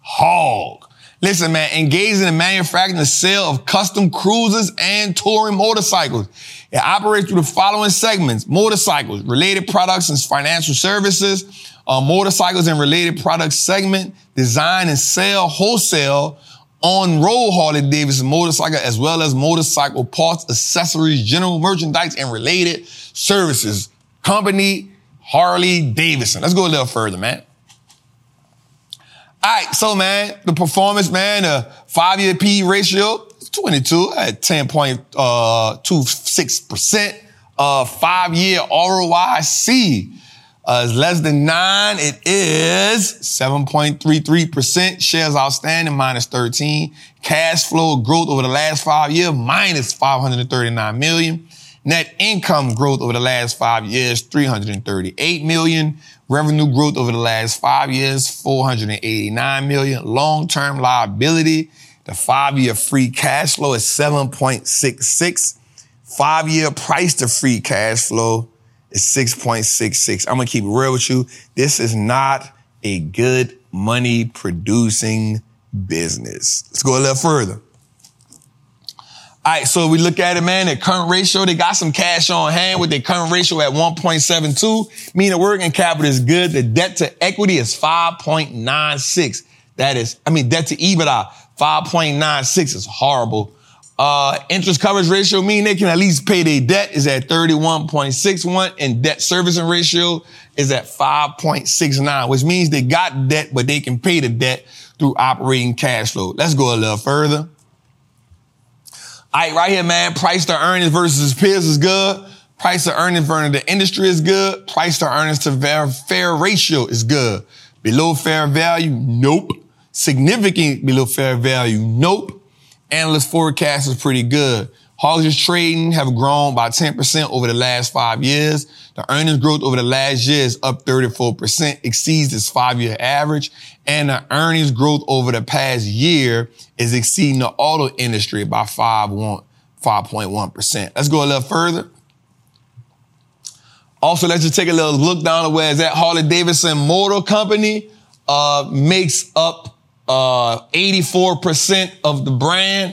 hog. Listen, man, engaged in the manufacturing and sale of custom cruisers and touring motorcycles. It operates through the following segments. Motorcycles, related products and financial services, uh, motorcycles and related products segment, design and sale wholesale, on-road Harley Davidson motorcycle, as well as motorcycle parts, accessories, general merchandise, and related services. Company Harley Davidson. Let's go a little further, man. All right, so man, the performance, man, the five-year P ratio, 22 at 10.26%. Uh, five-year ROIC uh, is less than nine. It is 7.33%. Shares outstanding, minus 13. Cash flow growth over the last five years, minus 539 million. Net income growth over the last five years, 338 million. Revenue growth over the last five years, 489 million. Long-term liability, the five-year free cash flow is 7.66. Five-year price to free cash flow is 6.66. I'm gonna keep it real with you. This is not a good money producing business. Let's go a little further. All right, so we look at it, man, their current ratio, they got some cash on hand with their current ratio at 1.72, meaning the working capital is good. The debt to equity is 5.96. That is, I mean, debt to EBITDA, 5.96 is horrible. Uh, interest coverage ratio, meaning they can at least pay their debt, is at 31.61, and debt servicing ratio is at 5.69, which means they got debt, but they can pay the debt through operating cash flow. Let's go a little further. All right, right here, man. Price to earnings versus peers is good. Price to earnings versus the industry is good. Price to earnings to fair, ratio is good. Below fair value, nope. Significant below fair value, nope. Analyst forecast is pretty good. Hawkins trading have grown by 10% over the last five years. The earnings growth over the last year is up 34%, exceeds its five-year average. And the earnings growth over the past year is exceeding the auto industry by 5.1%. Let's go a little further. Also, let's just take a little look down at where is that Harley Davidson Motor Company uh, makes up uh, 84% of the brand.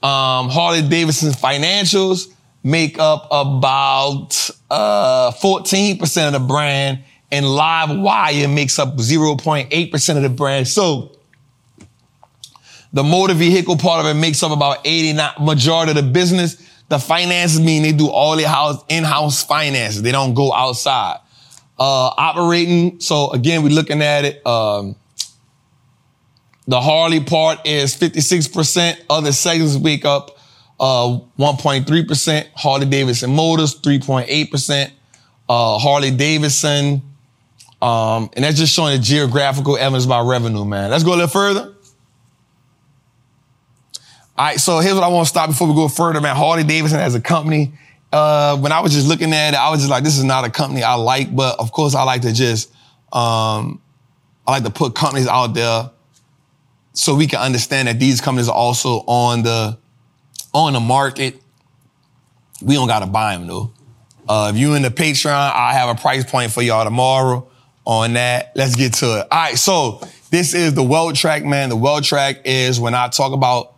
Um, Harley Davidson financials make up about uh, 14% of the brand, and Live Wire makes up 0.8% of the brand. So The motor vehicle part of it makes up about 89 majority of the business. The finances mean they do all their house in-house finances. They don't go outside. Uh, operating. So again, we're looking at it. Um, the Harley part is 56%. of Other segments make up uh, 1.3%. Harley Davidson Motors, 3.8%. Uh, Harley Davidson. Um, and that's just showing the geographical evidence by revenue, man. Let's go a little further. All right, so here's what I want to stop before we go further, man. Harley Davidson as a company. Uh, when I was just looking at it, I was just like, this is not a company I like, but of course I like to just, um, I like to put companies out there so we can understand that these companies are also on the on the market. We don't gotta buy them though. Uh, if you in the Patreon, I have a price point for y'all tomorrow on that. Let's get to it. All right, so this is the Wealth Track, man. The Wealth Track is when I talk about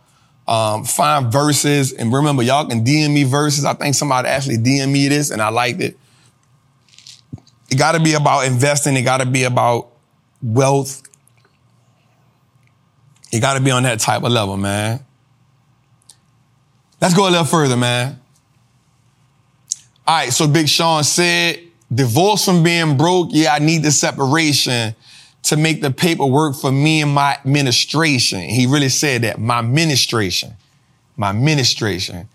um, find verses, and remember, y'all can DM me verses. I think somebody actually DM me this, and I liked it. It got to be about investing. It got to be about wealth. You got to be on that type of level, man. Let's go a little further, man. All right, so Big Sean said, divorce from being broke. Yeah, I need the separation to make the paperwork for me and my administration. He really said that, my administration, my administration.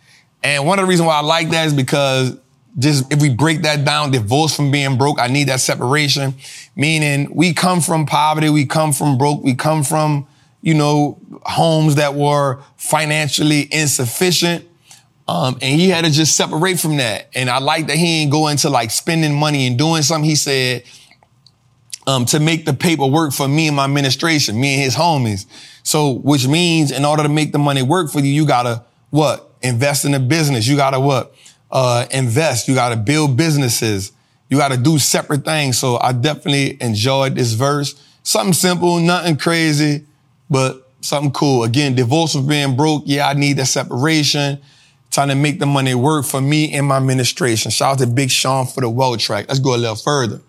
And one of the reasons why I like that is because just if we break that down, divorce from being broke, I need that separation. Meaning we come from poverty, we come from broke, we come from, you know, homes that were financially insufficient. Um, and he had to just separate from that. And I like that he ain't go into like spending money and doing something. He said, um, to make the paper work for me and my administration, me and his homies. So, which means in order to make the money work for you, you gotta what? Invest in a business. You gotta what? Uh, invest. You gotta build businesses. You gotta do separate things. So I definitely enjoyed this verse. Something simple, nothing crazy, but something cool. Again, divorce from being broke. Yeah, I need that separation. Trying to make the money work for me and my administration. Shout out to Big Sean for the well track. Let's go a little further.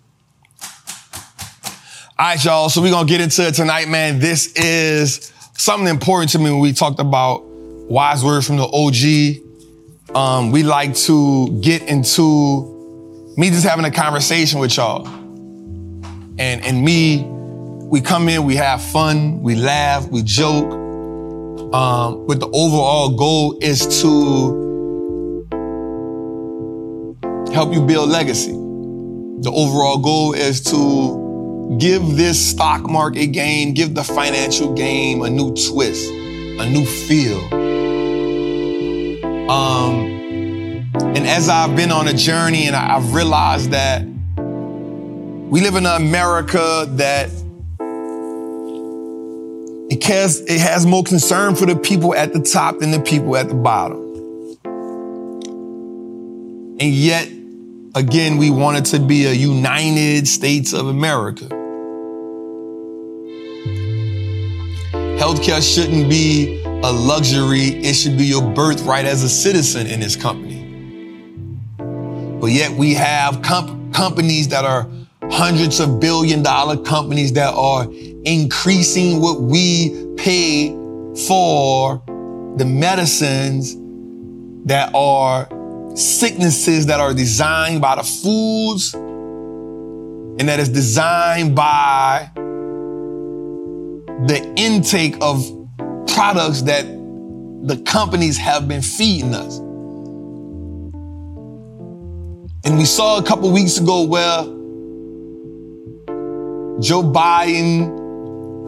All right, y'all. So we're going to get into it tonight, man. This is something important to me when we talked about wise words from the OG. Um, we like to get into me just having a conversation with y'all. And, and me, we come in, we have fun, we laugh, we joke. Um, but the overall goal is to help you build legacy. The overall goal is to give this stock market game, give the financial game a new twist, a new feel. Um, and as I've been on a journey and I've realized that we live in an America that it cares, it has more concern for the people at the top than the people at the bottom. And yet, again, we want it to be a United States of America. Healthcare shouldn't be a luxury. It should be your birthright as a citizen in this company. But yet we have comp- companies that are hundreds of billion dollar companies that are increasing what we pay for the medicines that are sicknesses that are designed by the foods and that is designed by the intake of products that the companies have been feeding us. And we saw a couple weeks ago where Joe Biden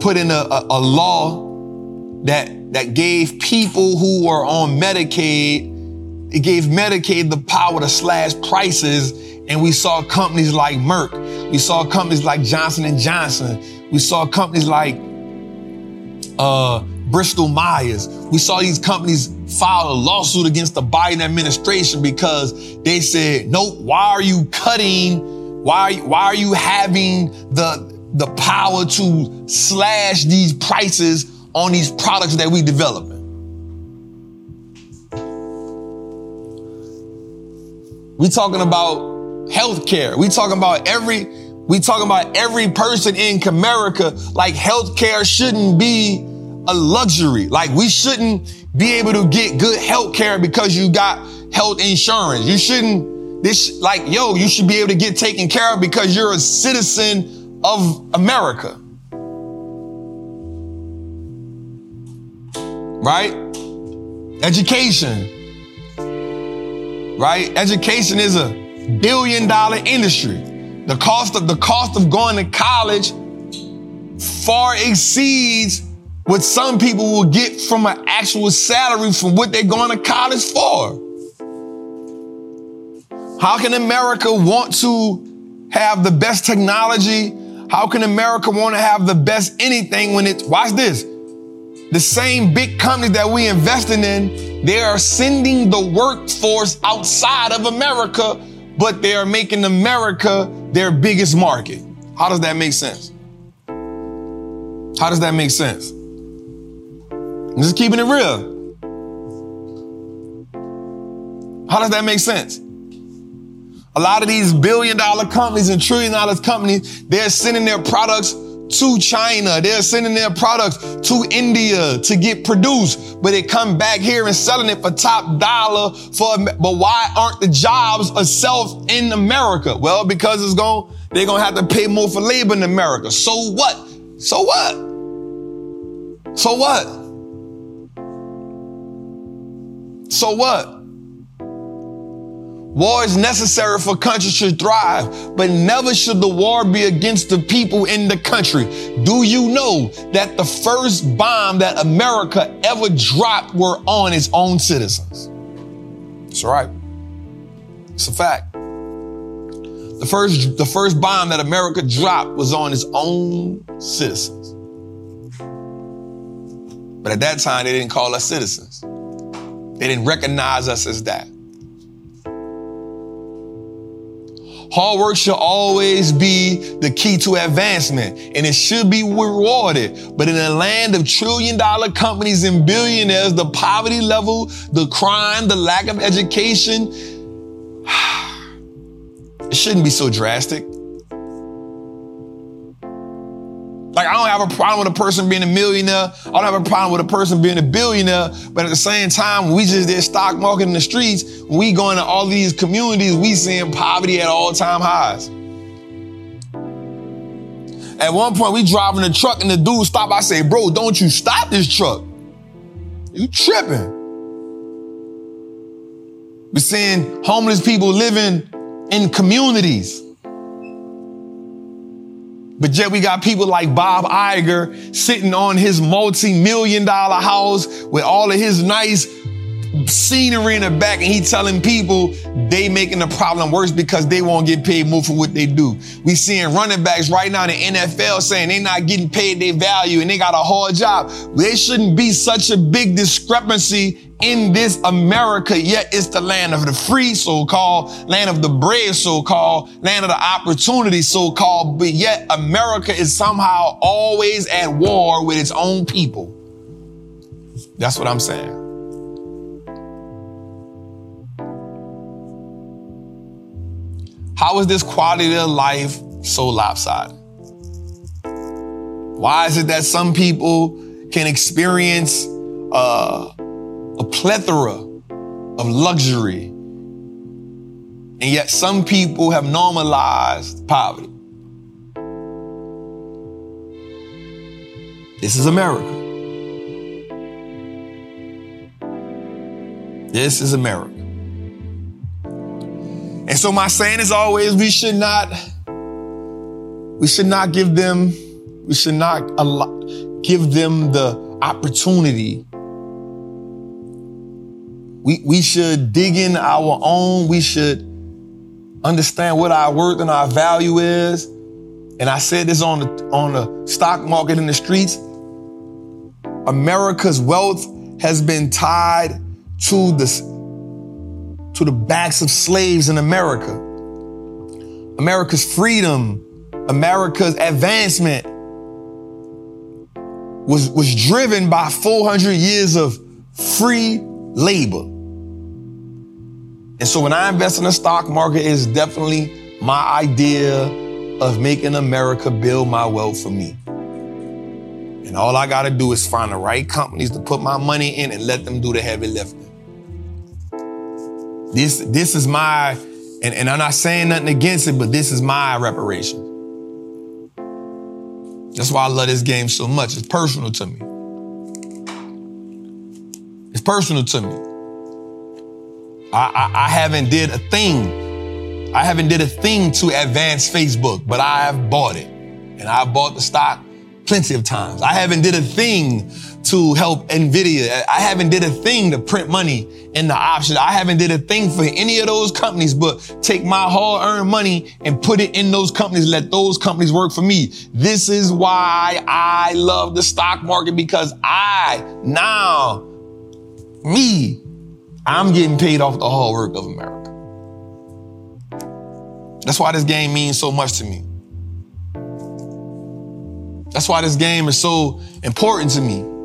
put in a, a, a law that, that gave people who were on Medicaid, it gave Medicaid the power to slash prices. And we saw companies like Merck. We saw companies like Johnson and Johnson. We saw companies like uh, Bristol Myers. We saw these companies file a lawsuit against the Biden administration because they said, nope, why are you cutting? Why, why are you having the, the power to slash these prices on these products that we developing? We talking about healthcare. We talking about every, we talking about every person in America. Like healthcare shouldn't be a luxury. Like we shouldn't be able to get good health care because you got health insurance. You shouldn't, this, like, yo, you should be able to get taken care of because you're a citizen of America. Right? Education. Right? Education is a billion dollar industry. The cost of the cost of going to college far exceeds what some people will get from an actual salary from what they're going to college for. How can America want to have the best technology? How can America want to have the best anything when it's, watch this, the same big companies that we investing in, they are sending the workforce outside of America, but they are making America their biggest market. How does that make sense? How does that make sense? I'm just keeping it real. How does that make sense? A lot of these billion dollar companies and trillion dollar companies, they're sending their products to China. They're sending their products to India to get produced, but they come back here and selling it for top dollar for, but why aren't the jobs itself in America? Well, because it's going, they're going to have to pay more for labor in America. So what? So what? So what? So what? War is necessary for countries to thrive, but never should the war be against the people in the country. Do you know that the first bomb that America ever dropped were on its own citizens? That's right. It's a fact. The first, the first bomb that America dropped was on its own citizens. But at that time, they didn't call us citizens. They didn't recognize us as that. Hard work should always be the key to advancement and it should be rewarded. But in a land of trillion dollar companies and billionaires, the poverty level, the crime, the lack of education, it shouldn't be so drastic. Like, I don't have a problem with a person being a millionaire. I don't have a problem with a person being a billionaire. But at the same time, we just did stock market in the streets. we going to all these communities, we seeing poverty at all time highs. At one point, we driving the truck and the dude stop. I say, bro, don't you stop this truck. You tripping. We're seeing homeless people living in communities. But yet we got people like Bob Iger sitting on his multi-million dollar house with all of his nice scenery in the back and he telling people they making the problem worse because they won't get paid more for what they do. We seeing running backs right now in the NFL saying they not getting paid their value and they got a hard job. There shouldn't be such a big discrepancy in this America, yet it's the land of the free, so-called, land of the brave, so-called, land of the opportunity, so-called, but yet America is somehow always at war with its own people. That's what I'm saying. How is this quality of life so lopsided? Why is it that some people can experience uh, a plethora of luxury. And yet some people have normalized poverty. This is America. This is America. And so my saying is always we should not we should not give them we should not give them the opportunity we, we should dig in our own. We should understand what our worth and our value is. And I said this on the, on the stock market in the streets. America's wealth has been tied to the, to the backs of slaves in America. America's freedom, America's advancement was, was driven by 400 years of free labor. And so when I invest in the stock market, it's definitely my idea of making America build my wealth for me. And all I gotta do is find the right companies to put my money in and let them do the heavy lifting. This, this is my, and, and I'm not saying nothing against it, but this is my reparation. That's why I love this game so much. It's personal to me. It's personal to me. I, I, I haven't did a thing. I haven't did a thing to advance Facebook, but I have bought it. And I bought the stock plenty of times. I haven't did a thing to help Nvidia. I haven't did a thing to print money in the option. I haven't did a thing for any of those companies, but take my hard earned money and put it in those companies. Let those companies work for me. This is why I love the stock market because I now, me, I'm getting paid off the hard work of America. That's why this game means so much to me. That's why this game is so important to me.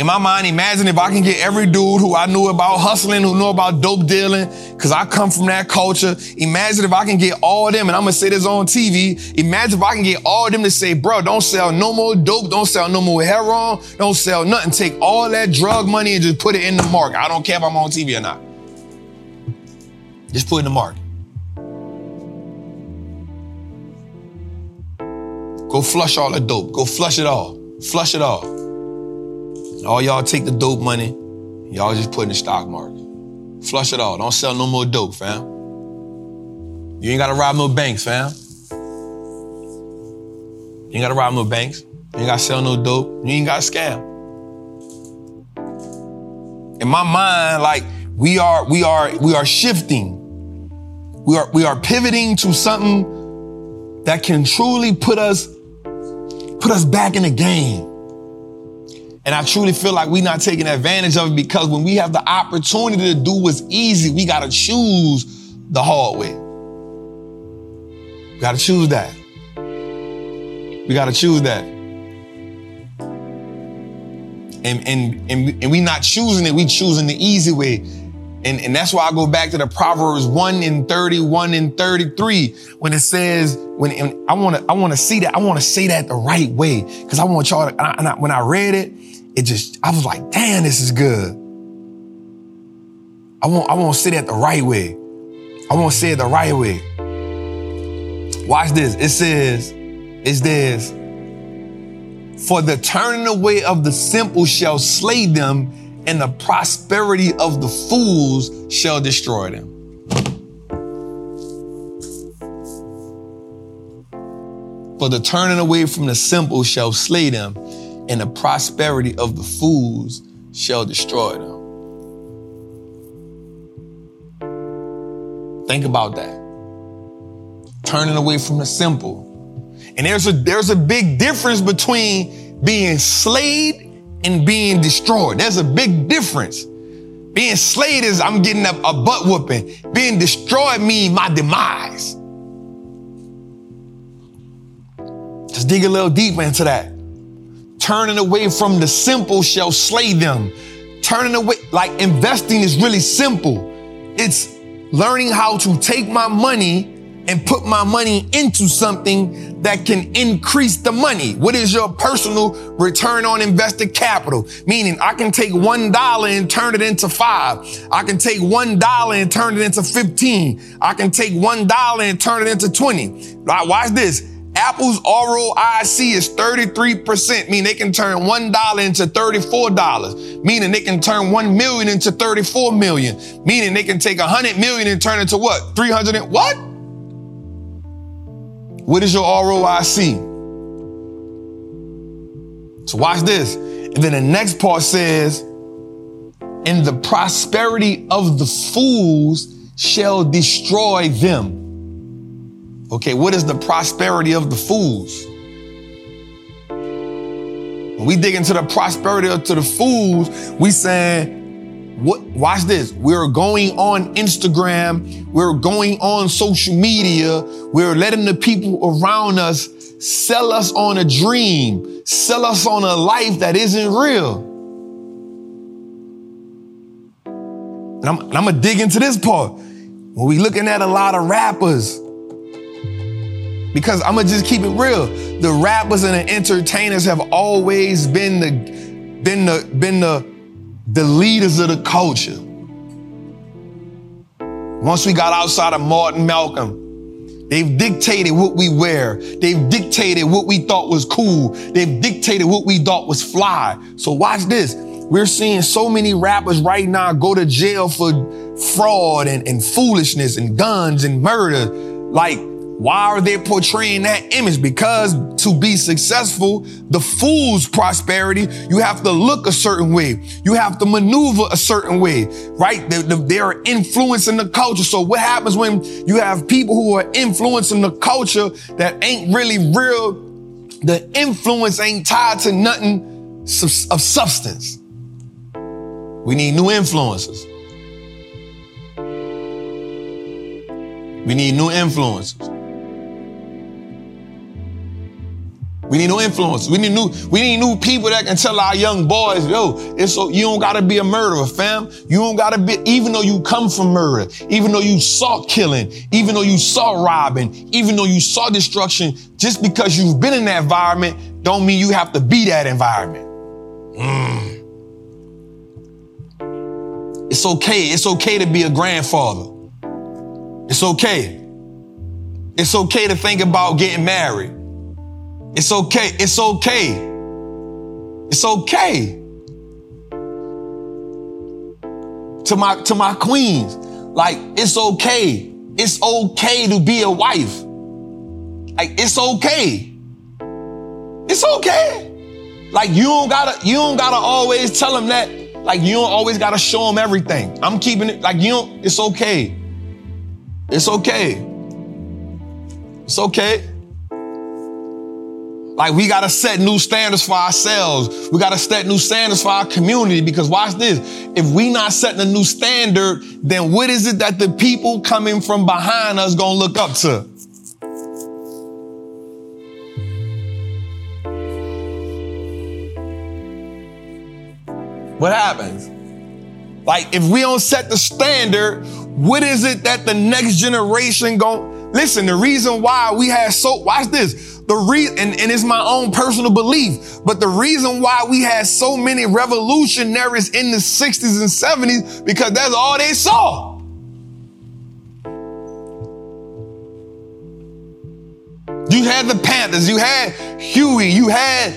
In my mind, imagine if I can get every dude who I knew about hustling, who knew about dope dealing, because I come from that culture. Imagine if I can get all of them, and I'm gonna say this on TV. Imagine if I can get all of them to say, bro, don't sell no more dope, don't sell no more heroin, don't sell nothing. Take all that drug money and just put it in the market. I don't care if I'm on TV or not. Just put it in the market. Go flush all the dope. Go flush it all. Flush it all. All y'all take the dope money, y'all just put in the stock market. Flush it all. Don't sell no more dope, fam. You ain't gotta rob no banks, fam. You ain't gotta rob no banks. You ain't gotta sell no dope. You ain't gotta scam. In my mind, like we are, we are, we are shifting. We are, we are pivoting to something that can truly put us, put us back in the game. And I truly feel like we're not taking advantage of it because when we have the opportunity to do what's easy, we got to choose the hard way. We got to choose that. We got to choose that. And, and, and, and we not choosing it, we choosing the easy way. And, and that's why I go back to the Proverbs 1 in 30, 1 in 33, when it says, when I want to, I want to see that, I want to say that the right way. Cause I want y'all to, and I, when I read it, it just, I was like, damn, this is good. I want, I want to say that the right way. I want to say it the right way. Watch this. It says, it says, For the turning away of the simple shall slay them, and the prosperity of the fools shall destroy them. For the turning away from the simple shall slay them, and the prosperity of the fools shall destroy them. Think about that. Turning away from the simple. And there's a there's a big difference between being slayed and being destroyed. There's a big difference. Being slayed is I'm getting a, a butt whooping. Being destroyed means my demise. Just dig a little deeper into that. Turning away from the simple shall slay them. Turning away, like investing is really simple. It's learning how to take my money and put my money into something that can increase the money. What is your personal return on invested capital? Meaning I can take $1 and turn it into five. I can take $1 and turn it into 15. I can take $1 and turn it into 20. Right, watch this. Apple's ROIC is 33%, meaning they can turn $1 into $34, meaning they can turn 1 million into 34 million, meaning they can take 100 million and turn it to what? 300 and what? What is your ROIC? So watch this. And then the next part says, and the prosperity of the fools shall destroy them. Okay, what is the prosperity of the fools? When we dig into the prosperity of to the fools, we saying, what, watch this. We're going on Instagram. We're going on social media. We're letting the people around us sell us on a dream, sell us on a life that isn't real. And I'm, I'm gonna dig into this part. When we looking at a lot of rappers, Because I'm gonna just keep it real. The rappers and the entertainers have always been the been the been the the leaders of the culture. Once we got outside of Martin Malcolm, they've dictated what we wear. They've dictated what we thought was cool. They've dictated what we thought was fly. So watch this. We're seeing so many rappers right now go to jail for fraud and, and foolishness and guns and murder. Like, why are they portraying that image? Because to be successful, the fool's prosperity, you have to look a certain way. You have to maneuver a certain way, right? They, they're influencing the culture. So what happens when you have people who are influencing the culture that ain't really real? The influence ain't tied to nothing of substance. We need new influences. We need new influences. We need new influence. We need new, we need new people that can tell our young boys, yo, it's so you don't gotta be a murderer, fam. You don't gotta be, even though you come from murder, even though you saw killing, even though you saw robbing, even though you saw destruction, just because you've been in that environment, don't mean you have to be that environment. Mm. It's okay. It's okay to be a grandfather. It's okay. It's okay to think about getting married. It's okay. It's okay. It's okay. To my to my queens, like it's okay. It's okay to be a wife. Like it's okay. It's okay. Like you don't gotta you don't gotta always tell them that. Like you don't always gotta show them everything. I'm keeping it like you don't. It's okay. It's okay. It's okay. Like we gotta set new standards for ourselves. We gotta set new standards for our community because watch this. If we not setting a new standard, then what is it that the people coming from behind us gonna look up to? What happens? Like if we don't set the standard, what is it that the next generation gon' listen? The reason why we had so watch this. The and, and it's my own personal belief, but the reason why we had so many revolutionaries in the 60s and 70s because that's all they saw. You had the Panthers, you had Huey, you had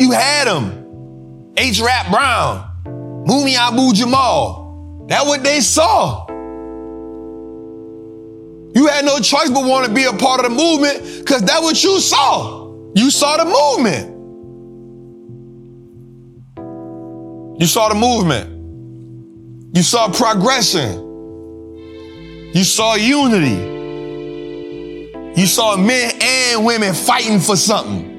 you had them. H. Rap Brown, Mumia Abu Jamal. That what they saw. You had no choice but want to be a part of the movement because that's what you saw. You saw the movement. You saw the movement. You saw progression. You saw unity. You saw men and women fighting for something.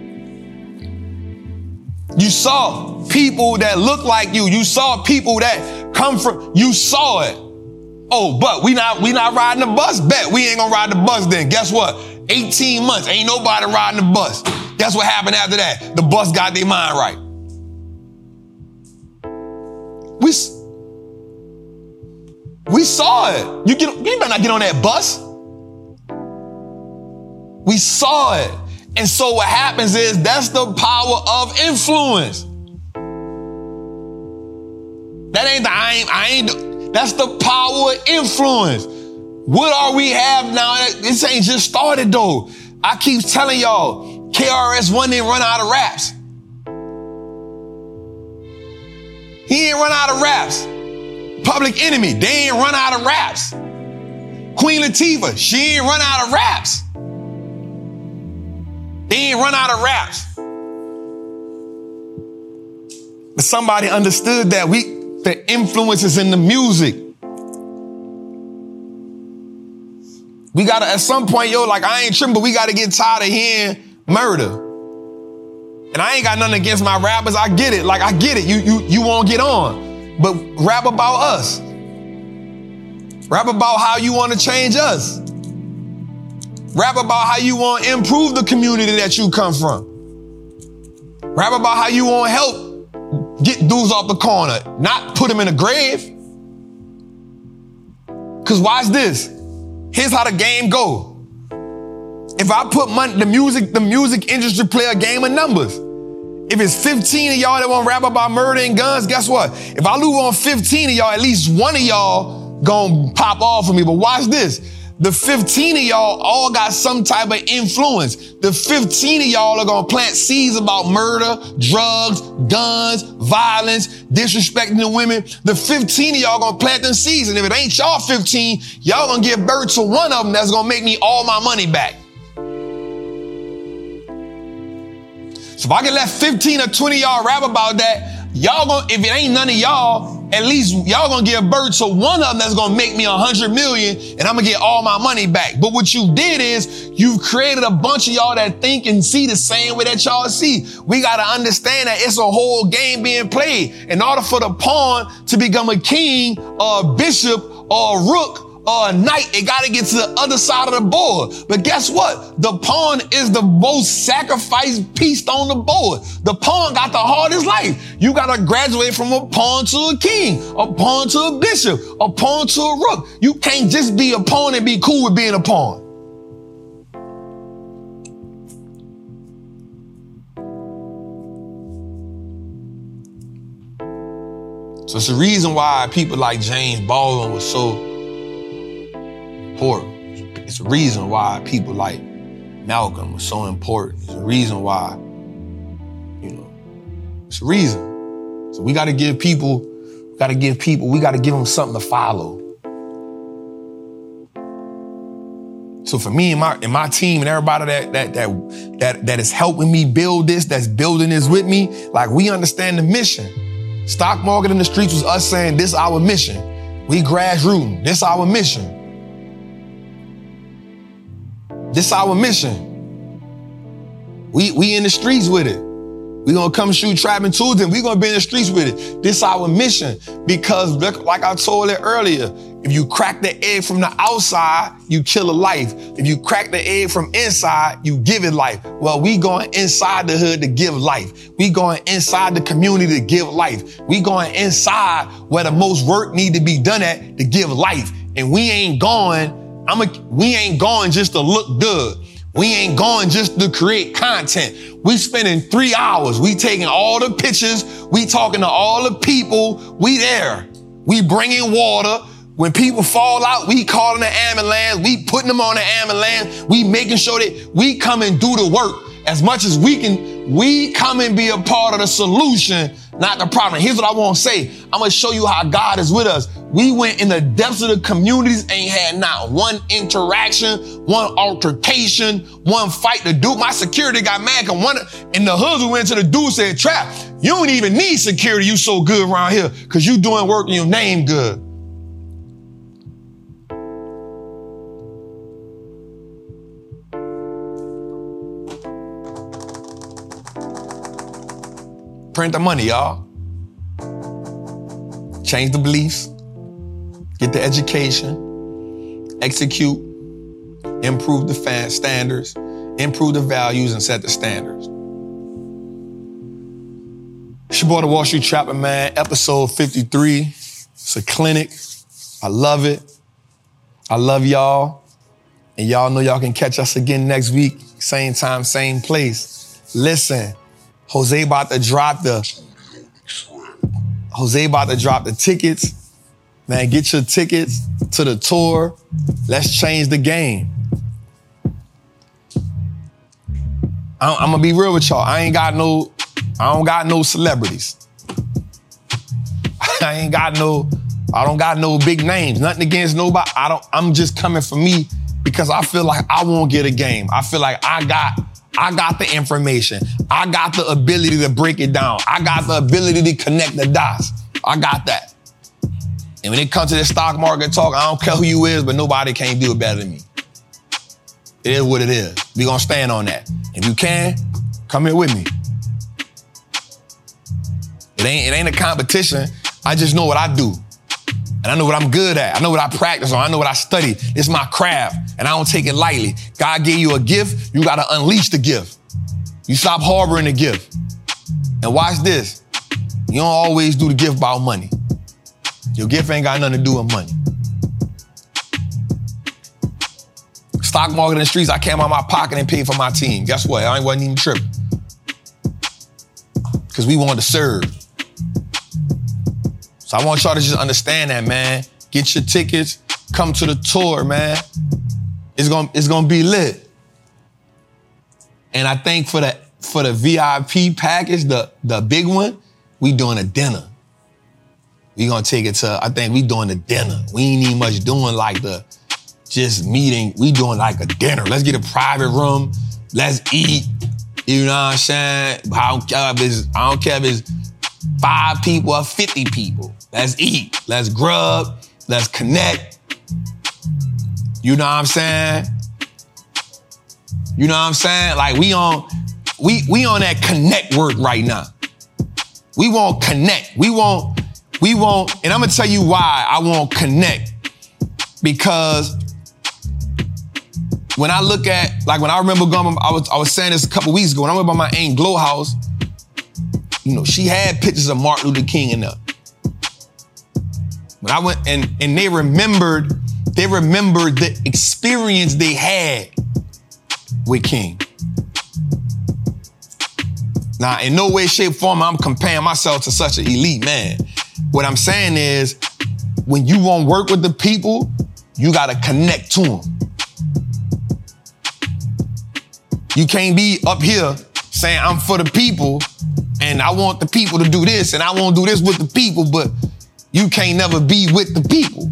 You saw people that look like you. You saw people that come from, you saw it. Oh, but we not we not riding the bus. Bet we ain't gonna ride the bus then. Guess what? 18 months, ain't nobody riding the bus. Guess what happened after that? The bus got their mind right. We we saw it. You get you better not get on that bus. We saw it. And so what happens is that's the power of influence. That ain't the I ain't I ain't that's the power of influence. What are we have now? This ain't just started though. I keep telling y'all, KRS-One didn't run out of raps. He ain't run out of raps. Public Enemy, they ain't run out of raps. Queen Latifah, she ain't run out of raps. They ain't run out of raps. But somebody understood that we the influences in the music. We gotta, at some point, yo, like I ain't tripping, but we gotta get tired of hearing murder. And I ain't got nothing against my rappers. I get it. Like I get it. You you you won't get on. But rap about us. Rap about how you want to change us. Rap about how you want to improve the community that you come from. Rap about how you want help get dudes off the corner, not put them in a grave. Cause watch this. Here's how the game go. If I put money, the music, the music industry play a game of numbers. If it's 15 of y'all that want to rap about murder and guns, guess what? If I lose on 15 of y'all, at least one of y'all gonna pop off for me. But watch this. The 15 of y'all all got some type of influence. The 15 of y'all are gonna plant seeds about murder, drugs, guns, violence, disrespecting the women. The 15 of y'all gonna plant them seeds. And if it ain't y'all 15, y'all gonna give birth to one of them that's gonna make me all my money back. So if I can let 15 or 20 y'all rap about that, y'all gonna, if it ain't none of y'all, at least y'all gonna give birth to one of them that's gonna make me a hundred million and I'm gonna get all my money back. But what you did is you've created a bunch of y'all that think and see the same way that y'all see. We gotta understand that it's a whole game being played. In order for the pawn to become a king or a bishop or a rook or a knight, it got to get to the other side of the board. But guess what? The pawn is the most sacrificed piece on the board. The pawn got the hardest life. You got to graduate from a pawn to a king, a pawn to a bishop, a pawn to a rook. You can't just be a pawn and be cool with being a pawn. So it's the reason why people like James Baldwin was so important. It's a reason why people like Malcolm was so important. It's a reason why, you know, it's a reason. So we got to give people, we got to give people, we got to give them something to follow. So for me and my and my team and everybody that that that that that is helping me build this, that's building this with me, like we understand the mission. Stock market in the streets was us saying this our mission. We grassroots. This our mission. This our mission. We we in the streets with it. We gonna come shoot trapping tools and we gonna be in the streets with it. This our mission because like I told it earlier, if you crack the egg from the outside, you kill a life. If you crack the egg from inside, you give it life. Well, we going inside the hood to give life. We going inside the community to give life. We going inside where the most work need to be done at to give life. And we ain't going I'm a, we ain't going just to look good. We ain't going just to create content. We spending three hours. We taking all the pictures. We talking to all the people. We there. We bringing water. When people fall out, we calling the ambulance. We putting them on the ambulance. We making sure that we come and do the work as much as we can. We come and be a part of the solution not the problem. Here's what I want to say. I'm going to show you how God is with us. We went in the depths of the communities, ain't had not one interaction, one altercation, one fight. The dude, my security got mad and one in the hood we went to the dude said, Trap, you don't even need security. You so good around here because you doing work in your name good. Print the money, y'all. Change the beliefs, get the education, execute, improve the standards, improve the values, and set the standards. Your boy, the Wall Street Trapper Man, episode 53. It's a clinic. I love it. I love y'all. And y'all know y'all can catch us again next week, same time, same place. Listen. Jose about to drop the Jose about to drop the tickets. Man, get your tickets to the tour. Let's change the game. I'm, I'm gonna be real with y'all. I ain't got no, I don't got no celebrities. I ain't got no, I don't got no big names. Nothing against nobody. I don't, I'm just coming for me because I feel like I won't get a game. I feel like I got I got the information. I got the ability to break it down. I got the ability to connect the dots. I got that. And when it comes to the stock market talk, I don't care who you is, but nobody can't do it better than me. It is what it is. We gonna stand on that. If you can, come here with me. It ain't, it ain't a competition. I just know what I do. And I know what I'm good at. I know what I practice on. I know what I study. It's my craft, and I don't take it lightly. God gave you a gift, you gotta unleash the gift. You stop harboring the gift. And watch this. You don't always do the gift about money. Your gift ain't got nothing to do with money. stock market in the streets, I came out of my pocket and paid for my team. Guess what? I wasn't even tripping. Because we wanted to serve. So I want y'all to just understand that, man. Get your tickets, come to the tour, man. It's gonna, it's gonna be lit. And I think for the for the VIP package, the the big one, we doing a dinner. We gonna take it to, I think we doing a dinner. We ain't even much doing like the just meeting. We doing like a dinner. Let's get a private room. Let's eat. You know what I'm saying? I don't care if it's, I don't care if it's five people or 50 people. Let's eat. Let's grub. Let's connect. You know what I'm saying? You know what I'm saying? Like we on, we we on that connect work right now. We want connect. We want, we want, and I'm gonna tell you why I want connect. Because when I look at, like when I remember going, I was I was saying this a couple weeks ago, when I went by my Aunt Glow house, you know, she had pictures of Martin Luther King in there. When I went and and they remembered, they remembered the experience they had with King. Now, in no way, shape, form, I'm comparing myself to such an elite man. What I'm saying is, when you want to work with the people, you got to connect to them. You can't be up here saying, I'm for the people, and I want the people to do this, and I want to do this with the people, but you can't never be with the people.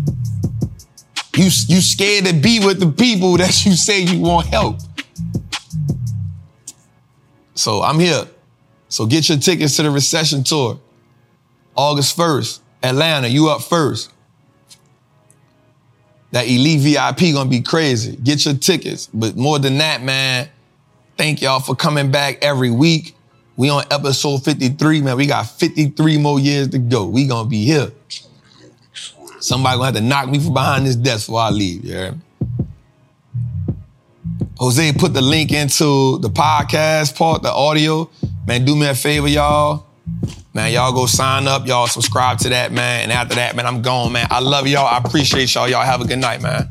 You, you scared to be with the people that you say you want help. So I'm here. So get your tickets to the recession tour. August 1st, Atlanta, you up first. That elite VIP gonna be crazy. Get your tickets. But more than that, man, thank y'all for coming back every week. We on episode 53, man. We got 53 more years to go. We gonna be here. Somebody gonna have to knock me from behind this desk before I leave, yeah. Jose put the link into the podcast part, the audio. Man, do me a favor, y'all. Man, y'all go sign up. Y'all subscribe to that, man. And after that, man, I'm gone, man. I love y'all. I appreciate y'all. Y'all have a good night, man.